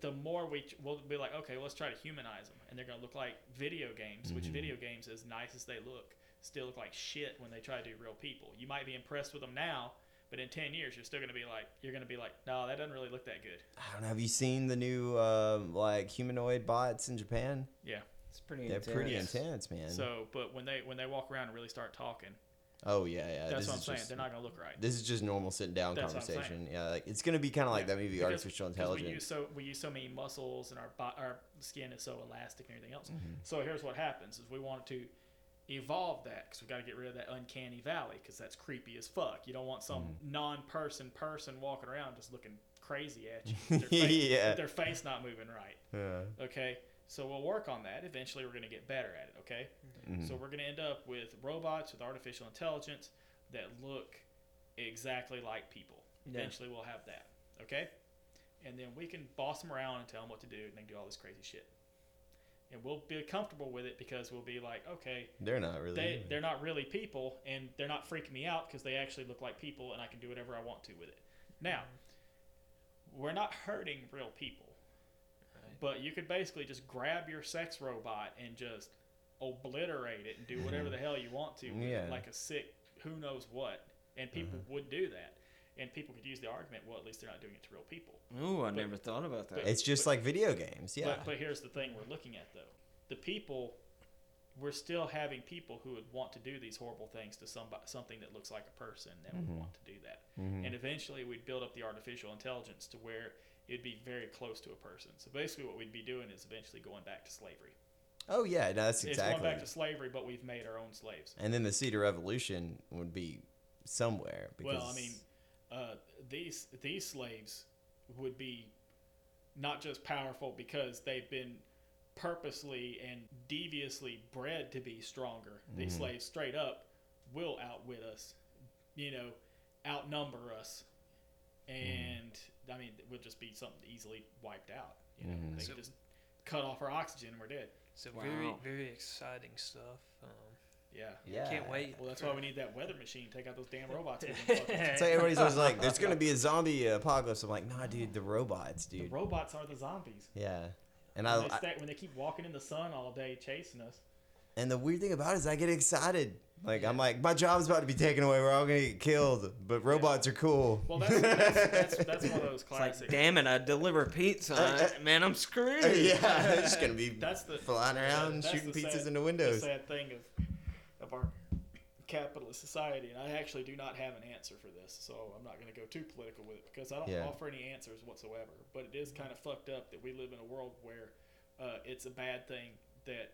Speaker 3: the more we we'll be like, okay, let's try to humanize them, and they're gonna look like video games. Which video games, as nice as they look, still look like shit when they try to do real people. You might be impressed with them now. But in ten years, you're still gonna be like, you're gonna be like, no, that doesn't really look that good.
Speaker 2: I don't know. Have you seen the new um, like humanoid bots in Japan?
Speaker 3: Yeah.
Speaker 4: It's pretty
Speaker 2: They're
Speaker 4: intense.
Speaker 2: pretty
Speaker 3: Yes.
Speaker 2: intense, man.
Speaker 3: So, but when they when they walk around and really start talking,
Speaker 2: oh yeah, yeah.
Speaker 3: that's
Speaker 2: this
Speaker 3: what I'm
Speaker 2: is
Speaker 3: saying.
Speaker 2: just,
Speaker 3: They're not gonna look right.
Speaker 2: This is just normal sitting down
Speaker 3: That's
Speaker 2: conversation. Yeah, like it's gonna be kind of like
Speaker 3: Yeah,
Speaker 2: that movie,
Speaker 3: because-
Speaker 2: Artificial
Speaker 3: because We use
Speaker 2: Intelligence.
Speaker 3: so we use so many muscles, and our our skin is so elastic and everything else.
Speaker 2: Mm-hmm.
Speaker 3: So here's what happens: is we want to evolve that because we got to get rid of that uncanny valley because that's creepy as fuck. You don't want some
Speaker 2: Mm-hmm.
Speaker 3: non-person person walking around just looking crazy at you. with Their face,
Speaker 2: Yeah.
Speaker 3: with their face not moving right.
Speaker 2: Yeah.
Speaker 3: Okay, so we'll work on that. Eventually, we're going to get better at it. Okay,
Speaker 2: Mhm.
Speaker 3: so we're going to end up with robots with artificial intelligence that look exactly like people.
Speaker 4: Yeah.
Speaker 3: Eventually, we'll have that. Okay, and then we can boss them around and tell them what to do, and they can do all this crazy shit. And we'll be comfortable with it because we'll be like, okay,
Speaker 2: They're not really
Speaker 3: they, they're not really people, and they're not freaking me out because they actually look like people, and I can do whatever I want to with it. Now, we're not hurting real people, but you could basically just grab your sex robot and just obliterate it and do mm-hmm. whatever the hell you want to, with
Speaker 2: Yeah.
Speaker 3: like a sick who knows what, and people mm-hmm. would do that. And people could use the argument, well, at least they're not doing it to real people.
Speaker 4: Ooh, I
Speaker 3: But-
Speaker 4: never thought about that.
Speaker 3: but-
Speaker 2: It's just
Speaker 3: but-
Speaker 2: like video games. Yeah.
Speaker 3: But, but here's the thing we're looking at though: the people we're still having people who would want to do these horrible things to somebody, something that looks like a person that would mm-hmm. want to do that. And eventually we'd build up the artificial intelligence to where it'd be very close to a person. So basically what we'd be doing is eventually going back to slavery.
Speaker 2: Oh yeah, no, that's
Speaker 3: It's going back to slavery, but we've made our own slaves.
Speaker 2: and then the Cedar Revolution would be somewhere. Because,
Speaker 3: Well, I mean, uh, these these slaves would be not just powerful because they've been purposely and deviously bred to be stronger. These
Speaker 2: Mm-hmm.
Speaker 3: slaves, straight up, will outwit us. You know, outnumber us, and I mean, it would just be something easily wiped out. You know,
Speaker 2: Mhm.
Speaker 3: they
Speaker 5: So-
Speaker 3: could just cut off our oxygen and we're dead.
Speaker 5: So very
Speaker 4: Wow.
Speaker 5: very exciting stuff. Um,
Speaker 3: Yeah.
Speaker 2: yeah,
Speaker 5: Can't wait.
Speaker 3: Well, that's why we need that weather machine. Take out those damn robots. we've been fucking-
Speaker 2: It's like everybody's always like, "There's gonna be a zombie apocalypse." I'm like, "Nah, dude, the robots,
Speaker 3: the
Speaker 2: dude."
Speaker 3: robots are the zombies.
Speaker 2: yeah, and
Speaker 3: When
Speaker 2: I,
Speaker 3: they,
Speaker 2: I
Speaker 3: when they keep walking in the sun all day chasing us.
Speaker 2: And the weird thing about it is, I get excited. Like I'm like, my job's about to be taken away. We're all gonna get killed, but robots are cool.
Speaker 3: Well, that's that's, that's, that's one of those
Speaker 4: It's like, damn it, I deliver pizza.
Speaker 2: Uh,
Speaker 4: Man, I'm screwed.
Speaker 2: yeah, they're just gonna be
Speaker 3: That's the
Speaker 2: flying around
Speaker 3: that's
Speaker 2: shooting
Speaker 3: the
Speaker 2: pizzas
Speaker 3: sad-
Speaker 2: into
Speaker 3: the
Speaker 2: windows.
Speaker 3: sad thing of of our capitalist society, and I actually do not have an answer for this, so I'm not going to go too political with it because I don't
Speaker 2: Yeah.
Speaker 3: offer any answers whatsoever. But it is kind of fucked up that we live in a world where uh, it's a bad thing that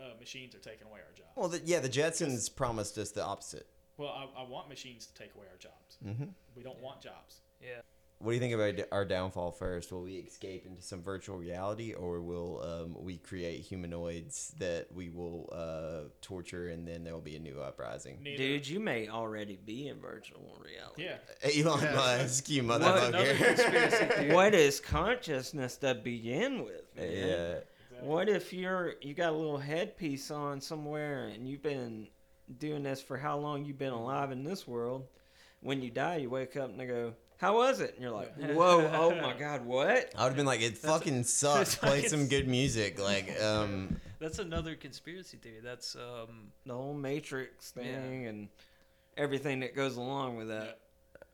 Speaker 3: uh, machines are taking away our jobs.
Speaker 2: Well, the, yeah, the Jetsons promised us the opposite.
Speaker 3: Well, I, I want machines to take away our jobs.
Speaker 2: hmm
Speaker 3: We don't want jobs.
Speaker 5: yeah.
Speaker 2: What do you think about our downfall first? Will we escape into some virtual reality, or will um, we create humanoids that we will uh, torture, and then there will be a new uprising?
Speaker 3: Neither,
Speaker 4: Dude, you may already be in virtual reality.
Speaker 3: yeah.
Speaker 2: Elon Musk, you
Speaker 5: Another conspiracy
Speaker 2: motherfucker.
Speaker 5: theory.
Speaker 4: What is consciousness to begin with? Man?
Speaker 2: yeah.
Speaker 3: Exactly.
Speaker 4: What if you're you got a little headpiece on somewhere and you've been doing this for how long you've been alive in this world? When you die, you wake up and they go, "How was it?" And you're like, "Whoa, oh my god, what?"
Speaker 2: I would have been like, it fucking sucks. Play
Speaker 5: like
Speaker 2: some good music. Like, um,
Speaker 5: That's another conspiracy theory. That's um
Speaker 4: The whole Matrix
Speaker 5: Yeah.
Speaker 4: thing and everything that goes along with that.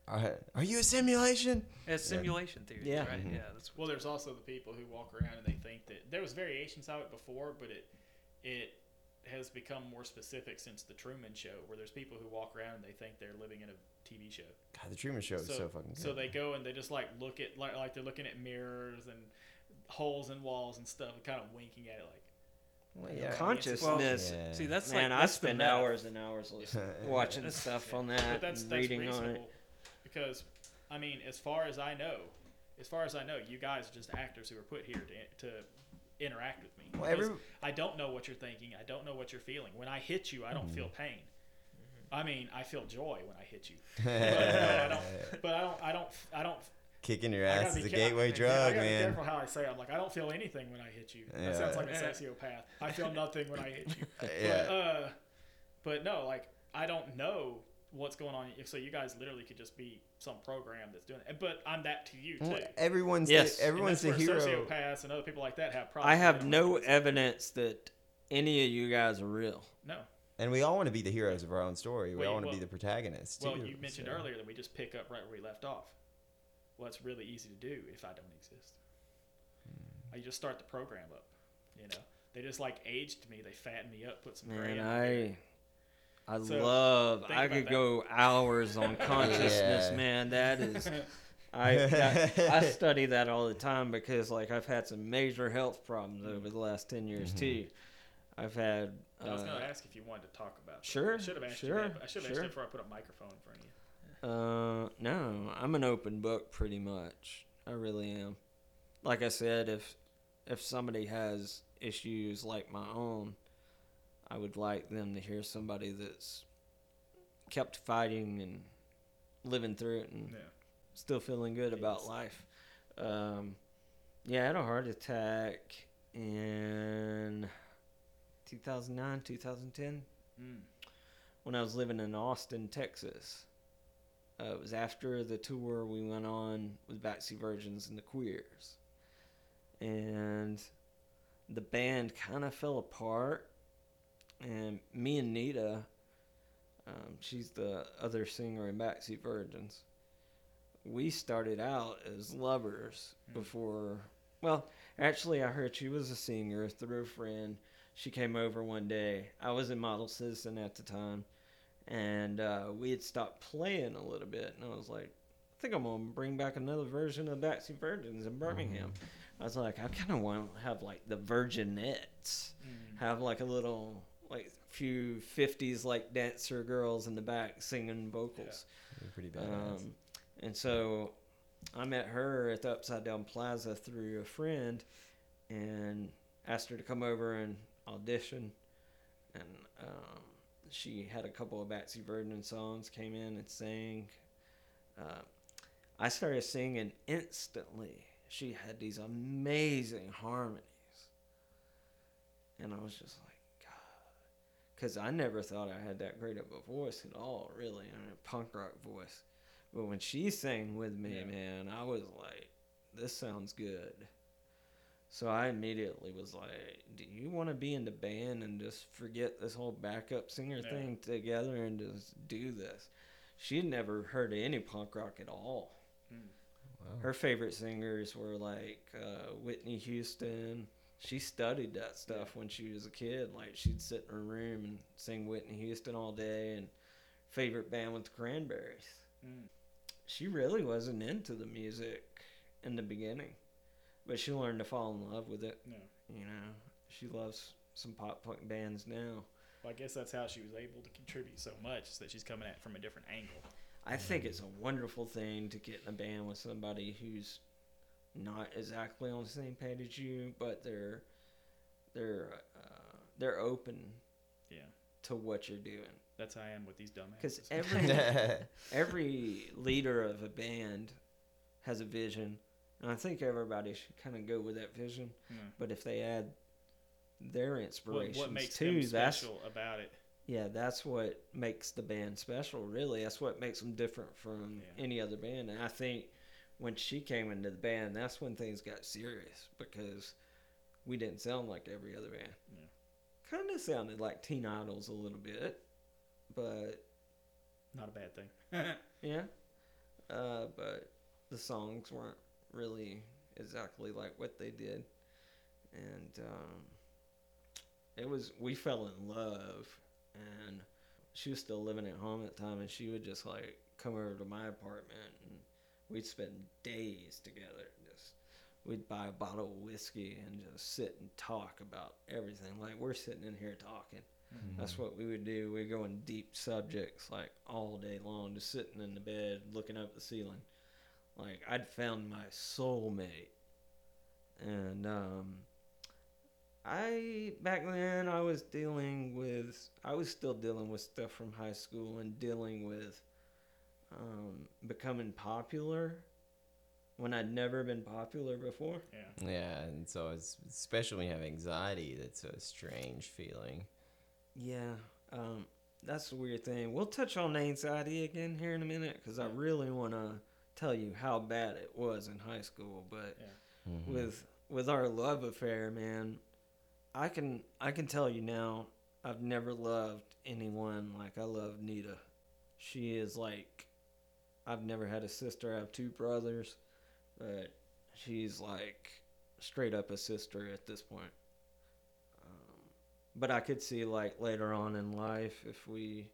Speaker 2: Are, are you a simulation?
Speaker 5: it's simulation theory,
Speaker 4: Yeah.
Speaker 5: right?
Speaker 2: Mhm.
Speaker 5: Yeah, that's
Speaker 3: Well, there's also the people who walk around and they think that there was variations of it before, but it it has become more specific since the Truman Show, where there's people who walk around and they think they're living in a TV show.
Speaker 2: God, the Truman Show is so, fucking good.
Speaker 3: so they go and they just like look at like, like they're looking at mirrors and holes in walls and stuff, and kind of winking at it like.
Speaker 2: Well, yeah.
Speaker 4: Consciousness.
Speaker 2: Yeah.
Speaker 5: see that's
Speaker 4: Man,
Speaker 5: like
Speaker 4: I
Speaker 5: that's the
Speaker 4: spend hours and hours listening, watching
Speaker 5: That's-
Speaker 4: stuff on
Speaker 3: But
Speaker 4: that,
Speaker 3: that's
Speaker 4: and
Speaker 3: that's
Speaker 4: reading
Speaker 3: reasonable
Speaker 4: on it.
Speaker 3: Because I mean, as far as I know, as far as I know, you guys are just actors who are put here to to interact with me.
Speaker 2: Well,
Speaker 3: Because
Speaker 2: every-
Speaker 3: I don't know what you're thinking. I don't know what you're feeling. When I hit you, I don't feel
Speaker 2: Mm-hmm.
Speaker 3: pain. I mean, I feel joy when I hit you. But, no, I don't, but I don't. I don't. I don't.
Speaker 2: Kicking your ass
Speaker 3: gotta
Speaker 2: is a
Speaker 3: ca-
Speaker 2: gateway
Speaker 3: yeah, I
Speaker 2: drug,
Speaker 3: gotta Be
Speaker 2: man.
Speaker 3: careful how I say. It. I'm like, I don't feel anything when I hit you. That sounds like a sociopath. I feel nothing when I hit you. But, uh, but no, like I don't know what's going on. So you guys literally could just be some program that's doing it. But I'm that to you too.
Speaker 2: Well, everyone's
Speaker 4: Yes.
Speaker 2: the, everyone's
Speaker 3: that's
Speaker 2: the hero.
Speaker 3: Sociopaths and other people like that have problems.
Speaker 4: I have no
Speaker 3: want
Speaker 4: evidence that any of you guys are real.
Speaker 3: No.
Speaker 2: And we all want to be the heroes of our own story. We
Speaker 3: Wait,
Speaker 2: all want to
Speaker 3: well-
Speaker 2: be the protagonists.
Speaker 3: Well,
Speaker 2: too,
Speaker 3: you mentioned
Speaker 2: so.
Speaker 3: earlier that we just pick up right where we left off. Well, it's really easy to do if I don't exist.
Speaker 2: Hmm.
Speaker 3: I just start the program up. You know, they just like aged me. They fattened me up, put some gray.
Speaker 4: Man,
Speaker 3: in my.
Speaker 4: I I
Speaker 3: So,
Speaker 4: love. I could
Speaker 3: that.
Speaker 4: go hours on consciousness,
Speaker 2: Yeah.
Speaker 4: man. That is. I, I I study that all the time because like I've had some major health problems over the last ten years
Speaker 2: Mhm.
Speaker 4: too. I've had.
Speaker 3: I was going
Speaker 4: uh,
Speaker 3: to ask if you wanted to talk about. that.
Speaker 4: sure,
Speaker 3: I should have asked
Speaker 4: sure,
Speaker 3: you. That, I should have
Speaker 4: sure.
Speaker 3: asked you before I put a microphone in front of you.
Speaker 4: Uh, no, I'm an open book pretty much. I really am. Like I said, if if somebody has issues like my own, I would like them to hear somebody that's kept fighting and living through it and
Speaker 3: Yeah.
Speaker 4: still feeling good about life. Um, yeah, I had a heart attack in 2009, 2010
Speaker 3: Mm.
Speaker 4: when I was living in Austin, Texas. Uh, it was after the tour we went on with Backseat Virgins and the Queers. And the band kind of fell apart. And me and Nita, um, she's the other singer in Backseat Virgins, we started out as lovers
Speaker 3: Hmm.
Speaker 4: before. Well, actually, I heard she was a singer through a friend. she came over one day. I was in Model Citizen at the time, and uh, we had stopped playing a little bit, and I was like, I think I'm gonna bring back another version of Backseat Virgins in Birmingham. I was like, I kind of want to have like the Virginettes, have like a little like a few '50s like dancer girls in the back singing vocals.
Speaker 2: You're pretty badass.
Speaker 4: Um, and so I met her at the Upside Down Plaza through a friend and asked her to come over and audition. And um, she had a couple of Backseat Virgin songs, came in and sang. Uh, I started singing instantly. She had these amazing harmonies. And I was just. Because I never thought I had that great of a voice at all, really. I mean, a punk rock voice. But when she sang with me,
Speaker 3: Yeah.
Speaker 4: man, I was like, this sounds good. So I immediately was like, do you want to be in the band and just forget this whole backup singer
Speaker 3: Yeah.
Speaker 4: thing together and just do this? She'd never heard of any punk rock at all.
Speaker 2: Wow.
Speaker 4: Her favorite singers were like uh, Whitney Houston. She studied that stuff when she was a kid. Like she'd sit in her room and sing Whitney Houston all day. And favorite band was the Cranberries.
Speaker 3: Mm.
Speaker 4: She really wasn't into the music in the beginning, but she learned to fall in love with it.
Speaker 3: No.
Speaker 4: You know, she loves some pop punk bands now.
Speaker 3: Well, I guess that's how she was able to contribute so much, is that she's coming at it from a different angle.
Speaker 4: I think it's a wonderful thing to get in a band with somebody who's not exactly on the same page as you, but they're they're uh, they're open
Speaker 3: Yeah.
Speaker 4: to what you're doing.
Speaker 3: That's how I am with these dumbasses.
Speaker 4: Because every every leader of a band has a vision, and I think everybody should kind of go with that vision.
Speaker 3: Yeah.
Speaker 4: But if they add their
Speaker 3: what,
Speaker 4: inspirations
Speaker 3: what makes
Speaker 4: too,
Speaker 3: them
Speaker 4: that's
Speaker 3: special about it?
Speaker 4: yeah, that's what makes the band special. Really, that's what makes them different from
Speaker 3: Yeah.
Speaker 4: any other band. And I think when she came into the band, that's when things got serious because we didn't sound like every other band.
Speaker 3: Yeah.
Speaker 4: Kind of sounded like Teen Idols a little bit, but
Speaker 3: Not a bad thing.
Speaker 4: yeah. Uh, but the songs weren't really exactly like what they did, and um, it was we fell in love, and she was still living at home at the time, and she would just like come over to my apartment, and we'd spend days together. Just we'd buy a bottle of whiskey and just sit and talk about everything, like we're sitting in here talking. That's what we would do. We'd go in deep subjects like all day long, just sitting in the bed looking up at the ceiling. Like I'd found my soulmate. And um I back then I was dealing with I was still dealing with stuff from high school and dealing with um becoming popular when I'd never been popular before.
Speaker 3: Yeah.
Speaker 2: yeah, and so it's especially when you have anxiety, that's a strange feeling.
Speaker 4: Yeah, um, that's the weird thing. We'll touch on anxiety again here in a minute because I really want to tell you how bad it was in high school. But
Speaker 3: Yeah.
Speaker 2: Mhm.
Speaker 4: with with our love affair, man, I can I can tell you now, I've never loved anyone like I love Nita. She is like, I've never had a sister. I have two brothers, but she's like straight up a sister at this point. Um, but I could see like later on in life if we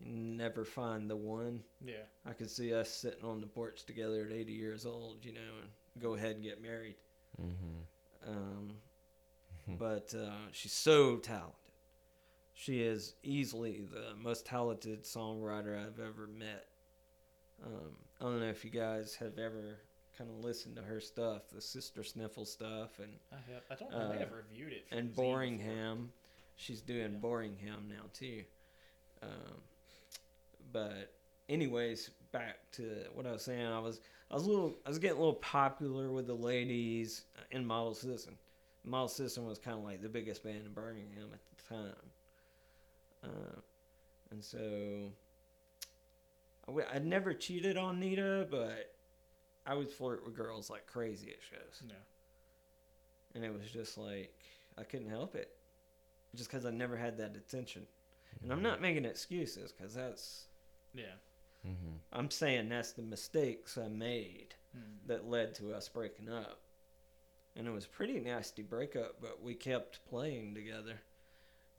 Speaker 4: never find the one,
Speaker 3: Yeah.
Speaker 4: I could see us sitting on the porch together at 80 years old, you know, and go ahead and get married.
Speaker 2: Mhm.
Speaker 4: Um, but uh, she's so talented. She is easily the most talented songwriter I've ever met. Um, I don't know if you guys have ever kind of listened to her stuff, the Sister Sniffle stuff, and
Speaker 3: I have. I don't think
Speaker 4: Uh,
Speaker 3: I've reviewed it.
Speaker 4: and. Boringham. She's doing
Speaker 3: Yeah.
Speaker 4: Boringham now too. Um, but anyways, back to what I was saying. I was I was a little I was getting a little popular with the ladies in Model Citizen. Model Citizen was kind of like the biggest band in Birmingham at the time. Uh, and so I w- I'd never cheated on Nita, but I would flirt with girls like crazy at shows
Speaker 3: Yeah.
Speaker 4: and it was just like I couldn't help it, just because I never had that attention. And I'm not making excuses, because that's
Speaker 3: Yeah.
Speaker 2: Mhm.
Speaker 4: I'm saying that's the mistakes I made
Speaker 3: Mm.
Speaker 4: that led to us breaking up. and it was a pretty nasty breakup. But we kept playing together.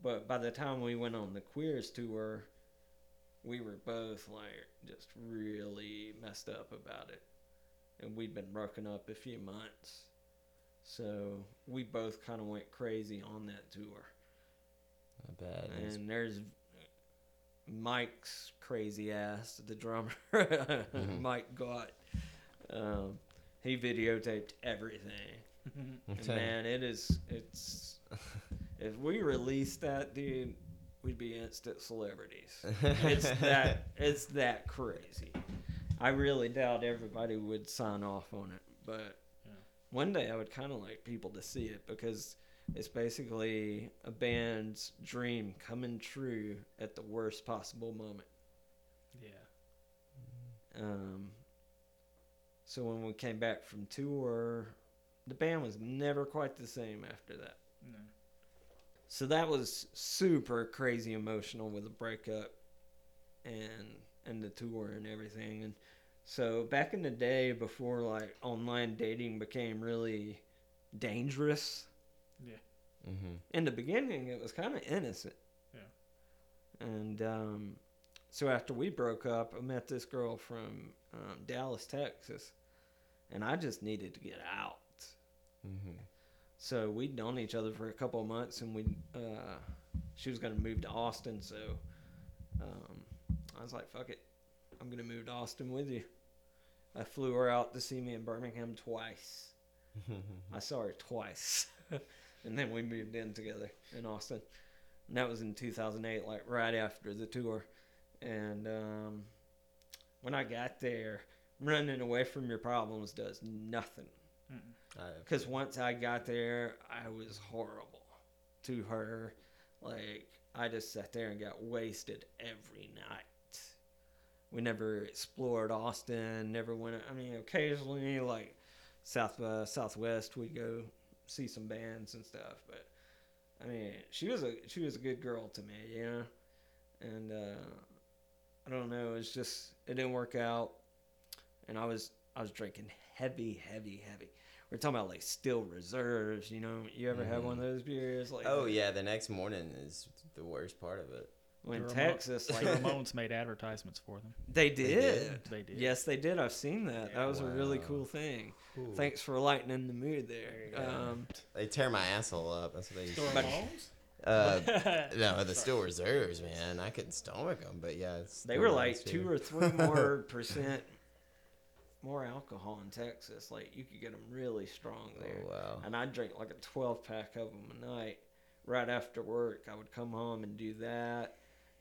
Speaker 4: But by the time we went on the Queers tour, we were both like just really messed up about it, and we'd been broken up a few months. So we both kind of went crazy on that tour.
Speaker 2: Not bad.
Speaker 4: And there's Mike's crazy ass, the drummer,
Speaker 2: Mm-hmm.
Speaker 4: Mike got. Um, he videotaped everything. And man, it is. It's. if we released that, dude, we'd be instant celebrities. It's that. It's that crazy. I really doubt everybody would sign off on it, but
Speaker 3: Yeah.
Speaker 4: one day I would kind of like people to see it because it's basically a band's dream coming true at the worst possible moment.
Speaker 3: Yeah.
Speaker 4: Um, so when we came back from tour, the band was never quite the same after that.
Speaker 3: No.
Speaker 4: So that was super crazy emotional with the breakup and and the tour and everything. And so back in the day before like online dating became really dangerous,
Speaker 2: Mhm.
Speaker 4: in the beginning it was kind of innocent.
Speaker 3: Yeah.
Speaker 4: And um, so after we broke up, I met this girl from um, Dallas, Texas, and I just needed to get out.
Speaker 2: Mhm.
Speaker 4: So we'd known each other for a couple of months, and we uh, she was gonna move to Austin, so um, I was like, "Fuck it, I'm gonna move to Austin with you." I flew her out to see me in Birmingham twice. I saw her twice, and then we moved in together in Austin. And that was in 2008, like right after the tour. And um, when I got there, running away from your problems does nothing. Because once I got there, I was horrible to her. Like, I just sat there and got wasted every night. We never explored Austin, never went. I mean, occasionally, like, South uh, Southwest, we go see some bands and stuff. But, I mean, she was a she was a good girl to me, you know? And, uh, I don't know, it's just, it didn't work out. And I was, I was drinking heavy, heavy, heavy we're talking about like Steel Reserves. You know, you ever have one of those beers? Like
Speaker 2: Oh yeah, the next morning is the worst part of it.
Speaker 4: When in
Speaker 3: The Ramo-
Speaker 4: Texas,
Speaker 3: The
Speaker 4: like
Speaker 3: Ramones made advertisements for them.
Speaker 4: they did.
Speaker 2: did?
Speaker 3: They did.
Speaker 4: Yes, they did. I've seen that. that was a really cool thing. Thanks for lightening the mood there.
Speaker 2: There.
Speaker 4: Um,
Speaker 2: They tear my asshole up. That's what they.
Speaker 3: The
Speaker 2: Used
Speaker 4: But-
Speaker 3: Ramones?
Speaker 2: uh, no, the Steel Reserves, man. I couldn't stomach them, but yeah, it's
Speaker 4: they were like two or three more percent more alcohol in Texas. Like you could get them really strong there.
Speaker 2: Oh wow.
Speaker 4: and I'd drink like a 12 pack of them a night. Right after work, I would come home and do that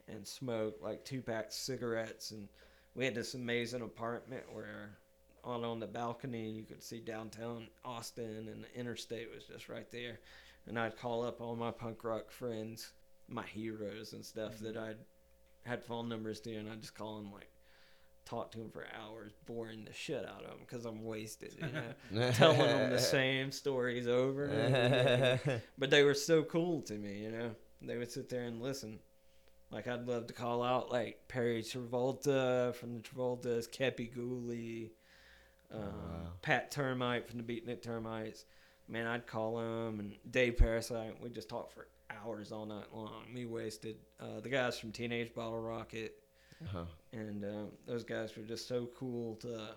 Speaker 4: and smoke like two packs of cigarettes. And we had this amazing apartment where on on the balcony you could see downtown Austin and the interstate was just right there. And I'd call up all my punk rock friends, my heroes and stuff that mm-hmm. I'd had phone numbers to, and I'd just call them like talk to them for hours, boring the shit out of them because I'm wasted. You know? telling them the same stories over and over. But they were so cool to me, you know. They would sit there and listen. Like I'd love to call out like Perry Travolta from the Travoltas, Kepi Ghoulie, um,
Speaker 2: wow.
Speaker 4: Pat Termite from the Beatnik Termites. Man, I'd call him and Dave Parasite. We just talked for hours all night long. Me wasted. Uh, the guys from Teenage Bottlerocket
Speaker 2: Uh-huh.
Speaker 4: and um, those guys were just so cool to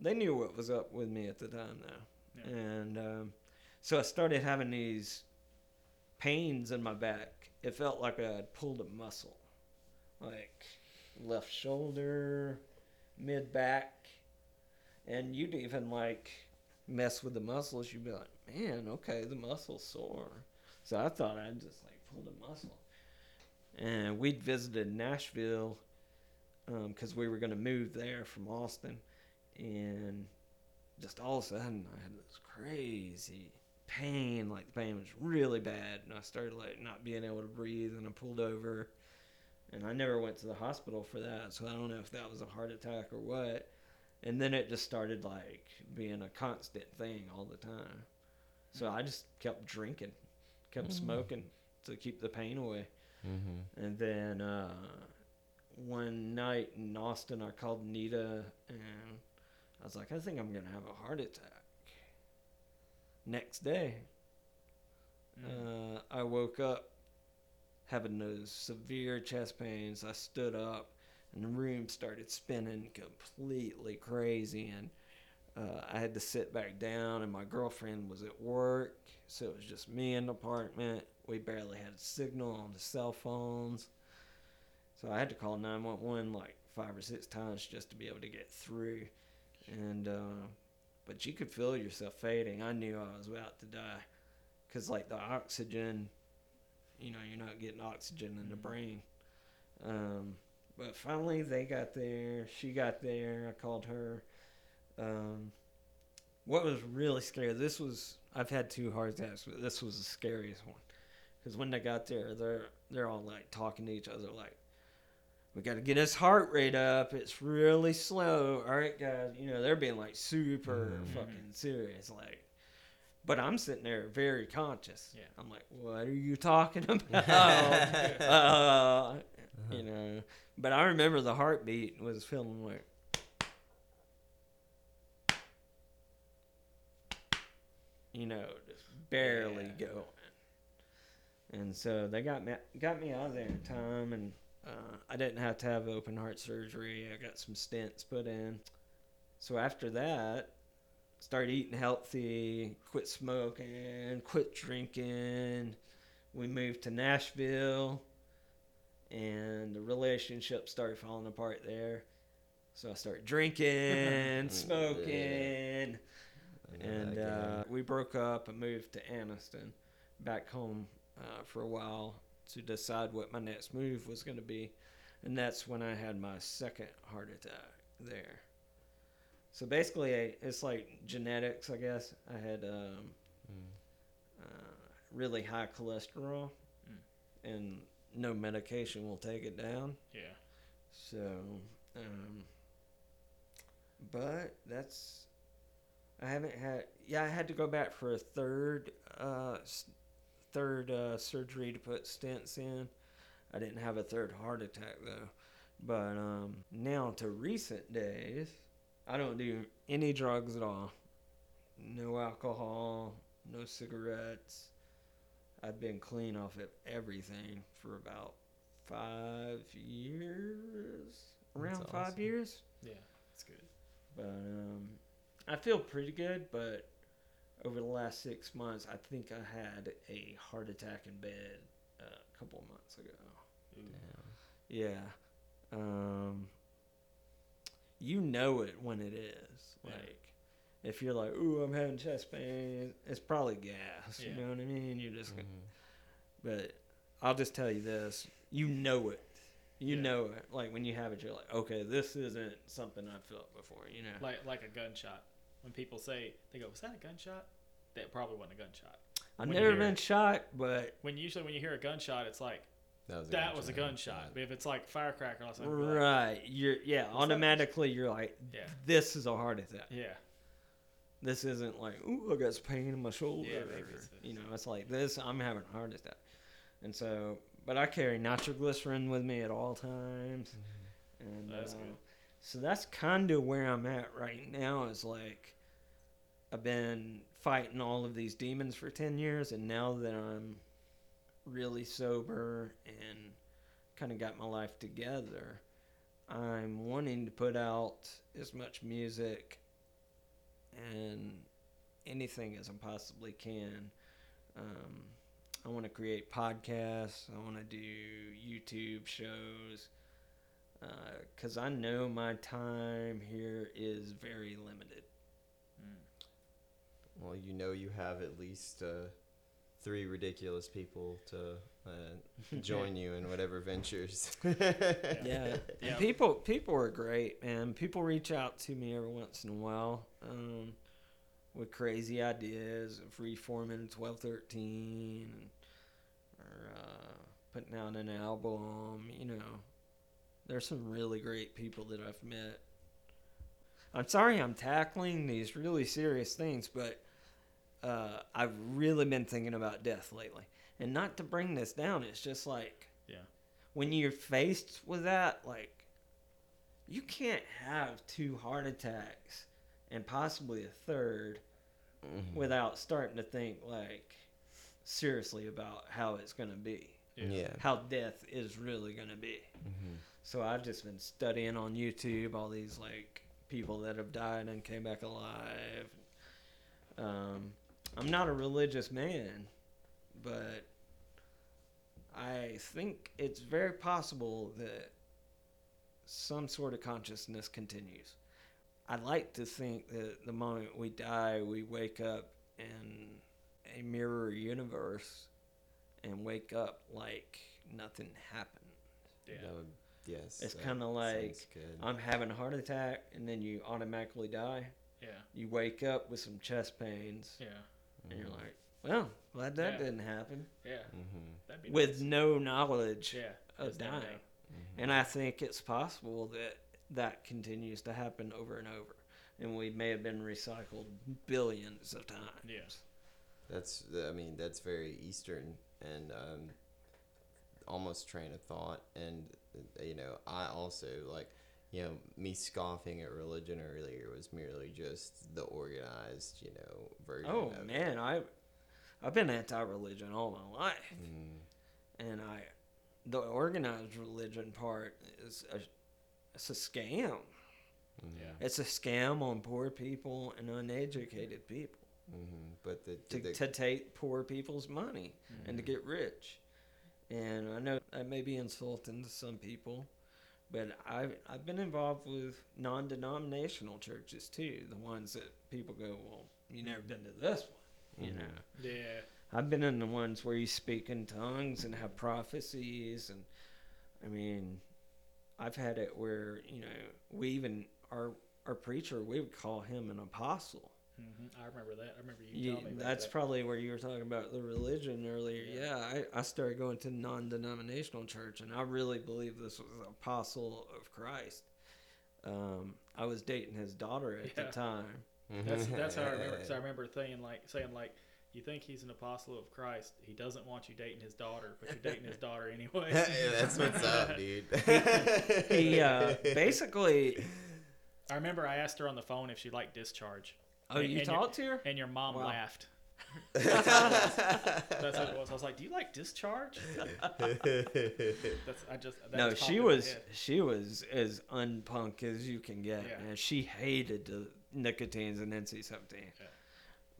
Speaker 4: they knew what was up with me at the time though.
Speaker 3: Yeah.
Speaker 4: and um, so i started having these pains in my back. It felt like i had pulled a muscle like left shoulder mid back. And you'd even like mess with the muscles. You'd be like man okay the muscle's sore. So i thought i'd just like pulled a muscle and we'd visited nashville um, because we were going to move there from Austin, and just all of a sudden I had this crazy pain, like the pain was really bad, and I started like not being able to breathe, and I pulled over, and I never went to the hospital for that, so I don't know if that was a heart attack or what, and then it just started like being a constant thing all the time, so I just kept drinking, kept mm. smoking to keep the pain away.
Speaker 2: Mm-hmm.
Speaker 4: And then uh, one night in Austin, I called Nita and I was like, I think I'm going to have a heart attack. next day,
Speaker 3: Mm.
Speaker 4: uh, I woke up having those severe chest pains. I stood up, and the room started spinning completely crazy, and uh, I had to sit back down. And my girlfriend was at work, so it was just me in the apartment. We barely had a signal on the cell phones, so I had to call nine one one like five or six times just to be able to get through. And uh, but you could feel yourself fading. I knew I was about to die. Because like the oxygen you know you're not getting oxygen in the brain. Um, but finally they got there. She got there. I called her. Um, what was really scary this was i've had two heart attacks but this was the scariest one because when they got there they're they're all like talking to each other like we got to get his heart rate up it's really slow all right guys you know they're being like super
Speaker 2: Mhm.
Speaker 4: fucking serious like but I'm sitting there very conscious.
Speaker 3: Yeah.
Speaker 4: I'm like, what are you talking about? uh, you know, but I remember the heartbeat was feeling like, you know, just barely
Speaker 3: Yeah.
Speaker 4: going. And so they got me got me out of there in time, and uh, I didn't have to have open heart surgery. I got some stents put in. So after that, started eating healthy, quit smoking, quit drinking. We moved to Nashville, and the relationship started falling apart there. So I started drinking, smoking, and uh, we broke up and moved to Anniston, back home uh, for a while to decide what my next move was going to be, and that's when I had my second heart attack there. So basically, I- it's like genetics, I guess. I had um, uh, really high cholesterol, and no medication will take it down.
Speaker 3: Yeah.
Speaker 4: So, um, but that's I haven't had. Yeah, I had to go back for a third, uh, third uh, surgery to put stents in. I didn't have a third heart attack though. But um, now to recent days, I don't do any drugs at all. No alcohol, no cigarettes. I've been clean off of everything for about five years. Around
Speaker 2: That's
Speaker 4: five years.
Speaker 3: Yeah. That's good.
Speaker 4: But um, I feel pretty good. But over the last six months, I think I had a heart attack in bed uh, a couple of months ago.
Speaker 3: Ooh.
Speaker 4: Yeah. Um, you know it when it is.
Speaker 3: Yeah.
Speaker 4: Like, if you're like, ooh, I'm having chest pain, it's probably gas.
Speaker 3: Yeah.
Speaker 4: You know what I mean? You're just,
Speaker 2: Mhm.
Speaker 4: but I'll just tell you this: you know it. You
Speaker 3: Yeah.
Speaker 4: know it. Like when you have it, you're like, okay, this isn't something I've felt before. You know.
Speaker 3: Like like a gunshot. When people say they go, "Was that a gunshot?" That probably wasn't a gunshot.
Speaker 4: I've
Speaker 3: when you
Speaker 4: never
Speaker 3: hear
Speaker 4: been
Speaker 3: it.
Speaker 4: shot, but
Speaker 3: When usually when you hear a gunshot, it's like
Speaker 2: That was a
Speaker 3: that
Speaker 2: gunshot.
Speaker 3: was a gunshot. But if it's like firecracker or something, like,
Speaker 4: right, you're yeah,
Speaker 3: that?
Speaker 4: automatically you're like,
Speaker 3: yeah,
Speaker 4: this is a heart attack.
Speaker 3: yeah,
Speaker 4: This isn't like, ooh, I got some pain in my shoulder.
Speaker 3: Yeah, maybe it's this.
Speaker 4: You know, it's like this. I'm having a heart attack, and so, but I carry nitroglycerin with me at all times, and
Speaker 3: That's
Speaker 4: uh,
Speaker 3: good.
Speaker 4: So that's kind of where I'm at right now. Is like, I've been fighting all of these demons for ten years, and now that I'm really sober and kind of got my life together, I'm wanting to put out as much music and anything as I possibly can. Um, I want to create podcasts. I want to do YouTube shows because I know my time here is very limited.
Speaker 2: Well, you know you have at least uh, three ridiculous people to uh, join you in whatever ventures.
Speaker 4: Yeah,
Speaker 3: Yeah.
Speaker 4: And people people are great, man. People reach out to me every once in a while um, with crazy ideas of reforming twelve thirteen or uh, putting out an album. You know, there's some really great people that I've met. I'm sorry I'm tackling these really serious things, but uh, I've really been thinking about death lately. And not to bring this down, it's just like
Speaker 3: yeah,
Speaker 4: when you're faced with that, like you can't have two heart attacks and possibly a third
Speaker 2: Mhm.
Speaker 4: without starting to think like seriously about how it's going to be,
Speaker 3: Yeah.
Speaker 2: Yeah.
Speaker 4: how death is really going to be.
Speaker 2: Mhm.
Speaker 4: So I've just been studying on YouTube all these like people that have died and came back alive. Um, I'm not a religious man, but I think it's very possible that some sort of consciousness continues. I'd like to think that the moment we die, we wake up in a mirror universe and wake up like nothing happened.
Speaker 3: Yeah.
Speaker 2: That would- yes.
Speaker 4: It's kinda like. I'm having a heart attack and then you automatically die.
Speaker 3: Yeah.
Speaker 4: You wake up with some chest pains
Speaker 3: Yeah.
Speaker 4: and you're
Speaker 2: Mhm.
Speaker 4: like, well, glad that
Speaker 3: Yeah.
Speaker 4: didn't happen.
Speaker 3: Yeah.
Speaker 2: Mhm.
Speaker 3: That'd be
Speaker 4: With
Speaker 3: nice.
Speaker 4: no knowledge
Speaker 3: yeah.
Speaker 4: of dying.
Speaker 3: know.
Speaker 2: Mhm.
Speaker 4: And I think it's possible that that continues to happen over and over. And we may have been recycled billions of times.
Speaker 3: Yeah.
Speaker 2: That's I mean that's very Eastern and um, almost train of thought and you know I also like you know me scoffing at religion earlier was merely just the organized you know version.
Speaker 4: Oh
Speaker 2: of
Speaker 4: man, I I've been anti-religion all my life,
Speaker 2: Mm,
Speaker 4: and I the organized religion part is a it's a scam.
Speaker 3: Yeah.
Speaker 4: It's a scam on poor people and uneducated people
Speaker 2: mhm. But the,
Speaker 4: to,
Speaker 2: the
Speaker 4: to take poor people's money and to get rich. And I know that may be insulting to some people, but I've, I've been involved with non denominational churches too. The ones that people go, well, you never been to this one, you
Speaker 2: Mhm.
Speaker 4: know.
Speaker 3: Yeah.
Speaker 4: I've been in the ones where you speak in tongues and have prophecies, and I mean, I've had it where you know we even our our preacher we would call him an apostle.
Speaker 3: Hmm I remember that. I remember you,
Speaker 4: You,
Speaker 3: telling me
Speaker 4: that's
Speaker 3: that.
Speaker 4: probably where you were talking about the religion earlier.
Speaker 3: Yeah.
Speaker 4: Yeah, I, I started going to non-denominational church, and I really believe this was an apostle of Christ. Um, I was dating his daughter at
Speaker 3: Yeah.
Speaker 4: the time.
Speaker 3: That's that's how I remember. Because I remember thinking like saying like, you think he's an apostle of Christ? He doesn't want you dating his daughter, but you're dating his daughter anyway.
Speaker 2: Yeah, that's what's up, dude.
Speaker 4: He uh, basically.
Speaker 3: I remember I asked her on the phone if she liked discharge,
Speaker 4: Oh,
Speaker 3: And-
Speaker 4: you
Speaker 3: and your-
Speaker 4: talked to her?
Speaker 3: and your mom
Speaker 4: Wow.
Speaker 3: laughed. That's what it was. I was like, "Do you like discharge?" That's I just that
Speaker 4: no, she was she was as unpunk as you can get,
Speaker 3: Yeah.
Speaker 4: and she hated the nicotines and NC seventeen.
Speaker 3: Yeah.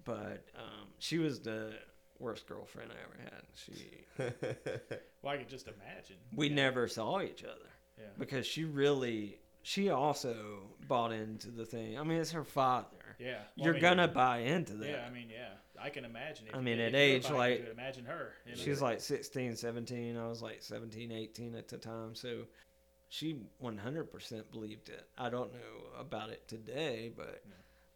Speaker 4: But um, she was the worst girlfriend I ever had. She
Speaker 3: Well, I could just imagine.
Speaker 4: we
Speaker 3: Yeah.
Speaker 4: never saw each other
Speaker 3: Yeah.
Speaker 4: because she really she also bought into the thing. I mean, it's her father.
Speaker 3: Yeah. Well,
Speaker 4: You're
Speaker 3: mean,
Speaker 4: gonna buy into that.
Speaker 3: Yeah, I mean, yeah, I can imagine. If
Speaker 4: I mean, at age, like-
Speaker 3: it, imagine her. you know?
Speaker 4: She like 16, 17. I was like 17, 18 at the time. So she 100% believed it. I don't know about it today, but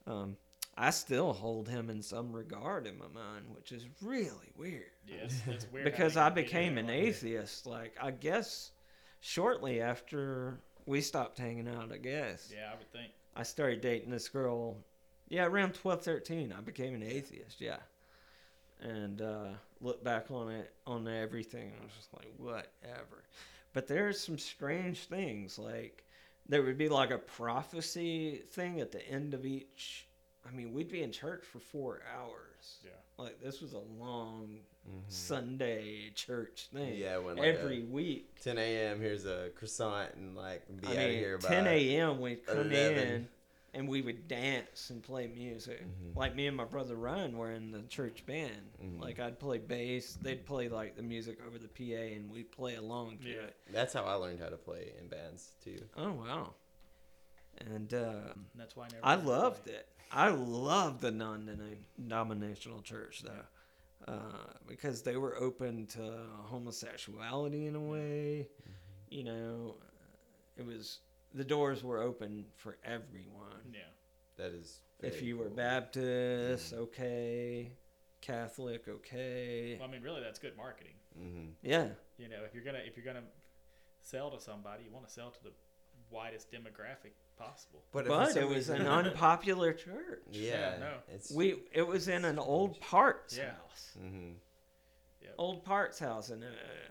Speaker 4: um, I still hold him in some regard in my mind, which is really weird.
Speaker 3: Yes, it's weird.
Speaker 4: because I became an atheist. Like, I guess shortly after we stopped hanging out, I guess.
Speaker 3: Yeah, I would think.
Speaker 4: I started dating this girl. Yeah, around 12, 13, I became an atheist. Yeah, and uh, look back on it, on everything, I was just like, whatever. But there's some strange things. Like there would be like a prophecy thing at the end of each. I mean, we'd be in church for four hours.
Speaker 3: Yeah.
Speaker 4: Like this was a long
Speaker 2: Mhm.
Speaker 4: Sunday church thing.
Speaker 2: Yeah, when like
Speaker 4: every
Speaker 2: a
Speaker 4: week.
Speaker 2: 10 a.m. Here's a croissant and like be
Speaker 4: I
Speaker 2: out
Speaker 4: mean,
Speaker 2: of here by
Speaker 4: 10 a.m. we'd come
Speaker 2: 11.
Speaker 4: in and we would dance and play music.
Speaker 2: Mhm.
Speaker 4: Like me and my brother Ryan were in the church band.
Speaker 2: Mhm.
Speaker 4: Like I'd play bass, they'd play like the music over the PA, and we'd play along to
Speaker 3: Yeah.
Speaker 4: it.
Speaker 2: That's how I learned how to play in bands too.
Speaker 4: Oh wow! And uh,
Speaker 3: that's why I never.
Speaker 4: I loved
Speaker 3: play.
Speaker 4: it. I loved the non-denominational church though, uh, because they were open to homosexuality in a way. You know, it was the doors were open for everyone.
Speaker 3: Yeah.
Speaker 2: That is.
Speaker 4: if
Speaker 2: very
Speaker 4: you were
Speaker 2: cool.
Speaker 4: Baptist, okay. Catholic, okay.
Speaker 3: Well, I mean, really, that's good marketing.
Speaker 2: Mhm.
Speaker 4: Yeah,
Speaker 3: You know, if you're gonna if you're gonna sell to somebody, you want to sell to the widest demographic possible.
Speaker 2: But,
Speaker 4: but it was an unpopular church.
Speaker 2: Yeah,
Speaker 3: Yeah, no.
Speaker 2: It's
Speaker 4: We it was in an old parts
Speaker 3: Yeah.
Speaker 4: house.
Speaker 2: hmm
Speaker 4: Old parts house, and uh,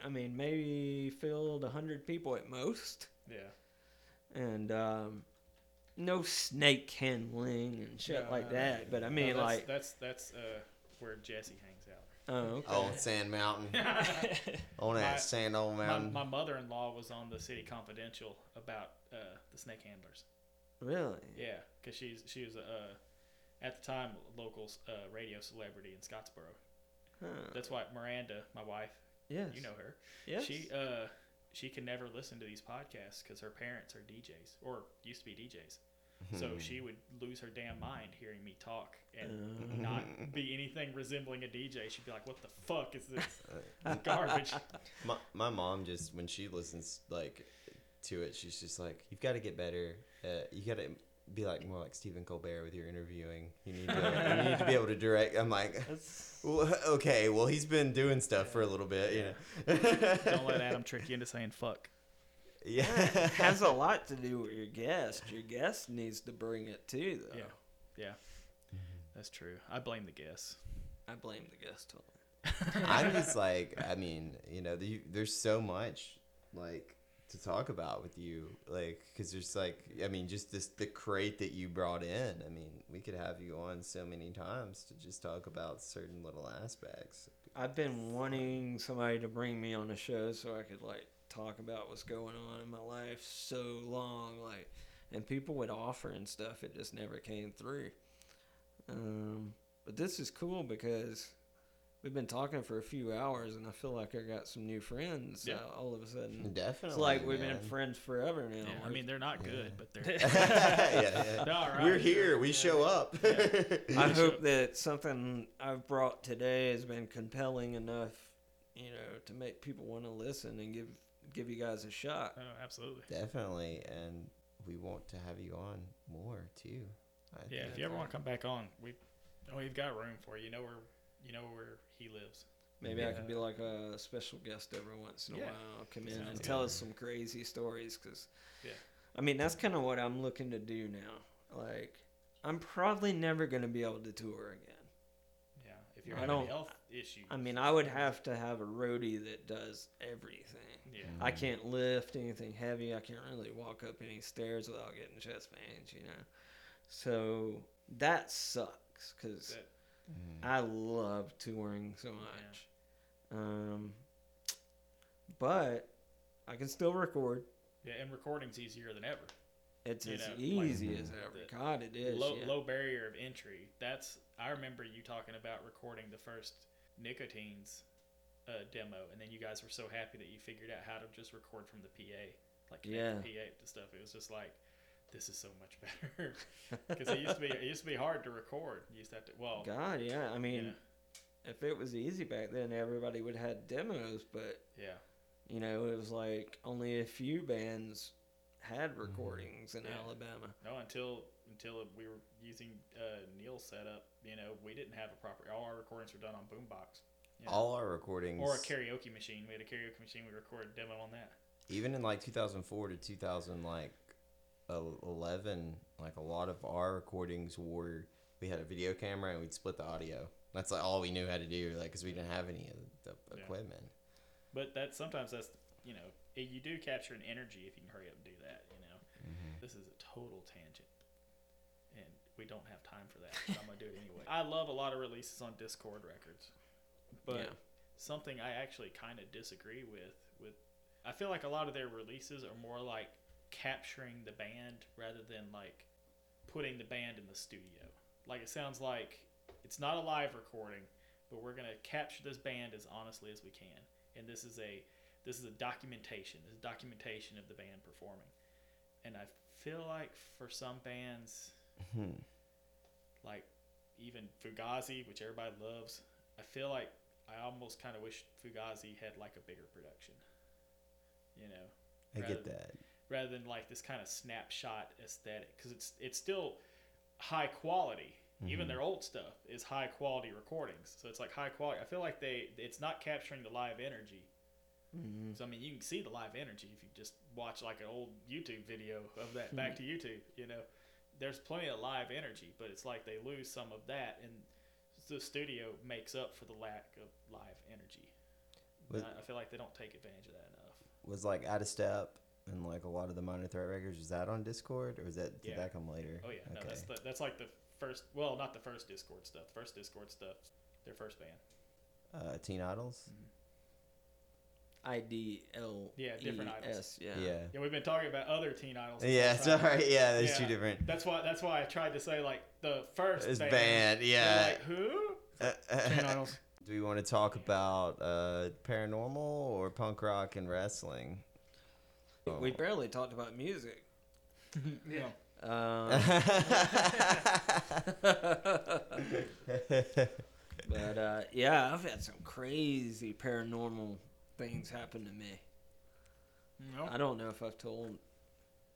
Speaker 4: I mean maybe filled a hundred people at most.
Speaker 3: Yeah.
Speaker 4: And um, no snake handling and shit
Speaker 3: No,
Speaker 4: like
Speaker 3: no, no.
Speaker 4: that. But I
Speaker 3: No,
Speaker 4: mean,
Speaker 3: that's,
Speaker 4: like,
Speaker 3: that's that's uh, where Jesse hangs out.
Speaker 4: oh, okay.
Speaker 2: Oh, Sand Mountain. On
Speaker 3: My-
Speaker 2: that Sand Old
Speaker 3: My,
Speaker 2: Mountain.
Speaker 3: my mother-in-law was on the City Confidential about uh, the snake handlers.
Speaker 4: really?
Speaker 3: Yeah, because she's she was a uh, at the time local uh, radio celebrity in Scottsboro.
Speaker 4: Huh.
Speaker 3: That's why Miranda, my wife,
Speaker 4: Yes.
Speaker 3: you know her.
Speaker 4: Yes.
Speaker 3: She uh she can never listen to these podcasts because her parents are DJs or used to be DJs. So
Speaker 2: Hmm.
Speaker 3: she would lose her damn mind hearing me talk and
Speaker 4: Uh.
Speaker 3: not be anything resembling a DJ. She'd be like, "What the fuck is this garbage?"
Speaker 2: My, my mom just when she listens like to it, she's just like, "You've got to get better. Uh, you got to be like more like Stephen Colbert with your interviewing. You need to you need to be able to direct." I'm like, well, "Okay, well he's been doing stuff for a little bit, you know."
Speaker 3: Don't let Adam trick you into saying fuck.
Speaker 2: yeah.
Speaker 4: has a lot to do with your guest. Your guest needs to bring it too, though.
Speaker 3: Yeah, yeah, that's true. I blame the guest.
Speaker 4: I blame the guest totally.
Speaker 2: I'm just like, I mean, you know, the, there's so much like to talk about with you, like, because there's like, I mean, just this the crate that you brought in. I mean, we could have you on so many times to just talk about certain little aspects.
Speaker 4: I've been wanting somebody to bring me on a show so I could like talk about what's going on in my life so long, like, and people would offer and stuff. It just never came through. Um, but this is cool because we've been talking for a few hours, and I feel like I got some new friends.
Speaker 3: Yeah.
Speaker 4: Uh, all of a sudden,
Speaker 2: Definitely,
Speaker 4: it's like we've
Speaker 2: man.
Speaker 4: been friends forever now.
Speaker 3: Yeah, I mean they're not good, but they're
Speaker 2: yeah, yeah.
Speaker 3: they're all right.
Speaker 2: We're here. We show up.
Speaker 4: I hope that something I've brought today has been compelling enough, you know, to make people want to listen and give give you guys a shot.
Speaker 3: Oh, absolutely.
Speaker 2: Definitely, and we want to have you on more too. I
Speaker 3: Yeah,
Speaker 2: think.
Speaker 3: if you ever want to come back on, we oh, we've got room for you. You know where you know where he lives.
Speaker 4: Maybe I
Speaker 2: Yeah.
Speaker 4: could be like a special guest every once in a
Speaker 3: Yeah.
Speaker 4: while, come in
Speaker 3: Sounds
Speaker 4: and
Speaker 3: good.
Speaker 4: tell us some crazy stories. Cause,
Speaker 3: Yeah.
Speaker 4: I mean, that's kind of what I'm looking to do now. Like, I'm probably never gonna be able to tour again.
Speaker 3: Yeah, if you're
Speaker 4: I
Speaker 3: having
Speaker 4: don't-
Speaker 3: health issues.
Speaker 4: I mean, I would have to have a roadie that does everything.
Speaker 3: Yeah,
Speaker 4: I can't lift anything heavy. I can't really walk up any stairs without getting chest pains, you know. So that sucks because
Speaker 3: that,
Speaker 4: I love touring so much. Um, but I can still record.
Speaker 3: yeah, and recording's easier than ever.
Speaker 4: It's
Speaker 3: You
Speaker 4: as
Speaker 3: know, like-
Speaker 4: easy as ever. God, it is.
Speaker 3: low
Speaker 4: yeah.
Speaker 3: low barrier of entry. That's I remember you talking about recording the first Nicotine's uh, demo, and then you guys were so happy that you figured out how to just record from the PA, like
Speaker 4: Yeah.
Speaker 3: the PA to stuff. It was just like. This is so much better because it used to be it used to be hard to record. You used to have to well,
Speaker 4: God, yeah. I mean,
Speaker 3: yeah,
Speaker 4: if it was easy back then, everybody would have had demos. But
Speaker 3: yeah,
Speaker 4: you know, it was like only a few bands had recordings in
Speaker 3: Yeah.
Speaker 4: Alabama.
Speaker 3: No, until until we were using uh, Neil's setup, you know, we didn't have a proper. All our recordings were done on boombox. you know,
Speaker 2: All our recordings,
Speaker 3: or a karaoke machine. We had a karaoke machine. We recorded a demo on that.
Speaker 2: even in like 2004 to 2000 like el- 11 like a lot of our recordings were we had a video camera and we'd split the audio that's like all we knew how to do like because we didn't have any of the
Speaker 3: Yeah.
Speaker 2: equipment
Speaker 3: But that sometimes that's you know you do capture an energy if you can hurry up and do that. You know, mm-hmm. this is a total tangent, and we don't have time for that. But I'm gonna do it anyway. I love a lot of releases on Dischord records, but
Speaker 4: Yeah.
Speaker 3: something I actually kind of disagree with. With I feel like a lot of their releases are more like capturing the band rather than like putting the band in the studio. Like it sounds like it's not a live recording, but we're gonna capture this band as honestly as we can, and this is a this is a documentation. This is documentation of the band performing, and I feel like for some bands,
Speaker 2: Hmm.
Speaker 3: like even Fugazi, which everybody loves, I feel like I almost kind of wish Fugazi had like a bigger production. You know,
Speaker 2: i
Speaker 3: rather-
Speaker 2: get that
Speaker 3: rather than like this kind of snapshot aesthetic because it's it's still high quality. Even their old stuff is high quality recordings so it's like high quality i feel like they it's not capturing the live energy.
Speaker 4: Mhm.
Speaker 3: so i mean you can see the live energy if you just watch like an old youtube video of that back to youtube you know? There's plenty of live energy but it's like they lose some of that and the studio makes up for the lack of live energy.
Speaker 2: But-
Speaker 3: I- i feel like they don't take advantage of that enough.
Speaker 2: Was like out of step and like a lot of the minor threat records. Was that on Dischord or was that did
Speaker 3: Yeah.
Speaker 2: that come later?
Speaker 3: Oh yeah, no, that's the, that's like the first. Well, not the first Dischord stuff. The first Dischord stuff, their first band.
Speaker 2: uh, Teen Idols.
Speaker 4: I D L
Speaker 3: Yeah, different idols.
Speaker 4: Yeah.
Speaker 2: Yeah.
Speaker 3: Yeah, we've been talking about other teen idols.
Speaker 2: Yeah,
Speaker 3: whole time.
Speaker 2: sorry. Yeah, there's two different.
Speaker 3: That's why. That's why I tried to say like the first
Speaker 2: It's
Speaker 3: band.
Speaker 2: band, yeah.
Speaker 3: Like who?
Speaker 2: Uh,
Speaker 3: Teen idols.
Speaker 2: Do we want to talk about uh, paranormal or punk rock and wrestling?
Speaker 4: We barely talked about music.
Speaker 5: Yeah.
Speaker 4: Um, but uh, yeah, I've had some crazy paranormal things happen to me.
Speaker 3: No,
Speaker 4: I don't know if I've told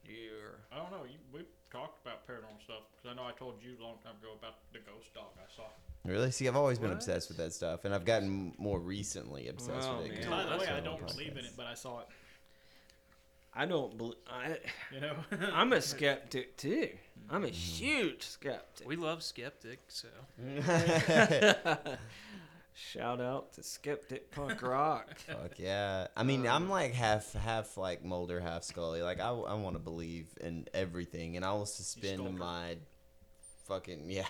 Speaker 4: you or
Speaker 3: I don't know. You, we've talked about paranormal stuff because I know I told you a long time ago about the ghost dog I saw.
Speaker 2: really? See, I've always been
Speaker 4: What?
Speaker 2: obsessed with that stuff, and I've gotten more recently obsessed
Speaker 4: Oh,
Speaker 2: with it.
Speaker 4: man.
Speaker 2: 'cause
Speaker 3: By the way, I don't
Speaker 2: and
Speaker 3: believe in it, but I saw it.
Speaker 4: I don't believe. I
Speaker 3: You know.
Speaker 4: I'm a skeptic too. I'm a
Speaker 2: Mm-hmm.
Speaker 4: huge skeptic.
Speaker 5: We love skeptic, so
Speaker 4: Shout out to Skeptic Punk Rock.
Speaker 2: Fuck yeah! I mean,
Speaker 4: Um,
Speaker 2: I'm like half half like Mulder, half Scully. Like I, I want to believe in everything, and I will suspend my fucking yeah,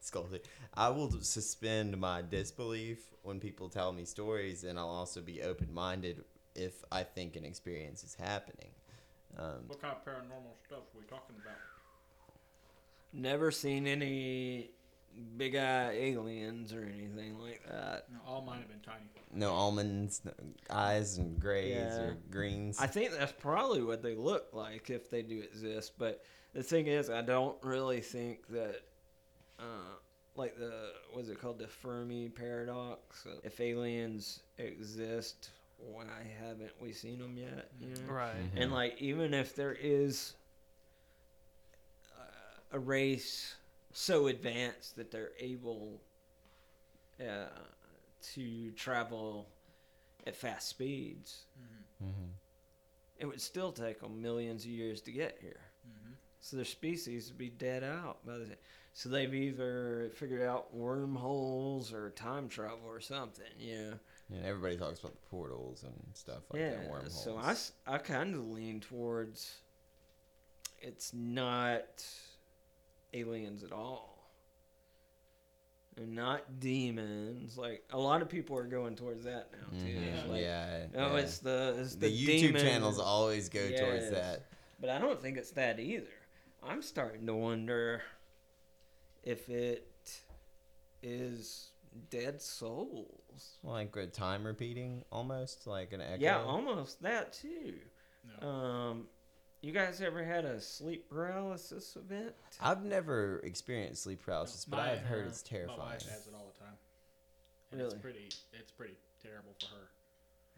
Speaker 2: Scully. I will suspend my disbelief when people tell me stories, and I'll also be open minded if I think an experience is happening. Um,
Speaker 3: what kind of paranormal stuff are we talking about?
Speaker 4: Never seen any big eye aliens or anything like that.
Speaker 3: No, all mine have been tiny.
Speaker 2: no almonds, no eyes, and grays
Speaker 4: Yeah.
Speaker 2: or greens.
Speaker 4: I think that's probably what they look like if they do exist. But the thing is, I don't really think that, uh, like the what's it called, the Fermi paradox. If aliens exist, why haven't we seen them yet? You know?
Speaker 5: right.
Speaker 4: And like, even if there is uh, a race so advanced that they're able uh, to travel at fast speeds,
Speaker 2: Mhm.
Speaker 4: it would still take them millions of years to get here.
Speaker 3: Mm-hmm.
Speaker 4: So their species would be dead out by the So they've either figured out wormholes or time travel or something. Yeah.
Speaker 2: And everybody talks about the portals and stuff like
Speaker 4: yeah.
Speaker 2: that. Wormholes.
Speaker 4: So I, I kind of lean towards it's not aliens at all. And not demons. Like a lot of people are going towards that now too.
Speaker 2: Mhm.
Speaker 4: It's like,
Speaker 2: yeah.
Speaker 4: Oh,
Speaker 2: yeah.
Speaker 4: it's the it's
Speaker 2: the,
Speaker 4: the,
Speaker 2: YouTube channels always go towards that.
Speaker 4: But I don't think it's that either. I'm starting to wonder if it is dead souls.
Speaker 2: Like a time repeating, almost like an echo.
Speaker 4: Yeah, almost that too.
Speaker 3: No.
Speaker 4: Um, you guys ever had a sleep paralysis event?
Speaker 2: I've never experienced sleep paralysis, but
Speaker 3: My-
Speaker 2: I've heard
Speaker 3: uh,
Speaker 2: it's terrifying.
Speaker 3: My
Speaker 2: terrifying.
Speaker 3: wife has it all the time. And
Speaker 4: Really?
Speaker 3: It's pretty. It's pretty terrible for her.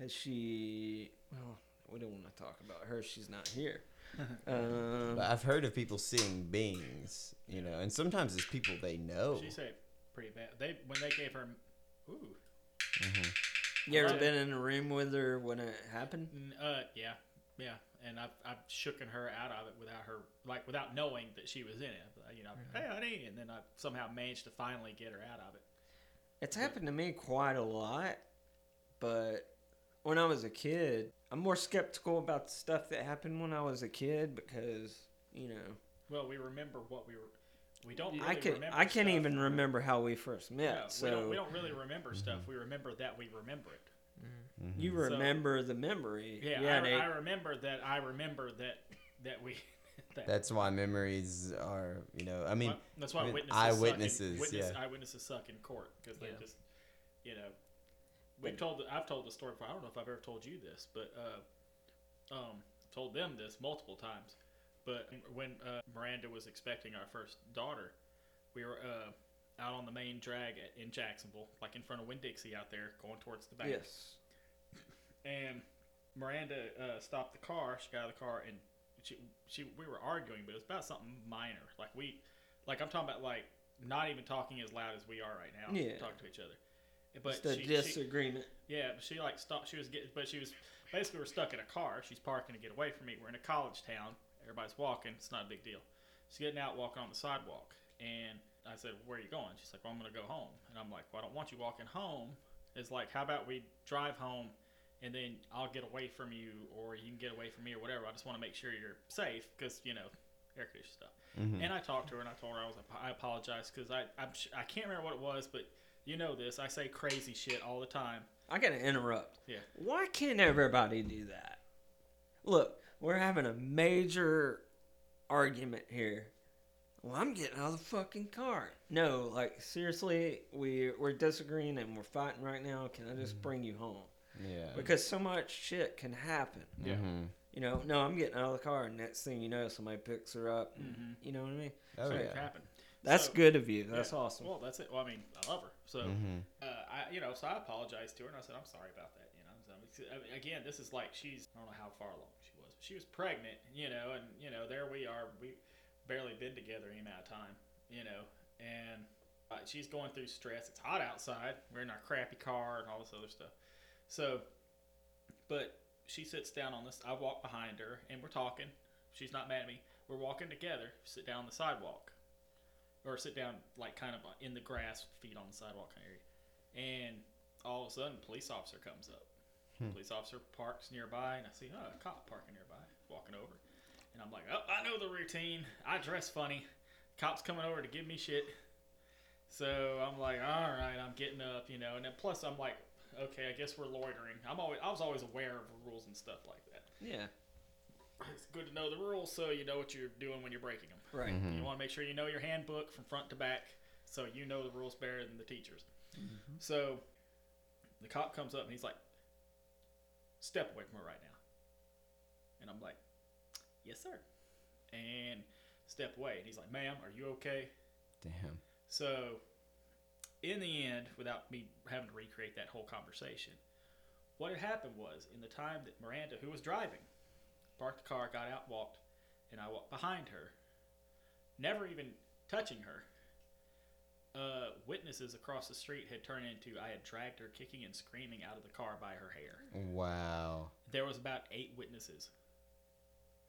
Speaker 4: Has she? Well, we don't want to talk about her. She's not here. um,
Speaker 2: But I've heard of people seeing beings, you know, and sometimes it's people they know.
Speaker 3: She said pretty bad. They when they gave her. Ooh.
Speaker 2: Mhm.
Speaker 4: you ever been in a room with her when it happened?
Speaker 3: Uh, yeah, yeah, and I've I've shooken her out of it without her like without knowing that she was in it. But, You know, hey honey, and then I somehow managed to finally get her out of it.
Speaker 4: It's happened to me quite a lot, but when I was a kid, I'm more skeptical about the stuff that happened when I was a kid because you know
Speaker 3: Well, we remember what we were. We don't. Really
Speaker 4: I can
Speaker 3: remember
Speaker 4: I can't
Speaker 3: stuff.
Speaker 4: even remember how we first met.
Speaker 3: Yeah,
Speaker 4: so
Speaker 3: we don't. We don't really remember stuff. We remember that we remember it.
Speaker 4: you
Speaker 3: So-
Speaker 4: remember the memory.
Speaker 3: Yeah,
Speaker 4: yeah
Speaker 3: I,
Speaker 4: Nate.
Speaker 3: I remember that. I remember that that we. that,
Speaker 2: That's why memories are, you know, I mean,
Speaker 3: why- that's why
Speaker 2: I mean,
Speaker 3: witnesses
Speaker 2: eyewitnesses,
Speaker 3: suck in, witness,
Speaker 2: yeah.
Speaker 3: eyewitnesses suck in court because they
Speaker 5: Yeah.
Speaker 3: just, you know, we've told. I've told the story before. I don't know if I've ever told you this, but uh, um, told them this multiple times. But when uh, Miranda was expecting our first daughter, we were uh, out on the main drag at, in Jacksonville, like in front of Winn Dixie out there, going towards the bank
Speaker 4: yes.
Speaker 3: and Miranda uh, stopped the car. She got out of the car and she, she we were arguing, but it was about something minor. Like we, like I'm talking about, like not even talking as loud as we are right now.
Speaker 4: Yeah.
Speaker 3: talking to each other. But
Speaker 4: a
Speaker 3: she, she,
Speaker 4: disagreement.
Speaker 3: yeah, but she like stopped. She was getting, but she was basically we're stuck in a car. She's parking to get away from me. We're in a college town. Everybody's walking. It's not a big deal. She's getting out, walking on the sidewalk, and I said, "Where are you going?" She's like, "Well, I'm gonna go home." And I'm like, "Well, I don't want you walking home." It's like, how about we drive home, and then I'll get away from you, or you can get away from me, or whatever. I just want to make sure you're safe because you know air conditioning stuff.
Speaker 2: Mhm.
Speaker 3: And I talked to her and I told her I was I apologize because I I'm, sh- I can't remember what it was, but you know this. I say crazy shit all the time.
Speaker 4: I gotta interrupt.
Speaker 3: Yeah.
Speaker 4: Why can't everybody do that? Look, we're having a major argument here. Well, I'm getting out of the fucking car. No, like seriously, we we're disagreeing and we're fighting right now. Can I just bring you home?
Speaker 2: yeah.
Speaker 4: Because so much shit can happen.
Speaker 3: Yeah.
Speaker 2: Mhm.
Speaker 4: You know, no, I'm getting out of the car, and next thing you know, somebody picks her up. and-
Speaker 3: Mhm.
Speaker 4: You know what I mean?
Speaker 2: Oh
Speaker 3: so it
Speaker 2: yeah.
Speaker 3: happened.
Speaker 4: That's
Speaker 3: So-
Speaker 4: good of you. That's
Speaker 3: Yeah.
Speaker 4: awesome.
Speaker 3: Well, that's it. Well, I mean, I love her. So,
Speaker 2: Mhm.
Speaker 3: uh, I, you know, so I apologized to her and I said, I'm sorry about that. You know, so, I mean, again, this is like she's, I don't know how far along she was. Pregnant, you know, and, you know, there we are. We barely been together any amount of time, you know, and uh, she's going through stress. It's hot outside. We're in our crappy car and all this other stuff. So, but she sits down on this. I walk behind her and we're talking. She's not mad at me. We're walking together. Sit down on the sidewalk, or sit down like kind of in the grass, feet on the sidewalk kind of area. And all of a sudden, a police officer comes up.
Speaker 2: Hmm.
Speaker 3: Police officer parks nearby, and I see oh, a cop parking nearby, walking over. And I'm like, oh, I know the routine. I dress funny. Cops coming over to give me shit. So I'm like, all right, I'm getting up, you know. And then plus, I'm like, okay, I guess we're loitering. I'm always, I was always aware of rules and stuff like that.
Speaker 4: Yeah.
Speaker 3: It's good to know the rules so you know what you're doing when you're breaking them.
Speaker 4: Right.
Speaker 2: Mhm.
Speaker 3: You want to make sure you know your handbook from front to back so you know the rules better than the teachers. So the cop comes up and he's like, step away from her right now. And I'm like, yes, sir. And step away. And he's like, ma'am, are you okay?
Speaker 2: Damn.
Speaker 3: So, in the end, without me having to recreate that whole conversation, what had happened was in the time that Miranda, who was driving, parked the car, got out, walked, and I walked behind her, never even touching her. Uh, witnesses across the street had turned into I had dragged her kicking and screaming out of the car by her hair.
Speaker 2: Wow.
Speaker 3: There was about eight witnesses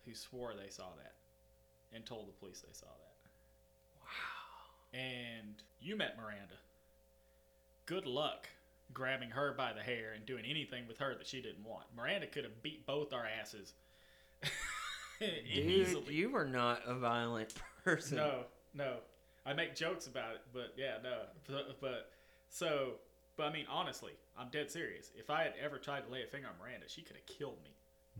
Speaker 3: who swore they saw that and told the police they saw that. Wow. And you met Miranda. Good luck grabbing her by the hair and doing anything with her that she didn't want. Miranda could have beat both our asses.
Speaker 4: Dude,
Speaker 3: easily.
Speaker 4: you are not a violent person.
Speaker 3: No, no. I make jokes about it, but yeah, no. But, but so, but I mean, honestly, I'm dead serious. If I had ever tried to lay a finger on Miranda, she could have killed me.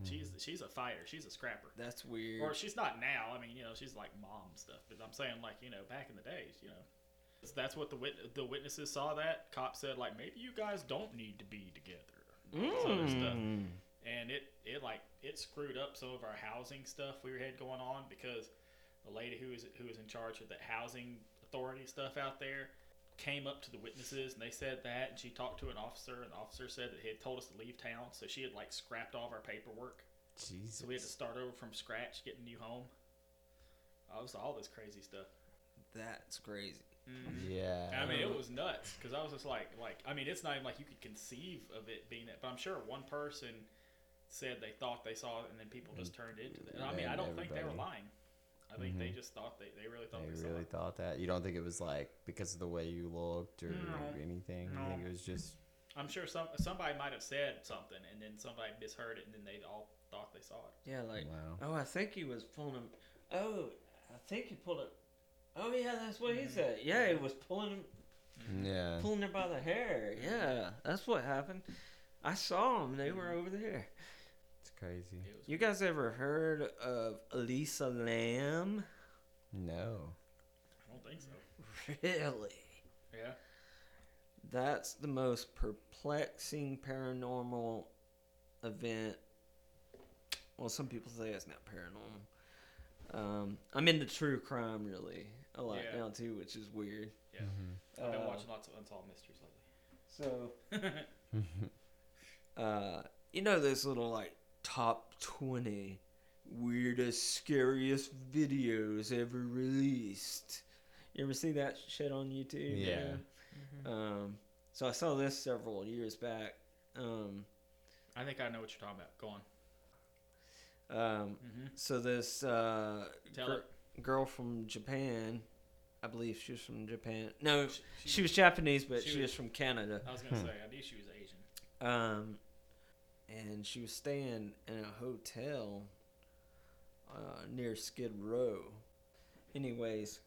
Speaker 3: She's she's a fighter. She's a scrapper.
Speaker 4: That's weird.
Speaker 3: Or she's not now. I mean, you know, she's like mom stuff. But I'm saying, like, you know, back in the days, you know, that's what the wit- the witnesses saw. That cop said, like, maybe you guys don't need to be together. This other stuff.
Speaker 4: Mm.
Speaker 3: And it it like it screwed up some of our housing stuff we had going on because the lady who was who was in charge of the housing authority stuff out there came up to the witnesses and they said that and she talked to an officer and the officer said that he had told us to leave town so she had like scrapped all of our paperwork
Speaker 2: Jesus.
Speaker 3: so we had to start over from scratch, getting a new home. Oh, I was all this crazy stuff.
Speaker 4: That's crazy. Mm-hmm.
Speaker 2: Yeah.
Speaker 3: I mean, it was nuts because I was just like, like, I mean, it's not even like you could conceive of it being that, but I'm sure one person said they thought they saw it, and then people just mm. turned into that. I mean, I don't think they were lying. I think they
Speaker 2: Mhm.
Speaker 3: just thought they, they really thought they,
Speaker 2: They
Speaker 3: saw
Speaker 2: really
Speaker 3: it.
Speaker 2: thought that. You don't think it was like because of the way you looked or
Speaker 3: No.
Speaker 2: anything. You think it was just
Speaker 3: I'm sure some somebody might have said something, and then somebody misheard it, and then they all thought they saw it.
Speaker 4: Yeah, like,
Speaker 2: wow.
Speaker 4: oh, I think he was pulling him. Oh, I think he pulled it. Oh yeah, that's what he
Speaker 3: Mhm.
Speaker 4: said. Yeah, he was pulling him,
Speaker 2: Yeah.
Speaker 4: pulling her by the hair. Yeah, that's what happened. I saw them. They were over there.
Speaker 2: It's crazy.
Speaker 3: It was
Speaker 4: You guys ever heard of Elisa Lam?
Speaker 2: No.
Speaker 3: I don't think so.
Speaker 4: Really?
Speaker 3: Yeah.
Speaker 4: That's the most perplexing paranormal event. Well, some people say it's not paranormal. Um, I'm into true crime really a lot
Speaker 3: Yeah.
Speaker 4: now too, which is weird.
Speaker 3: Yeah.
Speaker 2: Mm-hmm.
Speaker 3: I've been
Speaker 4: Uh,
Speaker 3: watching lots of unsolved mysteries lately.
Speaker 4: So, uh, you know those little like top 20 weirdest, scariest videos ever released. You ever see that shit on YouTube?
Speaker 2: Yeah.
Speaker 4: Um, so I saw this several years back. Um,
Speaker 3: I think I know what you're talking about. Go on.
Speaker 4: um,
Speaker 3: Mm-hmm.
Speaker 4: so this uh,
Speaker 3: Tell
Speaker 4: gir- girl from Japan, I believe she was from Japan. No,
Speaker 3: She-
Speaker 4: she was Japanese, but
Speaker 3: she
Speaker 4: she,
Speaker 3: was-
Speaker 4: was from Canada.
Speaker 3: I was gonna
Speaker 2: Hmm.
Speaker 3: say I knew she was Asian.
Speaker 4: Um, and she was staying in a hotel uh, near Skid Row. Anyways,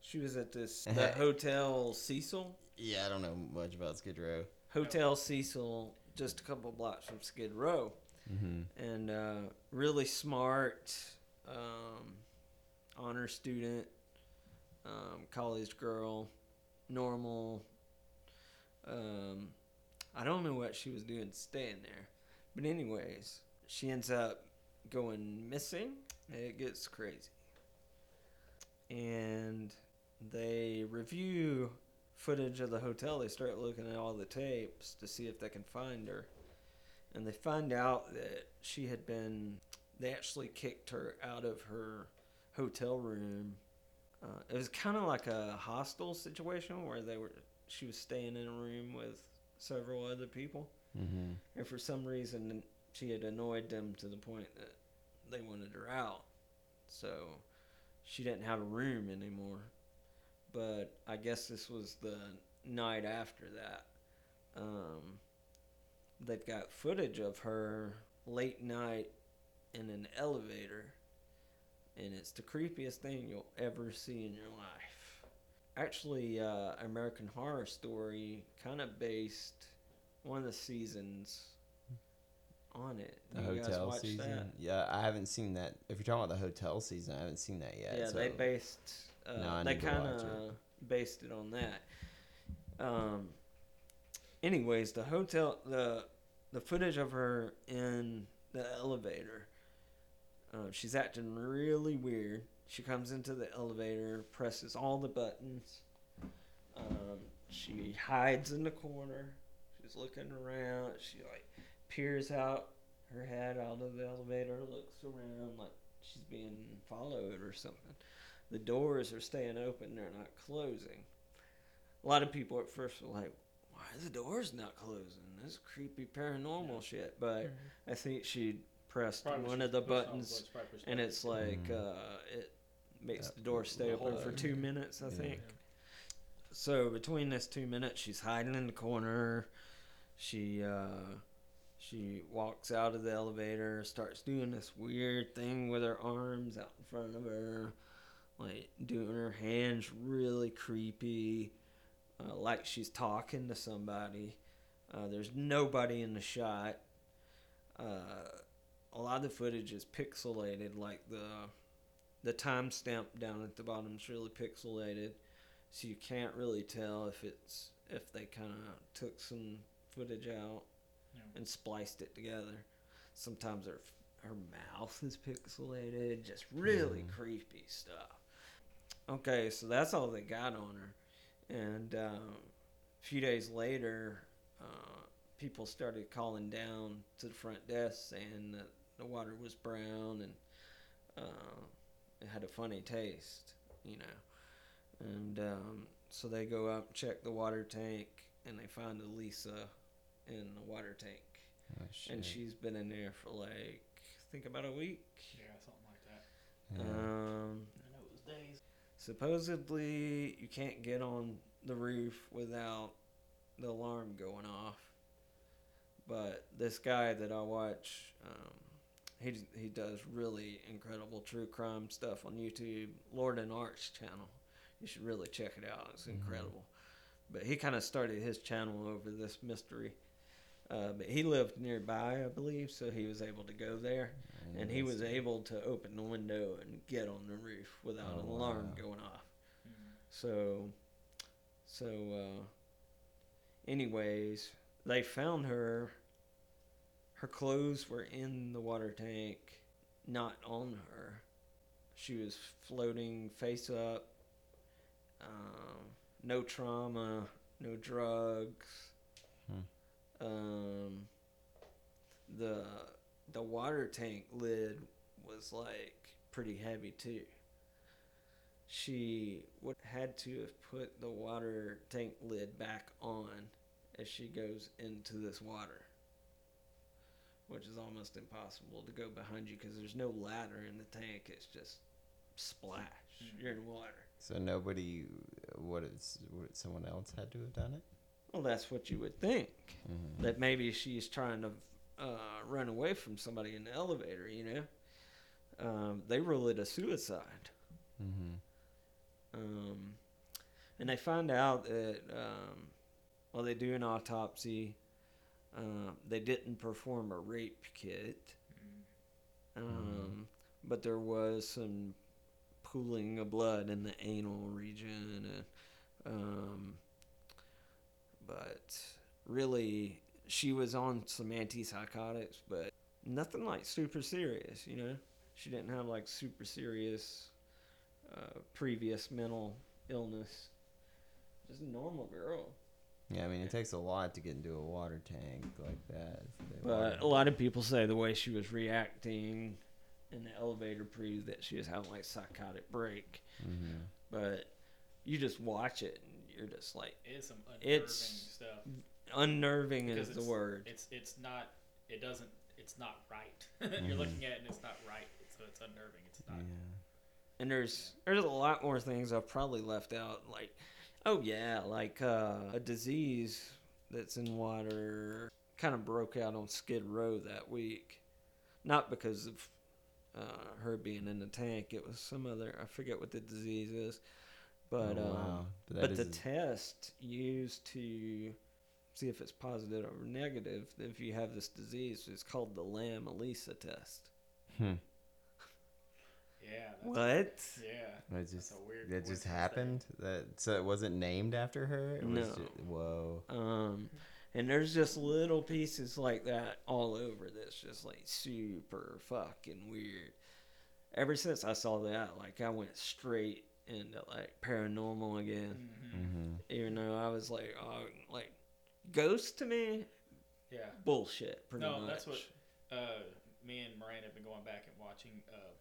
Speaker 4: she was at this the Hotel Cecil.
Speaker 2: Yeah, I don't know much about Skid Row.
Speaker 4: Hotel Cecil, just a couple blocks from Skid Row,
Speaker 2: Mm-hmm.
Speaker 4: and uh, really smart, um, honor student, um, college girl, normal. Um, I don't know what she was doing staying there, but anyways, she ends up going missing. It gets crazy, and they review footage of the hotel. They start looking at all the tapes to see if they can find her, and they find out that she had been. They actually kicked her out of her hotel room. Uh, it was kind of like a hostel situation where they were. She was staying in a room with several other people,
Speaker 2: Mm-hmm.
Speaker 4: and for some reason she had annoyed them to the point that they wanted her out. So she didn't have a room anymore. But I guess this was the night after that. Um, they've got footage of her late night in an elevator, and it's the creepiest thing you'll ever see in your life. Actually, uh, American Horror Story kind of based one of the seasons on it.
Speaker 2: The
Speaker 4: You
Speaker 2: hotel season.
Speaker 4: that?
Speaker 2: Yeah, I haven't seen that. If you're talking about the hotel season, I haven't seen that yet.
Speaker 4: Yeah, they based. Uh,
Speaker 2: No,
Speaker 4: they kind of based it on that. Um. Anyways, the hotel, the the footage of her in the elevator. Uh, she's acting really weird. She comes into the elevator, presses all the buttons. Um, she hides in the corner. She's looking around. She like peers out her head out of the elevator, looks around like she's being followed or something. The doors are staying open, they're not closing. A lot of people at first were like, why are the doors not closing? This is creepy paranormal shit. But I think she pressed one of the buttons and it's like
Speaker 2: Mhm.
Speaker 4: uh, it makes
Speaker 2: Yeah.
Speaker 4: the door stay
Speaker 3: The
Speaker 4: open for two minutes, I
Speaker 2: Yeah.
Speaker 4: think. So between this two minutes, she's hiding in the corner. She uh, she walks out of the elevator, starts doing this weird thing with her arms out in front of her, like doing her hands really creepy, uh, like she's talking to somebody. Uh, there's nobody in the shot. Uh, a lot of the footage is pixelated, like the the timestamp down at the bottom is really pixelated, so you can't really tell if it's if they kind of took some footage out
Speaker 3: Yeah.
Speaker 4: and spliced it together. Sometimes her her mouth is pixelated, just really
Speaker 2: Mhm.
Speaker 4: creepy stuff. Okay, so that's all they got on her, and um, a few days later, uh, people started calling down to the front desk saying that the water was brown and uh, it had a funny taste, you know. And um, so they go up, check the water tank, and they find Elisa in the water tank.
Speaker 2: Oh,
Speaker 4: And she's been in there for like, I think about a week.
Speaker 3: Yeah, something like that.
Speaker 2: Yeah.
Speaker 4: Um,
Speaker 3: I know it was days.
Speaker 4: supposedly, you can't get on the roof without the alarm going off. But this guy that I watch, um, he he does really incredible true crime stuff on YouTube. Lord and Arch channel, you should really check it out. It's
Speaker 2: Mhm.
Speaker 4: incredible. But he kind of started his channel over this mystery. Uh, but he lived nearby, I believe, so he was able to go there, and he was
Speaker 2: That's-
Speaker 4: able to open the window and get on the roof without
Speaker 2: Oh,
Speaker 4: an alarm
Speaker 2: wow.
Speaker 4: going off.
Speaker 3: Mm.
Speaker 4: So, so, uh, anyways, they found her. Her clothes were in the water tank, not on her. She was floating face up. Um, no trauma, no drugs.
Speaker 2: Hmm.
Speaker 4: Um, the the water tank lid was like pretty heavy too she would had to have put the water tank lid back on as she goes into this water which is almost impossible to go behind you because there's no ladder in the tank it's just splash
Speaker 3: Mhm.
Speaker 4: you're in water
Speaker 2: So nobody, what is, what, someone else had to have done it?
Speaker 4: Well that's what you would think
Speaker 2: Mm-hmm.
Speaker 4: that maybe she's trying to uh, run away from somebody in the elevator. You know, um, they rule it a suicide.
Speaker 2: Mm-hmm.
Speaker 4: Um, and they find out that, um, well, they do an autopsy. Uh, they didn't perform a rape kit, um, but there was some pooling of blood in the anal region. And, um, but really, she was on some antipsychotics, but nothing like super serious, you know? She didn't have like super serious uh, previous mental illness. Just a normal girl.
Speaker 2: Yeah, I mean, it takes a lot to get into a water tank like that.
Speaker 4: But a lot of people say the way she was reacting in the elevator proved that she was having like psychotic break.
Speaker 2: Mhm.
Speaker 4: But you just watch it you're just like
Speaker 3: It is some unnerving
Speaker 4: It's-
Speaker 3: stuff.
Speaker 4: unnerving
Speaker 3: Because
Speaker 4: is the word.
Speaker 3: It's it's not. It doesn't. It's not right. You're
Speaker 2: Mhm.
Speaker 3: looking at it and it's not right. So it's unnerving. It's not.
Speaker 2: Yeah.
Speaker 4: And there's there's a lot more things I've probably left out. Like, oh yeah, like uh, a disease that's in water kind of broke out on Skid Row that week, not because of uh, her being in the tank. It was some other I forget what the disease is, but
Speaker 2: Oh,
Speaker 4: um,
Speaker 2: wow. But that
Speaker 4: but the test used to see if it's positive or negative if you have this disease is called the LAM ELISA test.
Speaker 2: Hmm.
Speaker 3: Yeah. That's,
Speaker 4: What?
Speaker 3: Yeah.
Speaker 2: It just
Speaker 3: a weird
Speaker 2: that just happened. That so it wasn't named after her. It was
Speaker 4: No.
Speaker 2: ju- whoa.
Speaker 4: Um, and there's just little pieces like that all over this, just like super fucking weird. Ever since I saw that, like I went straight into like paranormal again.
Speaker 3: Mhm.
Speaker 2: Mm-hmm.
Speaker 4: Even though I was like, oh, like ghosts to me,
Speaker 3: Yeah.
Speaker 4: bullshit. Pretty
Speaker 3: no,
Speaker 4: much.
Speaker 3: that's what uh, me and Miranda have been going back and watching uh,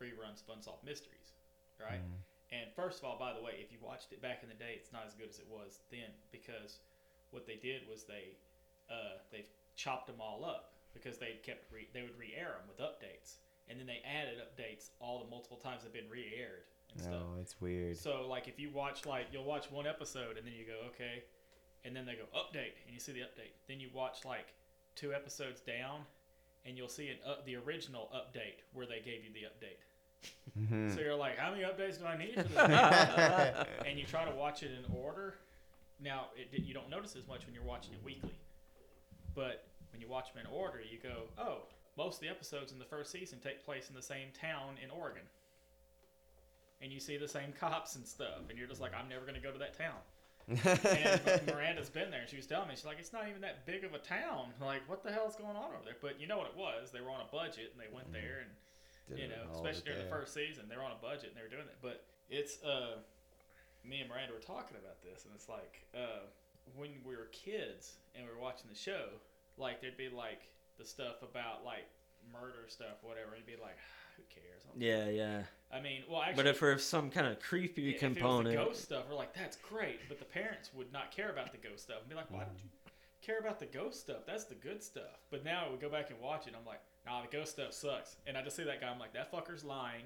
Speaker 3: reruns of Unsolved Mysteries, right?
Speaker 2: Mm-hmm.
Speaker 3: And first of all, by the way, if you watched it back in the day, it's not as good as it was then because what they did was they uh, they chopped them all up because they kept re- they would re-air them with updates, and then they added updates all the multiple times they've been re-aired and stuff.
Speaker 2: Oh, it's weird.
Speaker 3: So like if you watch like you'll watch one episode and then you go okay, and then they go update and you see the update. Then you watch like two episodes down, and you'll see an up, the original update where they gave you the update.
Speaker 2: Mhm.
Speaker 3: So you're like, how many updates do I need and you try to watch it in order. Now it, you don't notice as much when you're watching it weekly, but when you watch them in order, you go, oh, most of the episodes in the first season take place in the same town in Oregon. And you see the same cops and stuff, and you're just like, I'm never going to go to that town. and Miranda's been there, and she was telling me, she's like, it's not even that big of a town. Like, what the hell's going on over there? But you know what it was? They were on a budget, and they went there, and
Speaker 2: Did
Speaker 3: you know, especially during the first season, they were on a budget and they were doing it. But it's uh, me and Miranda were talking about this, and it's like uh, when we were kids and we were watching the show, like there'd be like the stuff about like murder stuff, whatever. And you'd be like, who cares?
Speaker 4: Yeah, yeah.
Speaker 3: I mean, well, actually,
Speaker 4: But if there's some kind of creepy
Speaker 3: yeah,
Speaker 4: component,
Speaker 3: If it was the ghost stuff, we're like, that's great. But the parents would not care about the ghost stuff and be like, why don't you care about the ghost stuff? That's the good stuff. But now we go back and watch it. I'm like, nah, the ghost stuff sucks. And I just see that guy. I'm like, that fucker's lying.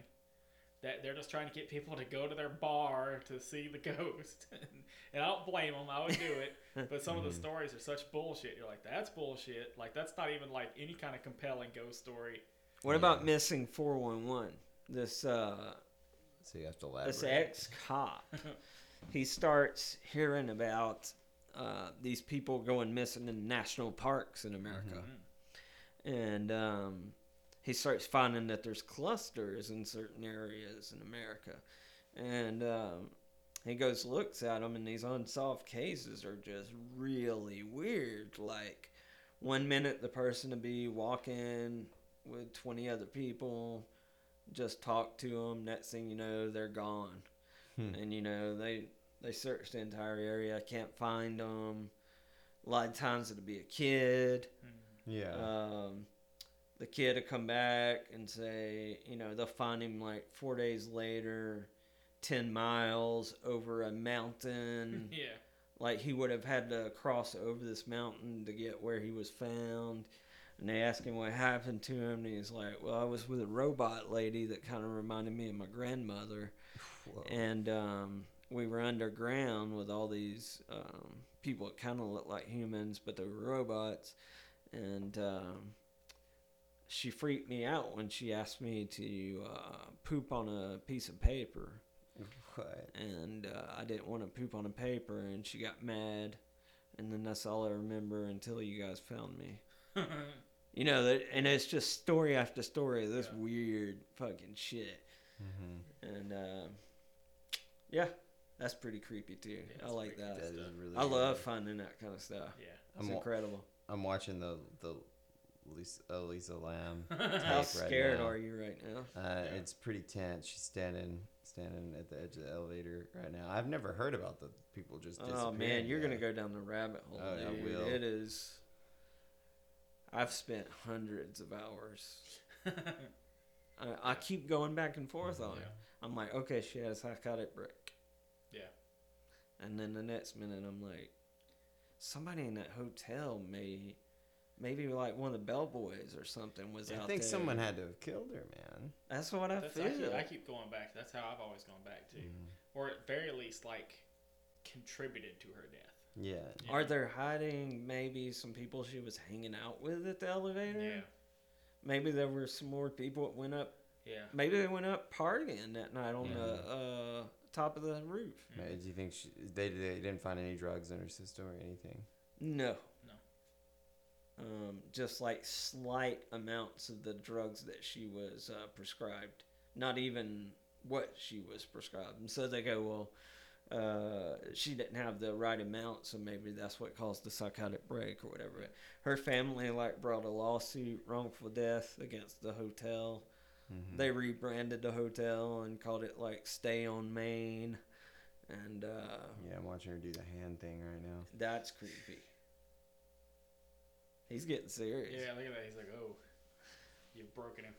Speaker 3: That they're just trying to get people to go to their bar to see the ghost. and I don't blame them. I would do it. But some of the mm-hmm. stories are such bullshit. You're like, that's bullshit. Like that's not even like any kind of compelling ghost story.
Speaker 4: What about missing 411? This uh,
Speaker 2: so you have to elaborate.
Speaker 4: this ex cop, he starts hearing about uh, these people going missing in national parks in America, and um, he starts finding that there's clusters in certain areas in America, and um, he goes looks at them, and these unsolved cases are just really weird. Like one minute the person to be walking with 20 other people just talk to them next thing you know they're gone
Speaker 2: Hmm.
Speaker 4: and you know they they search the entire area can't find them a lot of times it'll be a kid
Speaker 2: Yeah.
Speaker 4: um, the kid will come back and say you know they'll find him like four days later 10 miles over a mountain
Speaker 3: Yeah.
Speaker 4: like he would have had to cross over this mountain to get where he was found. And they asked him what happened to him, and he's like, "Well, I was with a robot lady that kind of reminded me of my grandmother,
Speaker 2: Whoa.
Speaker 4: and um, we were underground with all these um, people that kind of looked like humans, but they were robots." and um, she freaked me out when she asked me to uh, poop on a piece of paper,
Speaker 2: What?
Speaker 4: and uh, I didn't want to poop on a paper, and she got mad, and then that's all I remember until you guys found me. You know that, and it's just story after story of this
Speaker 3: Yeah.
Speaker 4: weird fucking shit,
Speaker 2: Mm-hmm.
Speaker 4: and uh, yeah, that's pretty creepy too.
Speaker 3: Yeah,
Speaker 4: I like
Speaker 3: pretty
Speaker 4: that.
Speaker 2: That is really.
Speaker 4: I love
Speaker 2: weird.
Speaker 4: finding that kind of stuff.
Speaker 3: yeah.
Speaker 4: It's
Speaker 2: I'm wa-
Speaker 4: incredible.
Speaker 2: I'm watching the the Lisa, Elisa Lam.
Speaker 4: How
Speaker 2: tape right
Speaker 4: scared
Speaker 2: now.
Speaker 4: are you right now?
Speaker 2: Uh,
Speaker 3: Yeah.
Speaker 2: It's pretty tense. She's standing standing at the edge of the elevator right now. I've never heard about the people just.
Speaker 4: Oh man, you're gonna go down the rabbit hole.
Speaker 2: Oh, I will.
Speaker 4: It is. I've spent hundreds of hours. I, I keep going back and forth on it. I'm like, okay, she has psychotic break.
Speaker 3: Yeah.
Speaker 4: And then the next minute, I'm like, somebody in that hotel may, maybe like one of the bellboys or something was
Speaker 2: I
Speaker 4: out there.
Speaker 2: I think
Speaker 4: there.
Speaker 2: someone had to have killed her, man.
Speaker 4: That's what I
Speaker 3: That's,
Speaker 4: feel.
Speaker 3: I, keep, I keep going back. That's how I've always gone back to,
Speaker 2: Mm-hmm.
Speaker 3: or at very least, like contributed to her death.
Speaker 2: Yeah.
Speaker 3: Yeah.
Speaker 4: Are they hiding maybe some people she was hanging out with at the elevator?
Speaker 3: Yeah,
Speaker 4: Maybe there were some more people that went up
Speaker 3: yeah.
Speaker 4: Maybe they went up partying that night on
Speaker 2: Yeah.
Speaker 4: the uh, top of the roof.
Speaker 3: Mm-hmm.
Speaker 2: Do you think she, they they didn't find any drugs in her system or anything?
Speaker 4: No.
Speaker 3: No.
Speaker 4: Um, just like slight amounts of the drugs that she was uh, prescribed. Not even what she was prescribed. And so they go, well, uh, she didn't have the right amount, so maybe that's what caused the psychotic break or whatever. Her family like brought a lawsuit, wrongful death against the hotel.
Speaker 2: Mhm.
Speaker 4: They rebranded the hotel and called it like Stay on Main, and uh,
Speaker 2: Yeah, I'm watching her do the hand thing right now.
Speaker 4: that's creepy. He's getting serious.
Speaker 3: Yeah, look at that. He's like, oh, you've broken him.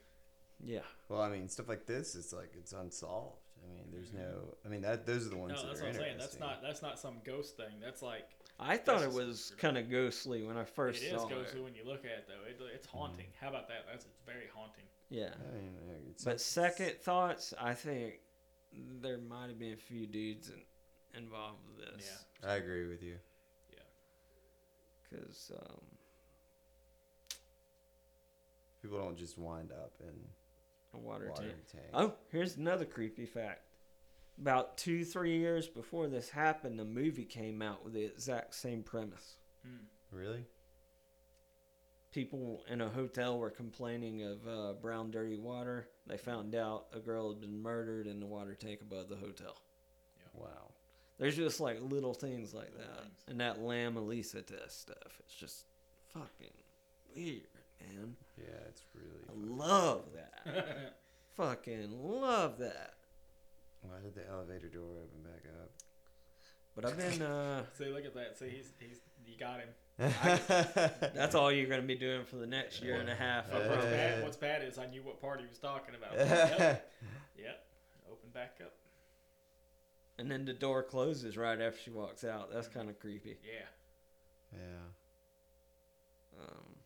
Speaker 4: Yeah.
Speaker 2: Well, I mean, stuff like this is like it's unsolved. I mean, there's no. I mean, that those are the ones
Speaker 3: No,
Speaker 2: that
Speaker 3: that's
Speaker 2: are
Speaker 3: what I'm saying. That's not that's not some ghost thing. That's like
Speaker 4: I thought it was kind of ghostly when I first
Speaker 3: it is
Speaker 4: saw
Speaker 3: ghostly
Speaker 4: it.
Speaker 3: when you look at it though. It, it's haunting. How about that? That's it's very haunting.
Speaker 4: Yeah.
Speaker 2: I mean, it's
Speaker 4: But second thoughts, I think there might have been a few dudes in, involved with this.
Speaker 3: Yeah.
Speaker 2: I agree with you. Yeah.
Speaker 4: Because um,
Speaker 2: People don't just wind up in
Speaker 4: a water,
Speaker 2: water
Speaker 4: tank.
Speaker 2: tank.
Speaker 4: Oh, here's another creepy fact. About two, three years before this happened, a movie came out with the exact same premise.
Speaker 3: Hmm.
Speaker 2: Really?
Speaker 4: People in a hotel were complaining of uh, brown, dirty water. They found out a girl had been murdered in the water tank above the hotel. Yeah.
Speaker 2: Wow.
Speaker 4: There's just like little things like
Speaker 3: Little
Speaker 4: that.
Speaker 3: things.
Speaker 4: And that LAM ELISA test stuff. It's just fucking weird, man.
Speaker 2: Yeah, it's really.
Speaker 4: I love that. fucking love that.
Speaker 2: Why did the elevator door open back up?
Speaker 4: But I've been, uh,
Speaker 3: See, look at that. See, he's he's you got him.
Speaker 4: that's all you're going to be doing for the next year and a half. I
Speaker 3: What's bad, what's bad is I knew what part he was talking about. yep. Yep. Open back up.
Speaker 4: And then the door closes right after she walks out. That's kind of creepy.
Speaker 3: Yeah.
Speaker 2: yeah.
Speaker 4: Um,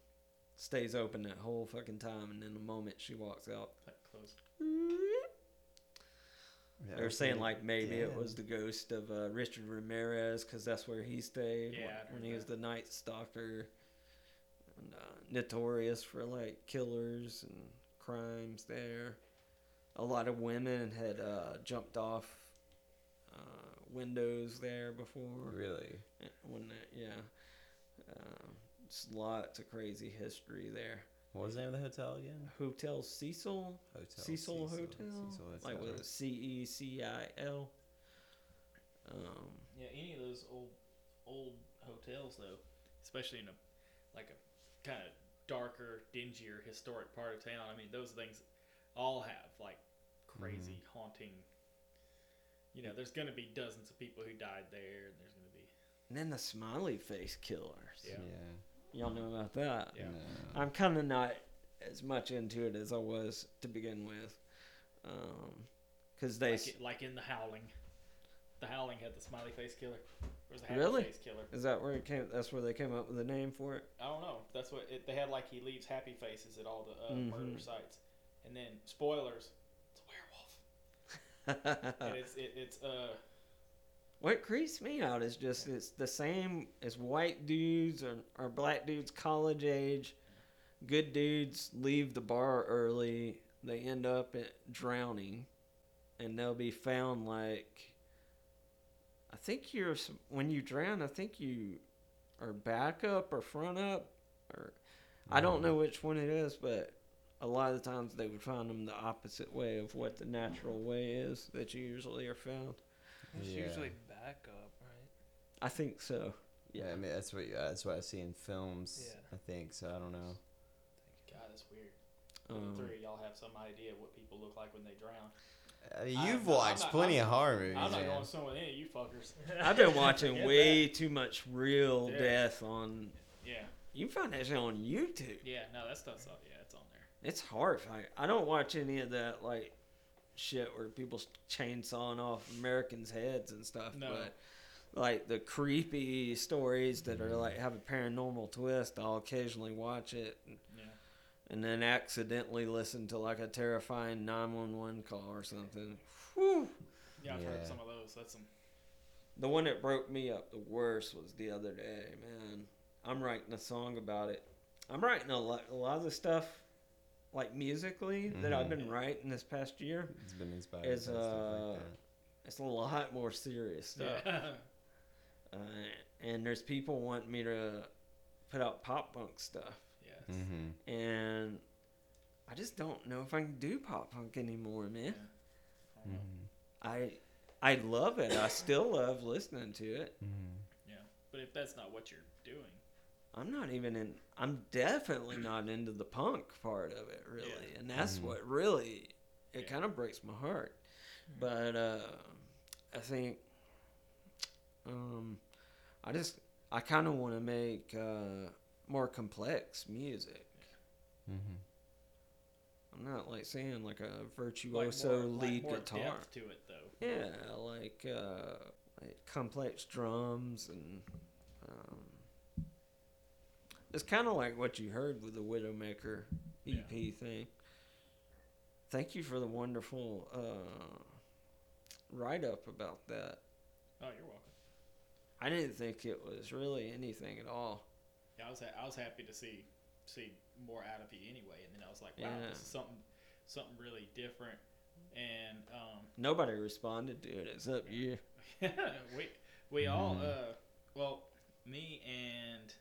Speaker 4: stays open that whole fucking time, and then the moment she walks out,
Speaker 3: That close.
Speaker 2: yeah
Speaker 4: They were saying
Speaker 2: okay,
Speaker 4: like maybe it was the ghost of uh, Richard Ramirez because that's where he stayed
Speaker 3: Yeah,
Speaker 4: when- when
Speaker 3: heard
Speaker 4: he was the Night Stalker, and uh, notorious for like killers and crimes. There, a lot of women had uh, jumped off uh, windows there before.
Speaker 2: Really?
Speaker 4: Yeah, When that, yeah, um, it's lots of crazy history there.
Speaker 2: What was the name of the hotel again?
Speaker 4: Hotel Cecil,
Speaker 2: Hotel
Speaker 4: Cecil, Hotel,
Speaker 2: Cecil
Speaker 4: like with C E C I L. Um,
Speaker 3: Yeah, any of those old old hotels though, especially in a like a kind of darker, dingier, historic part of town. I mean, those things all have like crazy haunting. You know, there's gonna be dozens of people who died there, and there's gonna be
Speaker 4: and then the smiley face killers.
Speaker 3: Yeah.
Speaker 4: Y'all know about that?
Speaker 3: Yeah.
Speaker 2: No.
Speaker 4: I'm kind of not as much into it as I was to begin with, because they.
Speaker 3: like, it, like in the Howling. The Howling had the smiley face killer. Or was the
Speaker 4: Really?
Speaker 3: face killer?
Speaker 4: is that where it came? That's where they came up with the name for it.
Speaker 3: I don't know. That's what it, they had. Like he leaves happy faces at all the uh,
Speaker 4: Mhm.
Speaker 3: murder sites, and then spoilers. It's a werewolf. and it's it, it's uh
Speaker 4: what creeps me out is just it's the same as white dudes or, or black dudes college age. Good dudes leave the bar early. They end up at drowning, and they'll be found like. I think you're when you drown. I think you are back up or front up, or I don't know which one it is, but a lot of the times they would find them the opposite way of what the natural mm-hmm. way is that you usually are found.
Speaker 5: It's
Speaker 2: Yeah.
Speaker 5: usually back up, right?
Speaker 4: I think so.
Speaker 2: Yeah, I mean that's what that's what I see in films.
Speaker 5: Yeah.
Speaker 2: I think so. I don't know.
Speaker 3: God, that's weird.
Speaker 4: Um,
Speaker 3: Three of y'all have some idea what people look like when they drown.
Speaker 2: Uh, you've
Speaker 3: I'm
Speaker 2: watched
Speaker 3: not-
Speaker 2: plenty
Speaker 3: I'm-
Speaker 2: of horror movies.
Speaker 3: I'm not
Speaker 2: man.
Speaker 3: going somewhere with any of you fuckers.
Speaker 4: I've been watching
Speaker 3: Forget
Speaker 4: way too much real
Speaker 3: Yeah.
Speaker 4: death on.
Speaker 3: Yeah,
Speaker 4: You can find that shit on YouTube.
Speaker 3: yeah, no, that stuff's on. Yeah, it's on there.
Speaker 4: It's horrifying. I don't watch any of that like shit where people chainsawing off Americans' heads and stuff.
Speaker 3: No.
Speaker 4: But like the creepy stories that are mm-hmm. like have a paranormal twist, I'll occasionally watch it. And,
Speaker 3: Yeah,
Speaker 4: and then accidentally listen to like a terrifying 911 call or something. Whew.
Speaker 3: yeah, I've heard some of those. That's some.
Speaker 4: The one that broke me up the worst was the other day, man. I'm writing a song about it. I'm writing a lot, a lot of the stuff, like musically, that I've
Speaker 2: Mhm.
Speaker 4: been writing this past year.
Speaker 2: It's been inspired.
Speaker 4: Is,
Speaker 2: by
Speaker 4: uh,
Speaker 2: like.
Speaker 4: It's a lot more serious stuff.
Speaker 3: Yeah.
Speaker 4: Uh, and there's people wanting me to put out pop punk stuff.
Speaker 3: yeah.
Speaker 2: Mm-hmm.
Speaker 4: And I just don't know if I can do pop punk anymore, man.
Speaker 3: I don't know.
Speaker 4: I I love it. I still love listening to it.
Speaker 2: Mm-hmm.
Speaker 3: Yeah, but if that's not what you're doing,
Speaker 4: I'm not even in. I'm definitely not into the punk part of it, really,
Speaker 3: Yeah.
Speaker 4: and that's
Speaker 2: Mhm.
Speaker 4: what really it
Speaker 3: Yeah.
Speaker 4: kind of breaks my heart. But uh, I think um, I just I kind of want to make uh, more complex music.
Speaker 2: Mm-hmm.
Speaker 4: I'm not like saying like a
Speaker 3: like
Speaker 4: virtuoso
Speaker 3: more,
Speaker 4: lead
Speaker 3: like more
Speaker 4: guitar.
Speaker 3: depth to it though.
Speaker 4: Yeah, like uh, like complex drums and it's kind of like what you heard with the Widowmaker EP thing. Thank you for the wonderful uh, write up about that.
Speaker 3: Oh, you're welcome.
Speaker 4: I didn't think it was really anything at all.
Speaker 3: Yeah, I was ha- I was happy to see see more out of you anyway, and then I was like, wow,
Speaker 4: Yeah.
Speaker 3: this is something something really different, and um,
Speaker 4: Nobody responded to it except you.
Speaker 3: we we all
Speaker 2: Mhm.
Speaker 3: uh well me and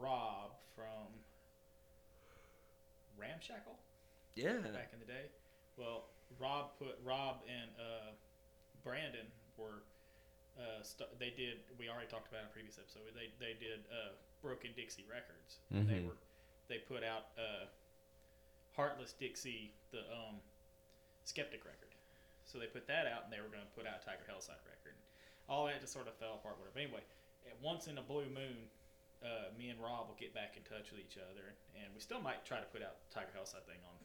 Speaker 3: Rob from Ramshackle
Speaker 4: Yeah.
Speaker 3: back in the day. Well, Rob put Rob and uh, Brandon were uh, st- they did. We already talked about in a previous episode. They they did uh, Broken Dixie Records. And They were they put out uh, Heartless Dixie, the um, Skeptic record. So they put that out, and they were going to put out a Tiger Hellside record. All that just sort of fell apart. Whatever. But anyway, at once in a blue moon, uh, me and Rob will get back in touch with each other, and we still might try to put out Tiger Hellside thing on,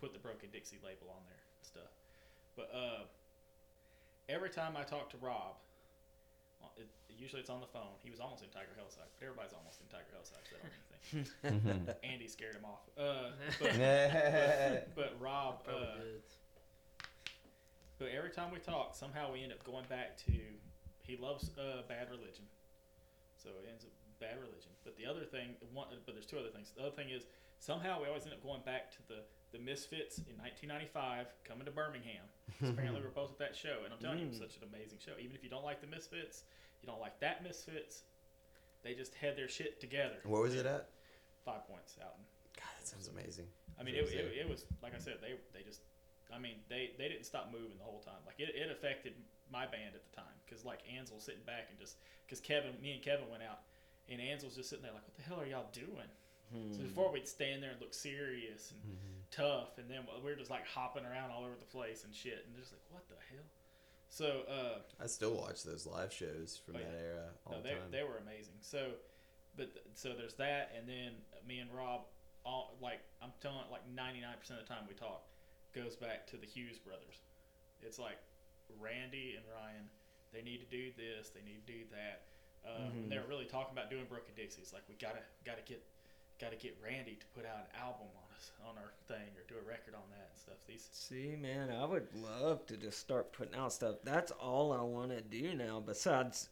Speaker 3: put the Broken Dixie label on there and stuff. But uh, every time I talk to Rob, uh, it, usually it's on the phone. He was almost in Tiger Hellside, but everybody's almost in Tiger Hellside. So that don't mean anything. Andy scared him off. Uh, but, but Rob, uh, but every time we talk, somehow we end up going back to he loves uh, Bad Religion, so it ends up Bad Religion. But the other thing, one, but there's two other things. The other thing is somehow we always end up going back to the the Misfits in 1995 coming to Birmingham. apparently we're both at that show, and I'm telling you, it was
Speaker 4: Mm.
Speaker 3: such an amazing show. Even if you don't like the Misfits, you don't like that Misfits, they just had their shit together.
Speaker 2: Where was it at?
Speaker 3: Five points out
Speaker 2: God, that sounds amazing.
Speaker 3: I mean, it,
Speaker 2: was
Speaker 3: it, it was like I said, they they just, I mean, they they didn't stop moving the whole time. Like it, it affected my band at the time because like Ansel sitting back and just because Kevin, me and Kevin went out, and Ansel's just sitting there like, what the hell are y'all doing?
Speaker 4: Hmm.
Speaker 3: So before we'd stand there and look serious and tough, and then we we're just like hopping around all over the place and shit, and they're just like, what the hell? So uh,
Speaker 2: I still watch those live shows from
Speaker 3: Oh,
Speaker 2: that
Speaker 3: yeah.
Speaker 2: era all
Speaker 3: no,
Speaker 2: the
Speaker 3: they
Speaker 2: time.
Speaker 3: they were amazing. So, but th- so there's that, and then me and Rob, all like I'm telling like 99% of the time we talk goes back to the Hughes brothers. It's like Randy and Ryan, they need to do this, they need to do that. Um,
Speaker 4: Mhm.
Speaker 3: They were really talking about doing Broken Dixie. It's like we gotta gotta get gotta get Randy to put out an album on us on our thing or do a record on that and stuff. These
Speaker 4: See, man, I would love to just start putting out stuff. That's all I want to do now. Besides,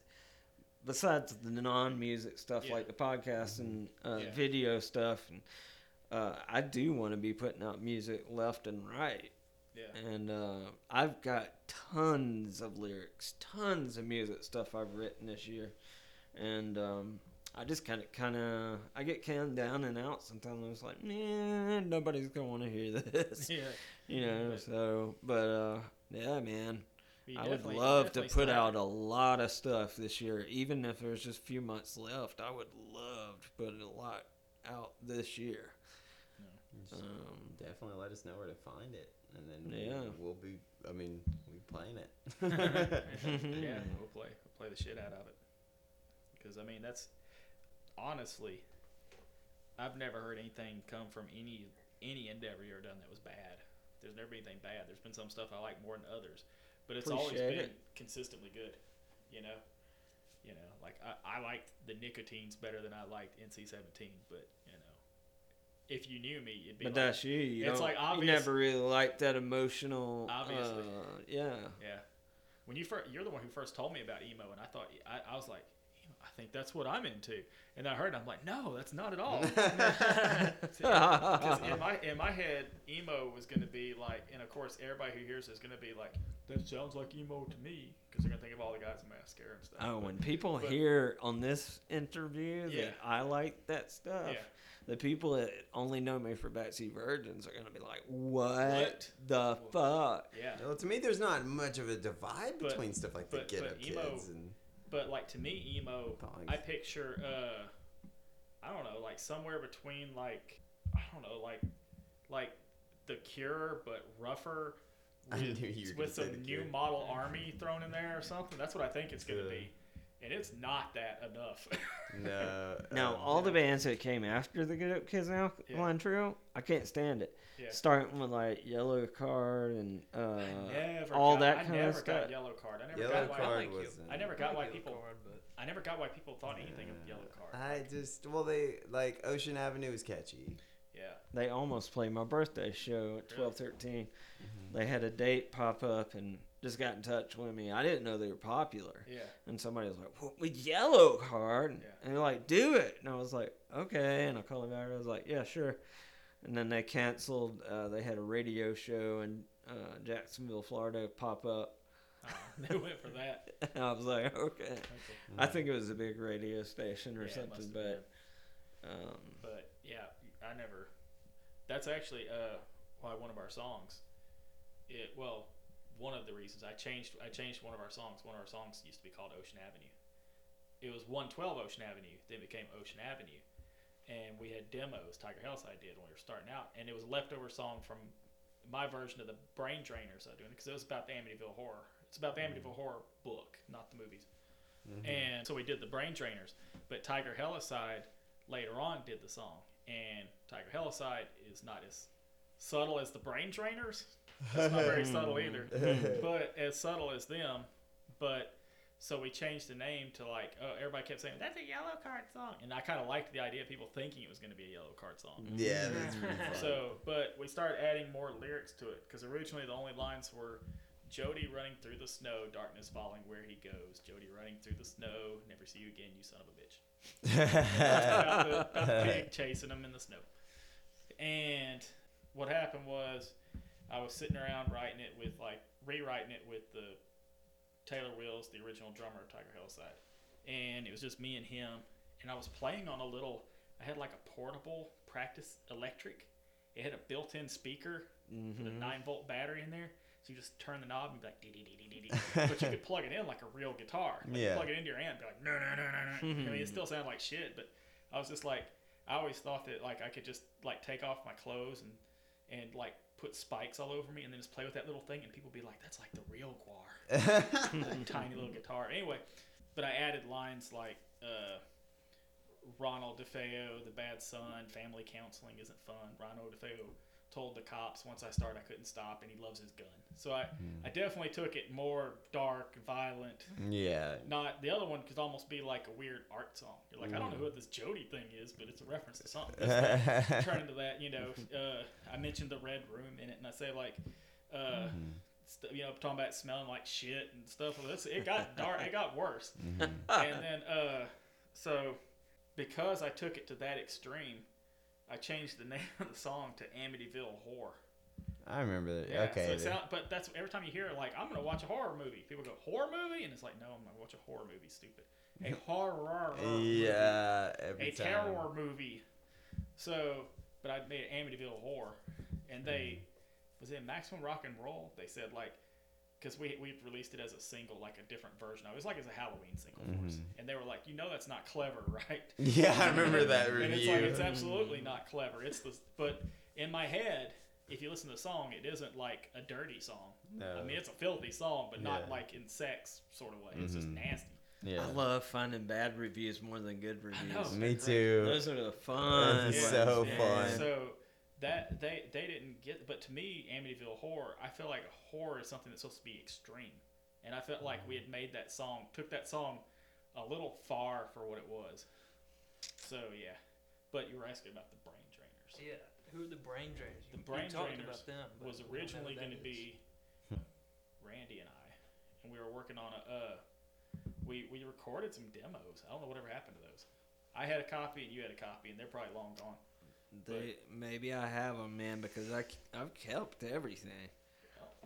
Speaker 4: besides the non-music stuff
Speaker 3: Yeah.
Speaker 4: like the podcast and uh,
Speaker 3: Yeah.
Speaker 4: video stuff, and uh, I do want to be putting out music left and right.
Speaker 3: yeah.
Speaker 4: And uh, I've got tons of lyrics, tons of music stuff I've written this year, and um, I just kind of, kind of, I get kind of down and out sometimes. I was like, nah, nobody's gonna want to hear this
Speaker 3: Yeah.
Speaker 4: you know
Speaker 3: But-
Speaker 4: so but uh yeah man i would love to put
Speaker 3: start-
Speaker 4: out a lot of stuff this year even if there's just a few months left i would love to put a lot out this year
Speaker 2: Just
Speaker 4: um
Speaker 2: definitely let us know where to find it, and then
Speaker 4: Yeah.
Speaker 2: we'll be. I mean, we playing it.
Speaker 3: yeah, we'll play we'll play the shit out of it. Because I mean, that's honestly, I've never heard anything come from any any endeavor you ever done that was bad. There's never been anything bad. There's been some stuff I like more than others, but it's always been
Speaker 4: it.
Speaker 3: consistently good. You know, you know, like I, I liked the Nicotines better than I liked NC-17, but you know, if you knew me, it'd be
Speaker 4: but
Speaker 3: like,
Speaker 4: that's you you,
Speaker 3: it's like
Speaker 4: you
Speaker 3: obvious-
Speaker 4: never really liked that emotional
Speaker 3: Obviously.
Speaker 4: uh, yeah
Speaker 3: Yeah. When you first, you're the one who first told me about emo, and I thought I, I was like, "Emo, I think that's what I'm into. And I heard, it, I'm like, no, that's not at all. Because in my in my head, emo was going to be like, and of course, everybody who hears is going to be like, that sounds like emo to me, because they're going to think of all the guys in mascara and stuff.
Speaker 4: Oh,
Speaker 3: But-
Speaker 4: when people
Speaker 3: but-
Speaker 4: hear on this interview
Speaker 3: Yeah.
Speaker 4: that I like that stuff,
Speaker 3: Yeah.
Speaker 4: the people that only know me for Backseat Virgins are gonna be like, "What,
Speaker 3: What?
Speaker 4: the fuck?"
Speaker 3: yeah.
Speaker 2: well, to me, there's not much of a divide
Speaker 3: But-
Speaker 2: between stuff like the Get
Speaker 3: but
Speaker 2: Up
Speaker 3: emo-
Speaker 2: Kids and
Speaker 3: But like to me, emo,
Speaker 2: Punks.
Speaker 3: I picture, uh, I don't know, like somewhere between like, I don't know, like, like the Cure, but rougher. With,
Speaker 2: knew you were
Speaker 3: with some new
Speaker 2: Cure.
Speaker 3: model army thrown in there or something. That's what I think it's gonna
Speaker 2: Uh,
Speaker 3: be, and it's not that enough.
Speaker 2: no.
Speaker 4: Now, all the bands that came after the Get Up Kids Now
Speaker 3: Yeah.
Speaker 4: Line Trio, I can't stand it.
Speaker 3: Yeah.
Speaker 4: Starting with like Yellow Card and uh, all
Speaker 3: got,
Speaker 4: that
Speaker 3: I
Speaker 4: kind
Speaker 3: never
Speaker 4: of stuff.
Speaker 3: got yellow card. I never
Speaker 2: Yellow
Speaker 3: got why.
Speaker 2: Card
Speaker 5: like you.
Speaker 2: wasn't.
Speaker 3: I never got why people.
Speaker 5: Card, but
Speaker 3: I never got why people thought anything of yellow card.
Speaker 2: I just well, they like Ocean Avenue is catchy.
Speaker 3: Yeah.
Speaker 4: They almost played my birthday show at twelve thirteen. They had a date pop up and just got in touch with me. I didn't know they were popular.
Speaker 3: Yeah.
Speaker 4: And somebody was like, "What with yellow card?"
Speaker 3: Yeah.
Speaker 4: And they're like, "Do it." And I was like, "Okay." And I called them back. I was like, "Yeah, sure." And then they canceled. Uh, they had a radio show in uh, Jacksonville, Florida, pop up.
Speaker 3: Uh, they went for that.
Speaker 4: I was like, "Okay."
Speaker 3: Okay.
Speaker 4: I think it was a big radio station or
Speaker 3: Yeah,
Speaker 4: something, but um,
Speaker 3: But yeah, I never. That's actually uh why one of our songs. It well, one of the reasons I changed I changed one of our songs. One of our songs used to be called Ocean Avenue. It was 112 Ocean Avenue, then it became Ocean Avenue, and we had demos. Tiger Helicide did when we were starting out, and it was a leftover song from my version of the Brain Drainers I doing because it was about the Amityville Horror. It's about the mm-hmm. Amityville Horror book, not the movies. Mm-hmm. And so we did the Brain Drainers, but Tiger Helicide later on did the song, and Tiger Helicide is not as subtle as the Brain Drainers. That's not very subtle either, but as subtle as them. But so we changed the name to like, oh, everybody kept saying that's a Yellow Card song, and I kind of liked the idea of people thinking it was going to be a Yellow Card song. Mm-hmm.
Speaker 2: Yeah, that's pretty fun.
Speaker 3: So, but we started adding more lyrics to it because originally the only lines were Jody running through the snow, darkness falling where he goes. Jody running through the snow, never see you again, you son of a bitch. about, the, about the pig chasing him in the snow. And what happened was, I was sitting around writing it with like rewriting it with the Taylor Wills, the original drummer of Tiger Helicide, and it was just me and him. And I was playing on a little. I had like a portable practice electric. It had a built-in speaker with a mm-hmm. nine volt battery in there. So you just turn the knob and be like, dee dee dee dee dee dee. but you could plug it in like a real guitar. Like
Speaker 2: Yeah.
Speaker 3: Plug it into your amp, be like, no, no, no, no, no. I mean, it hmm. still sounded like shit, but I was just like, I always thought that like I could just like take off my clothes and and like put spikes all over me and then just play with that little thing and people be like, that's like the real guar, tiny little guitar. Anyway, but I added lines like. uh Ronald DeFeo, the bad son, family counseling isn't fun. Ronald DeFeo told the cops once I started I couldn't stop, and he loves his gun. So I,
Speaker 2: Hmm.
Speaker 3: I definitely took it more dark, violent.
Speaker 2: Yeah.
Speaker 3: Not the other one could almost be like a weird art song. You're like, I don't know what this Jody thing is, but it's a reference to something. Turn into that. You know, uh, I mentioned the red room in it, and I say like, uh, st- you know, talking about smelling like shit and stuff. Well, this it got dark. It got worse. and then, uh, so because I took it to that extreme, I changed the name of the song to Amityville Horror.
Speaker 2: I remember that.
Speaker 3: Yeah,
Speaker 2: okay.
Speaker 3: So sound, but that's every time you hear it, like I'm gonna watch a horror movie. People go horror movie, and it's like, no, I'm gonna watch a horror movie. Stupid. A horror. movie
Speaker 2: yeah. Every
Speaker 3: a
Speaker 2: time.
Speaker 3: terror movie. So, but I made Amityville horror, and they was it Maximum Rock and Roll. They said like, because we we released it as a single, like a different version. of It It was like as a Halloween single for us, and they were like, you know, that's not clever, right?
Speaker 2: Yeah, I remember that review.
Speaker 3: and it's like it's absolutely not clever. It's the but in my head, if you listen to the song, it isn't like a dirty song.
Speaker 2: No.
Speaker 3: I mean, it's a filthy song, but not like in sex sort of way. It's just
Speaker 2: Mhm.
Speaker 3: nasty.
Speaker 2: yeah.
Speaker 4: I love finding bad reviews more than good reviews.
Speaker 3: know.
Speaker 2: Me too.
Speaker 4: Those are the fun.
Speaker 2: That's
Speaker 4: ones,
Speaker 2: so fun.
Speaker 3: So that they they didn't get, but to me, Amityville Horror, I feel like horror is something that's supposed to be extreme, and I felt like we had made that song, took that song a little far for what it was. So yeah, but you were asking about the brain drainers.
Speaker 5: Yeah. Who are the brain drainers?
Speaker 3: The brain drainers
Speaker 5: them,
Speaker 3: was
Speaker 5: we don't know
Speaker 3: originally going to be Randy and I, and we were working on a. Uh, we we recorded some demos. I don't know whatever happened to those. I had a copy and you had a copy, and they're probably long gone.
Speaker 4: They, maybe I have them, man, because I, I've kept everything.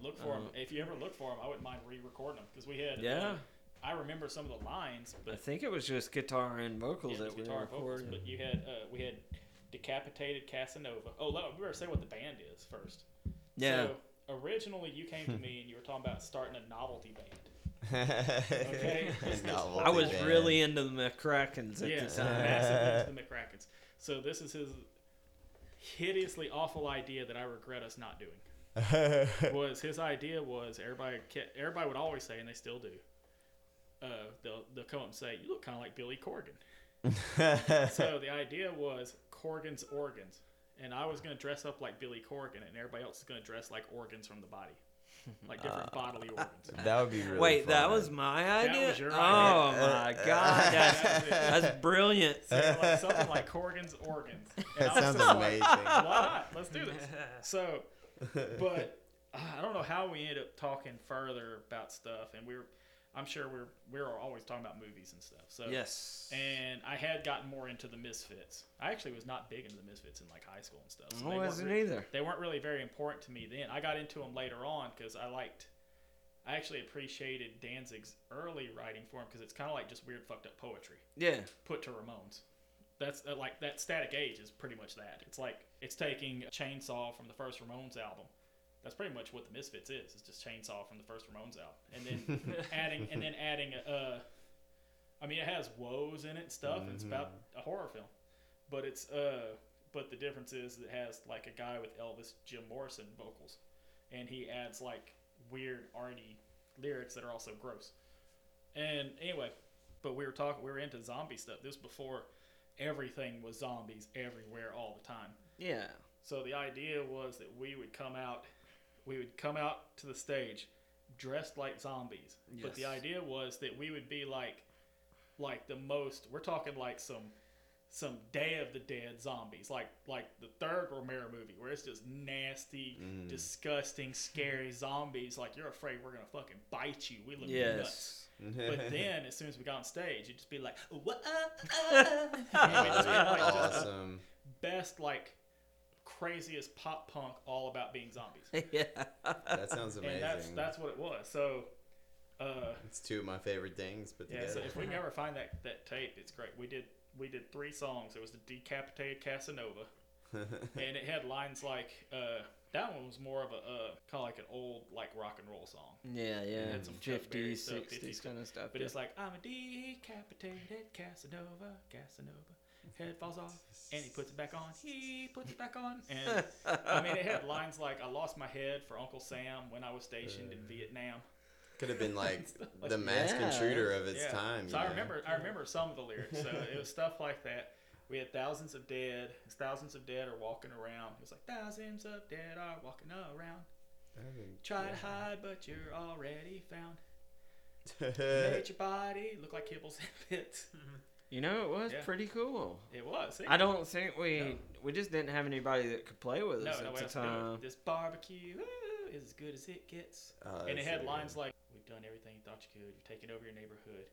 Speaker 3: Look for them.
Speaker 4: Uh,
Speaker 3: If you ever look for them, I wouldn't mind re-recording them because we had.
Speaker 4: Yeah.
Speaker 3: uh, I remember some of the lines, but I
Speaker 4: think it was just guitar and vocals
Speaker 3: yeah,
Speaker 4: that we
Speaker 3: guitar and vocals. But you had uh, we had decapitated Casanova. Oh, let, we better say what the band is first.
Speaker 4: yeah.
Speaker 3: So originally, you came to me and you were talking about starting a novelty band. Okay.
Speaker 2: Novelty
Speaker 4: I was
Speaker 2: band.
Speaker 4: really into the McCrackens at
Speaker 3: Yes,
Speaker 4: the time.
Speaker 3: massive into the McCrackens. So this is his hideously awful idea that I regret us not doing. was his idea was everybody ke- everybody would always say, and they still do. Uh, they'll they'll come up and say, "You look kind of like Billy Corgan." so the idea was Corgan's organs, and I was going to dress up like Billy Corgan, and everybody else is going to dress like organs from the body, like different bodily organs.
Speaker 2: that would be really
Speaker 4: Wait, that
Speaker 2: fun.
Speaker 4: was my
Speaker 3: That
Speaker 4: idea?
Speaker 3: was your
Speaker 4: oh
Speaker 3: idea.
Speaker 4: my god, that's,
Speaker 3: That
Speaker 4: that's brilliant.
Speaker 3: So like, something like Corgan's organs. And
Speaker 2: That
Speaker 3: I
Speaker 2: sounds
Speaker 3: just like,
Speaker 2: amazing.
Speaker 3: Why not? Let's do this. So, but uh, I don't know how we ended up talking further about stuff, and we were, I'm sure we're we're always talking about movies and stuff. So
Speaker 4: Yes.
Speaker 3: And I had gotten more into the Misfits. I actually was not big into the Misfits in like high school and stuff. So
Speaker 4: I
Speaker 3: they weren't
Speaker 4: wasn't
Speaker 3: re-
Speaker 4: either.
Speaker 3: They weren't really very important to me then. I got into them later on because I liked. I actually appreciated Danzig's early writing for him because it's kind of like just weird, fucked up poetry
Speaker 4: Yeah.
Speaker 3: put to Ramones. That's uh, like that Static Age is pretty much that. It's like it's taking a Chainsaw from the first Ramones album. That's pretty much what the Misfits is. It's just Chainsaw from the first Ramones album, and then adding and then adding. Uh, I mean, it has woes in it and stuff. And it's about a horror film, but it's uh, but the difference is it has like a guy with Elvis Jim Morrison vocals, and he adds like weird arty lyrics that are also gross. And anyway, but we were talking, we were into zombie stuff. This was before everything was zombies everywhere all the time.
Speaker 4: Yeah.
Speaker 3: So the idea was that we would come out, we would come out to the stage dressed like zombies. But the idea was that we would be like, like the most. We're talking like some, some Day of the Dead zombies, like like the third Romero movie, where it's just nasty, mm. disgusting, scary mm-hmm. zombies. Like you're afraid we're gonna fucking bite you. We look nuts. But then, as soon as we got on stage, it'd just be like, what? And we'd just be like,
Speaker 2: awesome.
Speaker 3: best, like, craziest pop punk all about being zombies.
Speaker 4: yeah.
Speaker 2: That sounds amazing.
Speaker 3: And that's that's what it was. So, uh,
Speaker 2: it's two of my favorite things put
Speaker 3: yeah.
Speaker 2: together.
Speaker 3: So if we can ever find that that tape, it's great. We did we did three songs. It was the decapitated Casanova, and it had lines like. Uh, that one was more of a uh, kind of like an old like rock and roll song.
Speaker 4: Yeah, yeah.
Speaker 3: had some Chuck
Speaker 4: 50s,
Speaker 3: stuff,
Speaker 4: 60s
Speaker 3: 50s
Speaker 4: kind of stuff.
Speaker 3: But
Speaker 4: yeah.
Speaker 3: it's like I'm a decapitated Casanova, Casanova. Head falls off, and he puts it back on. He puts it back on, and I mean, it had lines like "I lost my head for Uncle Sam when I was stationed in Vietnam."
Speaker 2: Could have been like the masked
Speaker 4: Yeah.
Speaker 2: intruder of its
Speaker 3: yeah.
Speaker 2: time.
Speaker 3: So
Speaker 2: you
Speaker 3: I
Speaker 2: know?
Speaker 3: remember, I remember some of the lyrics. So it was stuff like that. We had thousands of dead. Thousands of dead are walking around. It was like thousands of dead are walking around. Try to hide, but you're already found. Made your body look like kibbles and bits.
Speaker 4: You know, it was
Speaker 3: Yeah.
Speaker 4: pretty cool.
Speaker 3: It was.
Speaker 4: I don't think we
Speaker 3: No.
Speaker 4: we just didn't have anybody that could play with us
Speaker 3: no
Speaker 4: at
Speaker 3: way
Speaker 4: the
Speaker 3: else to do
Speaker 4: time.
Speaker 3: This barbecue ooh, is as good as it gets.
Speaker 2: Oh,
Speaker 3: and it had
Speaker 2: so
Speaker 3: lines like, "We've done everything you thought you could. You've taken over your neighborhood.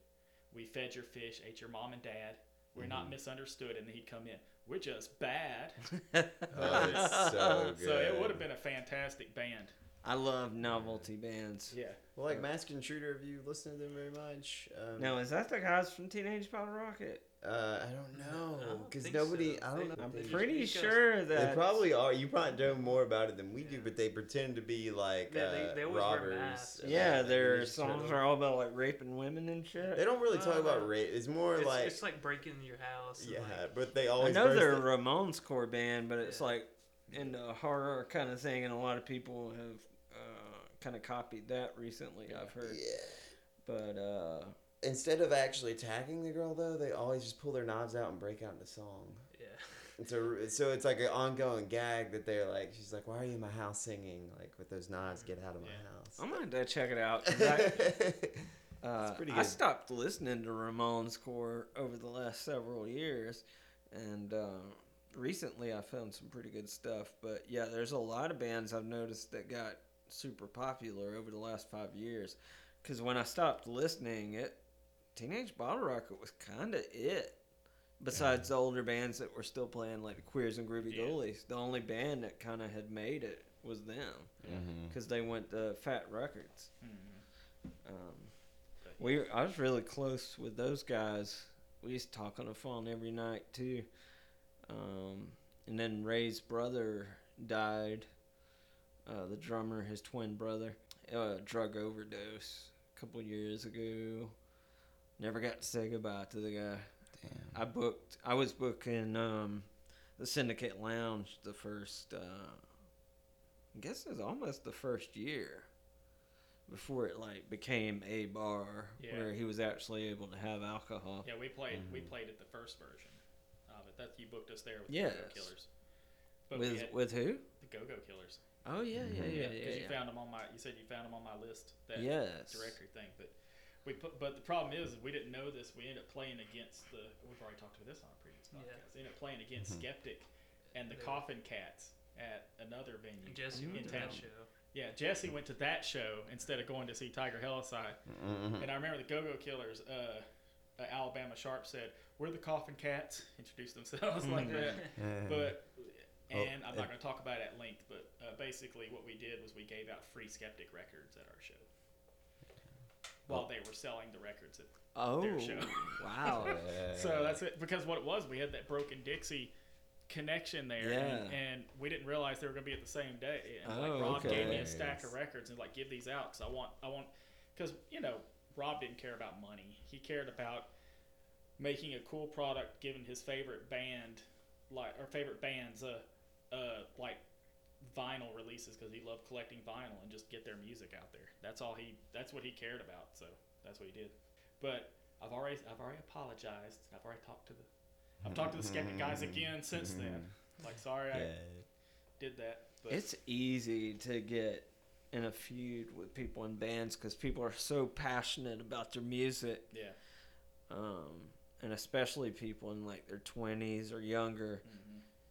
Speaker 3: We fed your fish, ate your mom and dad. We're
Speaker 2: Mm-hmm.
Speaker 3: not misunderstood." And then he'd come in. We're just bad.
Speaker 2: Oh, it's so good.
Speaker 3: So it would have been a fantastic band.
Speaker 4: I love novelty bands.
Speaker 3: Yeah.
Speaker 2: Well, like Masked Intruder, have you listened to them very much? Um,
Speaker 4: Now, is that the guys from Teenage Bottlerocket?
Speaker 2: Uh, I don't know because nobody.
Speaker 5: so.
Speaker 2: I don't
Speaker 5: They-
Speaker 2: know.
Speaker 4: I'm
Speaker 2: They-
Speaker 4: pretty sure that They
Speaker 2: probably are. You probably know more about it than we do, but they pretend to be like
Speaker 5: Yeah, they-
Speaker 2: uh,
Speaker 5: they always wear
Speaker 2: robbers.
Speaker 4: Yeah, their songs are all about like raping women and shit.
Speaker 2: They don't really talk
Speaker 5: Uh,
Speaker 2: about rape. It's more
Speaker 5: It's,
Speaker 2: like
Speaker 5: it's like breaking your house. and,
Speaker 2: yeah,
Speaker 5: like,
Speaker 2: but they always.
Speaker 4: I
Speaker 2: know
Speaker 4: they're a Ramones core band, but it's
Speaker 5: Yeah.
Speaker 4: like in the horror kind of thing, and a lot of people have uh, kind of copied that recently. I've heard,
Speaker 2: Yeah.
Speaker 4: but uh,
Speaker 2: Instead of actually attacking the girl, though, they always just pull their knives out and break out into song.
Speaker 5: yeah.
Speaker 2: It's a, so it's like an ongoing gag that they're like, she's like, "Why are you in my house singing? Like with those knives, get out of my house."
Speaker 4: I'm gonna check it out. I, Uh,
Speaker 2: pretty
Speaker 4: I stopped listening to Ramones core over the last several years, and uh, recently I found some pretty good stuff. But yeah, there's a lot of bands I've noticed that got super popular over the last five years. Because when I stopped listening, it Teenage Bottlerocket was kind of it. Besides the older bands that were still playing, like the Queers and Groovie
Speaker 3: Yeah.
Speaker 4: Ghoulies, the only band that kind of had made it was them because they went to Fat Records.
Speaker 3: Mhm.
Speaker 4: Um,
Speaker 3: But
Speaker 4: we I was really close with those guys. We used to talk on the phone every night too. Um, and then Ray's brother died. Uh, the drummer, his twin brother, uh, drug overdose a couple years ago. Never got to say goodbye to the guy.
Speaker 2: Damn.
Speaker 4: I booked. I was booking um, the Syndicate Lounge the first. Uh, I guess it was almost the first year before it like became a bar
Speaker 3: Yeah.
Speaker 4: where he was actually able to have alcohol.
Speaker 3: Yeah, we played. We
Speaker 2: Mhm.
Speaker 3: played it the first version of it. That you booked us there with
Speaker 4: Yes.
Speaker 3: the Go-Go Killers. But
Speaker 4: with
Speaker 3: had
Speaker 4: with who?
Speaker 3: the Go-Go Killers.
Speaker 4: Oh yeah, yeah,
Speaker 2: Mhm.
Speaker 4: yeah, yeah.
Speaker 3: Because you
Speaker 4: yeah.
Speaker 3: found them on my. You said you found them on my list. That
Speaker 4: yes.
Speaker 3: directory thing, but we put. But the problem is, is we didn't know this. We ended up playing against the. We've already talked about this on a previous podcast.
Speaker 5: Yeah.
Speaker 3: We ended up playing against
Speaker 2: Mhm.
Speaker 3: Skeptic and the
Speaker 5: They-
Speaker 3: Coffin Cats at another venue.
Speaker 5: And Jesse went
Speaker 3: In
Speaker 5: to that
Speaker 3: town.
Speaker 5: show.
Speaker 3: Yeah, Jesse went to that show instead of going to see Tiger Helicide.
Speaker 2: Mhm.
Speaker 3: And I remember the Go-Go Killers, uh, uh, Alabama Sharp said, "We're the Coffin Cats." Introduced themselves like that. But
Speaker 2: Well,
Speaker 3: and I'm not going to talk about it at length, but uh, basically what we did was we gave out free Skeptic records at our show while they were selling the records. At,
Speaker 4: Oh
Speaker 3: their show.
Speaker 4: wow.
Speaker 3: So that's it. Because what it was, we had that Broken Dixie connection there,
Speaker 4: Yeah.
Speaker 3: and, and we didn't realize they were going to be at the same day. And
Speaker 4: Oh,
Speaker 3: like Rob gave me a stack of records and like give these out because I want I want because you know Rob didn't care about money. He cared about making a cool product, giving his favorite band like or favorite bands uh uh like vinyl releases because he loved collecting vinyl and just get their music out there. That's all he. That's what he cared about. So that's what he did. But I've already I've already apologized. I've already talked to the I've talked to the skeptic guys again since then. Like sorry I
Speaker 2: Yeah.
Speaker 3: did that. But
Speaker 4: It's easy to get in a feud with people in bands because people are so passionate about their music,
Speaker 3: yeah.
Speaker 4: um, and especially people in like their twenties or younger.
Speaker 3: hmm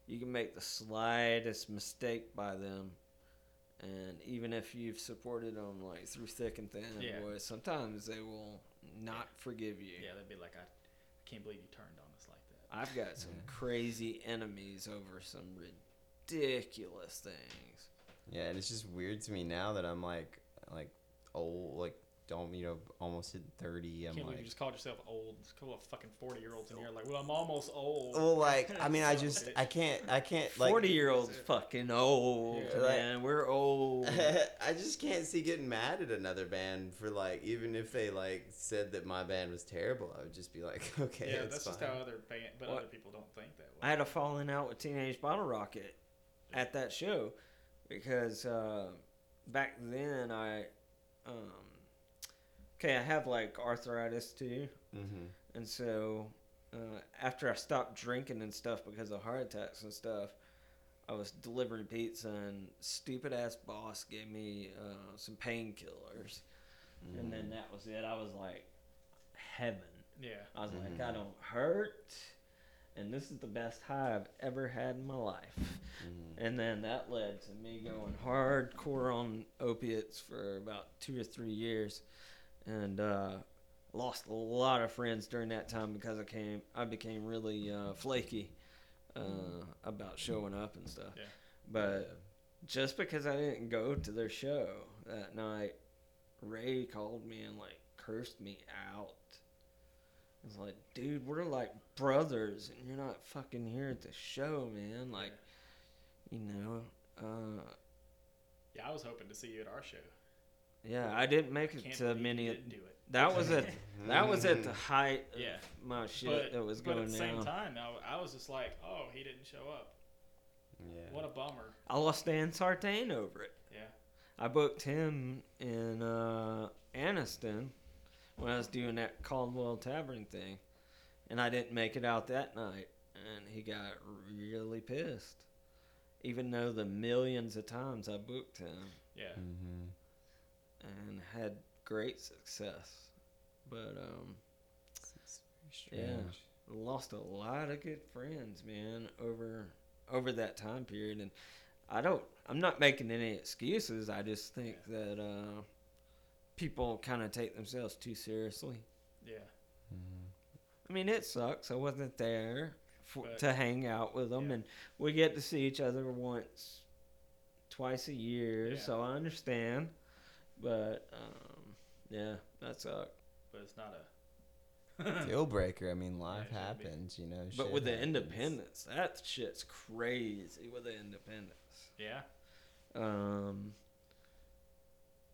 Speaker 4: You can make the slightest mistake by them, and even if you've supported them like through thick and thin,
Speaker 3: Yeah.
Speaker 4: boy, sometimes they will not forgive you.
Speaker 3: Yeah, they'd be like, I, I can't believe you turned on us like that.
Speaker 4: I've got some crazy enemies over some ridiculous things.
Speaker 2: Yeah, and it's just weird to me now that I'm like like old, like don't you know almost hit thirty.
Speaker 3: I
Speaker 2: I'm
Speaker 3: can't
Speaker 2: like,
Speaker 3: you just called yourself old. There's a couple of fucking forty year olds in here like, well, I'm almost old.
Speaker 2: well, like I mean, I
Speaker 3: Son of a
Speaker 2: just. I can't I can't like
Speaker 4: Forty year olds fucking old,
Speaker 3: Yeah.
Speaker 2: Like-
Speaker 4: man. We're old.
Speaker 2: I just can't see getting mad at another band for like even if they like said that my band was terrible, I would just be like, okay,
Speaker 3: yeah,
Speaker 2: it's
Speaker 3: that's just
Speaker 2: fine.
Speaker 3: how other band, but
Speaker 4: What?
Speaker 3: other people don't think that way.
Speaker 4: I had a falling out with Teenage Bottlerocket at that show because uh, back then I, um, okay, I have like arthritis too,
Speaker 2: Mhm.
Speaker 4: and so uh, after I stopped drinking and stuff because of heart attacks and stuff, I was delivering pizza and stupid ass boss gave me uh, some painkillers, and then that was it. I was like, heaven.
Speaker 3: Yeah.
Speaker 4: I was like, I don't hurt, and this is the best high I've ever had in my life. And then that led to me going hardcore on opiates for about two or three years, and uh, lost a lot of friends during that time because I came, I became really uh, flaky uh, about showing up and stuff.
Speaker 3: Yeah.
Speaker 4: But just because I didn't go to their show that night, Ray called me and like cursed me out. It's like, dude, we're like brothers, and you're not fucking here at the show, man. Like, you know, uh,
Speaker 3: Yeah, I was hoping to see you at our show.
Speaker 4: Yeah, I didn't make it to many.
Speaker 3: didn't do it.
Speaker 4: That was at that was at the height of
Speaker 3: Yeah.
Speaker 4: my shit
Speaker 3: But,
Speaker 4: that was
Speaker 3: but
Speaker 4: going
Speaker 3: at the
Speaker 4: down.
Speaker 3: same time, I, I was just like, oh, he didn't show up.
Speaker 2: Yeah.
Speaker 3: What a bummer.
Speaker 4: I lost Dan Sartain over it.
Speaker 3: Yeah.
Speaker 4: I booked him in uh, Anniston when I was doing that Caldwell Tavern thing, and I didn't make it out that night, and he got really pissed. Even though the millions of times I booked him
Speaker 3: Yeah.
Speaker 2: Mm-hmm.
Speaker 4: And had great success, but um, Yeah. lost a lot of good friends, man, over over that time period, and I don't. I'm not making any excuses. I just think that uh, people kind of take themselves too seriously.
Speaker 3: Yeah.
Speaker 4: I mean, it sucks. I wasn't there for,
Speaker 3: But-
Speaker 4: to hang out with them,
Speaker 3: Yeah.
Speaker 4: and we get to see each other once, twice a year.
Speaker 3: Yeah.
Speaker 4: So I understand, but um, yeah, that sucked.
Speaker 3: But it's not a.
Speaker 2: Deal breaker. I mean, life
Speaker 3: Yeah, it should be.
Speaker 2: happens, you know.
Speaker 4: But
Speaker 2: shit
Speaker 4: with the independence, that shit's crazy. With the independence.
Speaker 3: Yeah.
Speaker 4: Um,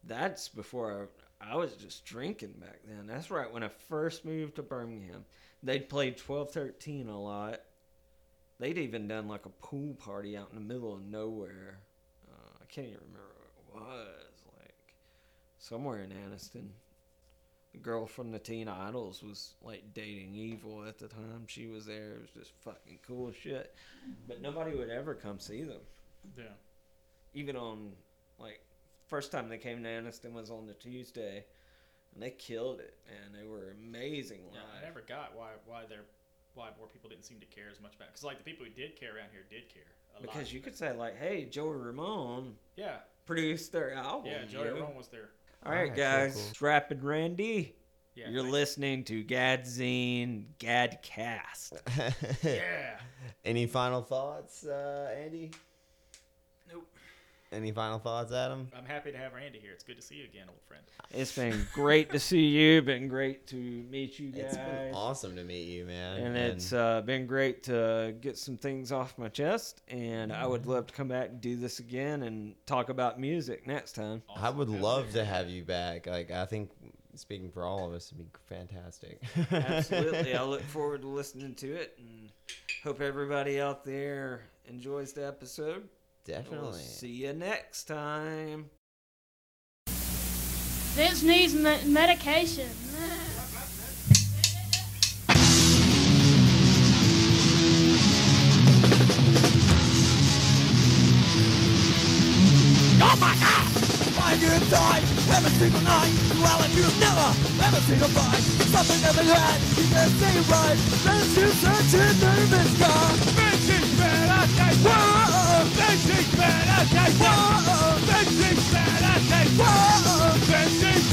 Speaker 4: that's before I, I was just drinking back then. That's right when I first moved to Birmingham. They'd played 1213 a lot. They'd even done like a pool party out in the middle of nowhere. Uh, I can't even remember what it was. Somewhere in Anniston. The girl from the Teen Idols was like dating Evil at the time. She was there. It was just fucking cool shit. But nobody would ever come see them
Speaker 3: Yeah.
Speaker 4: even on like first time they came to Anniston was on the Tuesday, and they killed it. And they were amazing
Speaker 3: Yeah. I never got why why they're why more people didn't seem to care as much about because like the people who did care around here did care a lot.
Speaker 4: because you could say like, "Hey, Joey Ramone
Speaker 3: Yeah.
Speaker 4: produced their album."
Speaker 3: Yeah. Joey? Ramone was there.
Speaker 4: All right,
Speaker 2: Alright, cool,
Speaker 4: guys,
Speaker 2: cool.
Speaker 4: Strap and Randy.
Speaker 3: Yeah.
Speaker 4: You're
Speaker 3: thanks.
Speaker 4: listening to Gadzine Gadcast.
Speaker 3: Yeah.
Speaker 2: Any final thoughts, uh, Andy?
Speaker 3: Nope.
Speaker 2: Any final thoughts, Adam?
Speaker 3: I'm happy to have Randy here. It's good to see you again, old friend.
Speaker 4: It's been great to see you. Been great to meet you guys.
Speaker 2: It's been awesome to meet you, man.
Speaker 4: and it's uh, been great to get some things off my chest and i would love to come back and do this again and talk about music next time
Speaker 2: I would love to have you back. Like, I think speaking for all of us, it'd be fantastic.
Speaker 4: absolutely i look forward to listening to it and hope everybody out there enjoys the episode we'll
Speaker 2: Definitely.
Speaker 4: see you next time
Speaker 6: Vince needs me- medication.
Speaker 7: Oh my good time, every single night. Well, you've never, ever seen a fight, something never had, you can say right. Let's such a nervous guy. This is bad, I say. Whoa, is bad, I say. Whoa, is bad, I say. Whoa, this is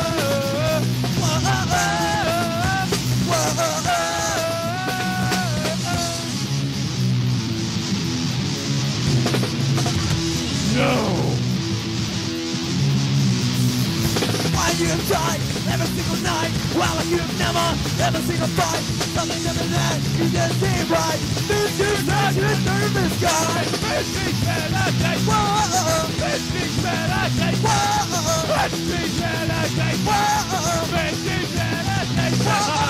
Speaker 7: you have died every single night. While like you have never, never seen a fight. Something never that you didn't seem right. This is not your nervous guy This is what I take Whoa. This is what I take Whoa. This is what I take Whoa.
Speaker 8: This is
Speaker 4: what I take Whoa.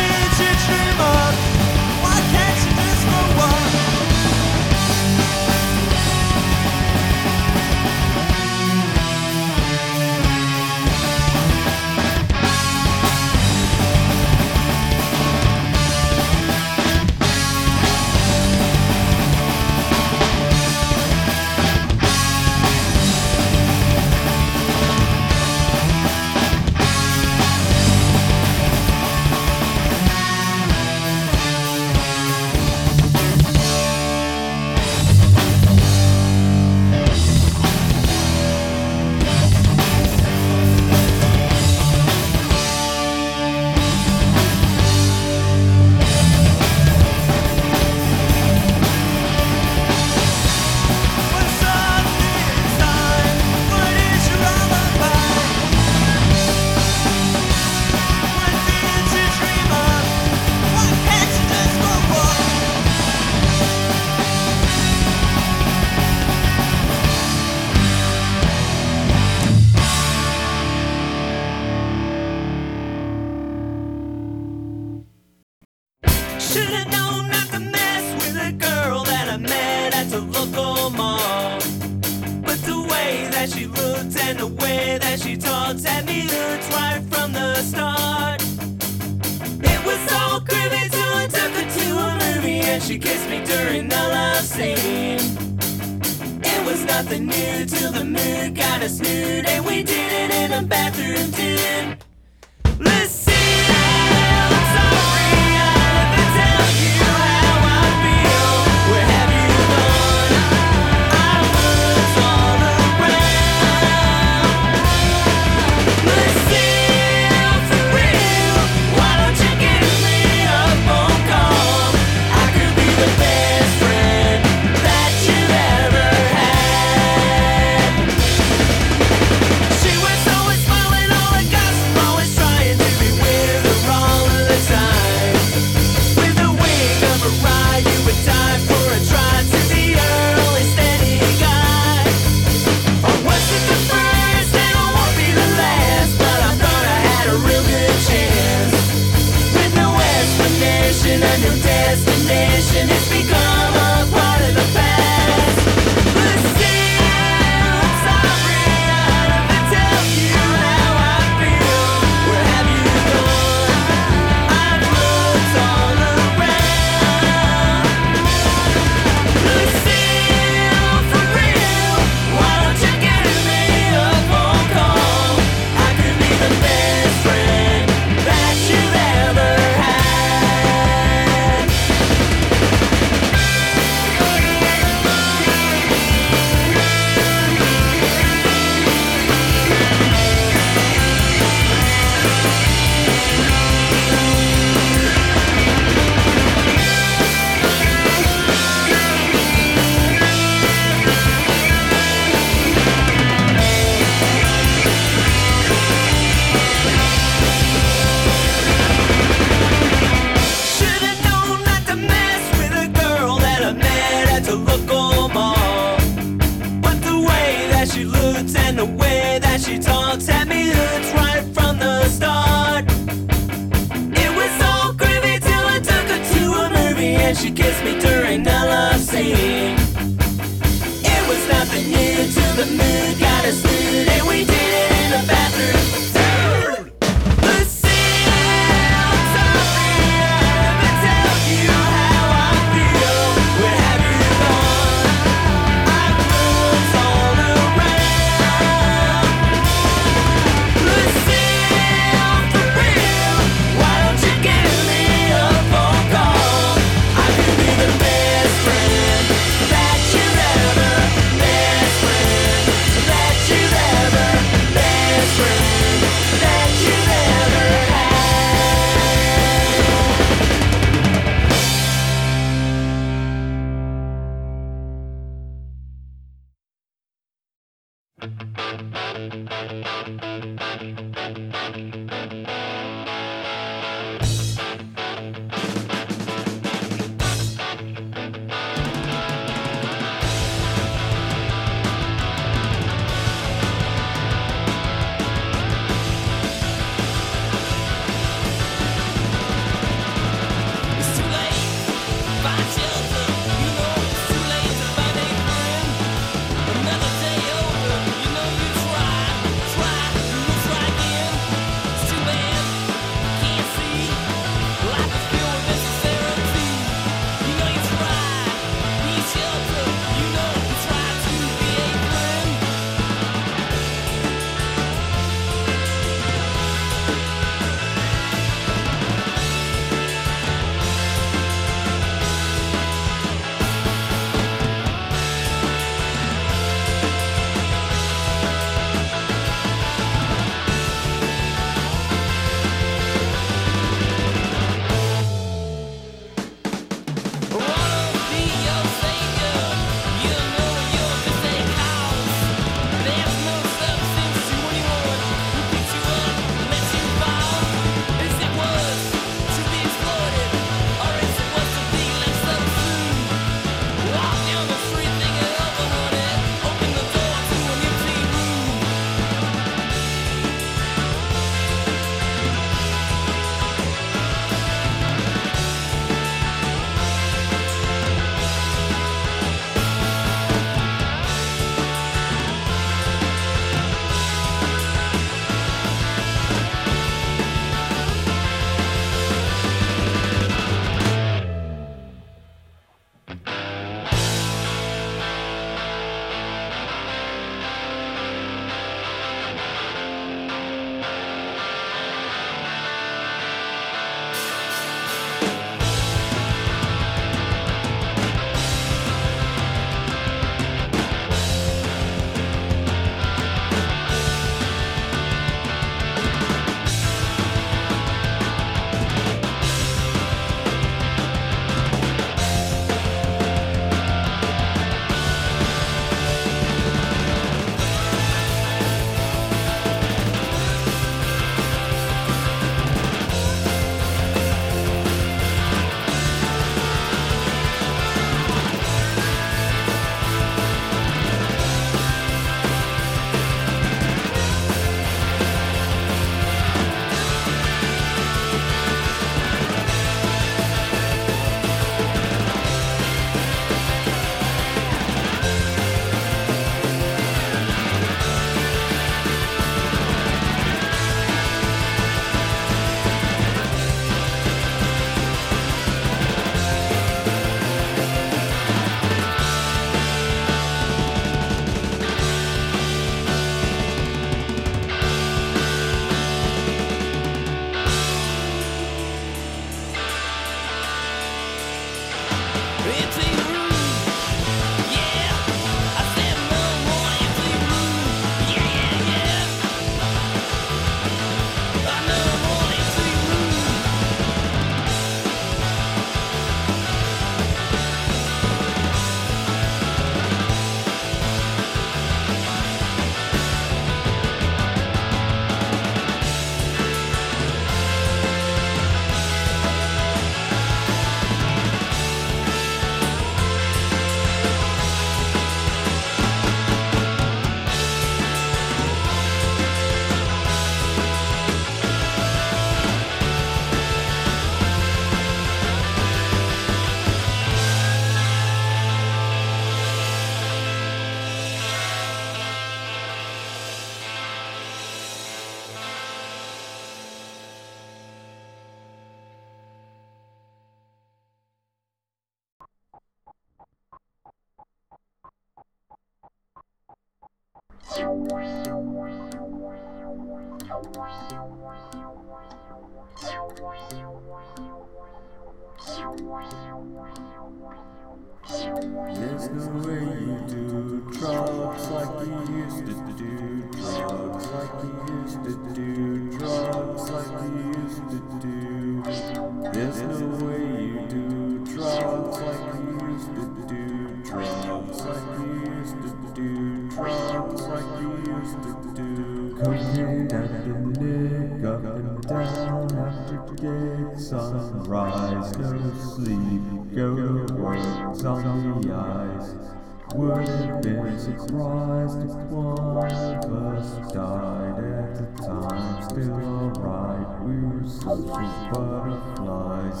Speaker 4: Jesus Christ is one of us. Died at the time, still alright. We were social butterflies,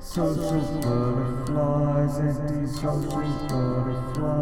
Speaker 4: social butterflies, anti-social butterflies.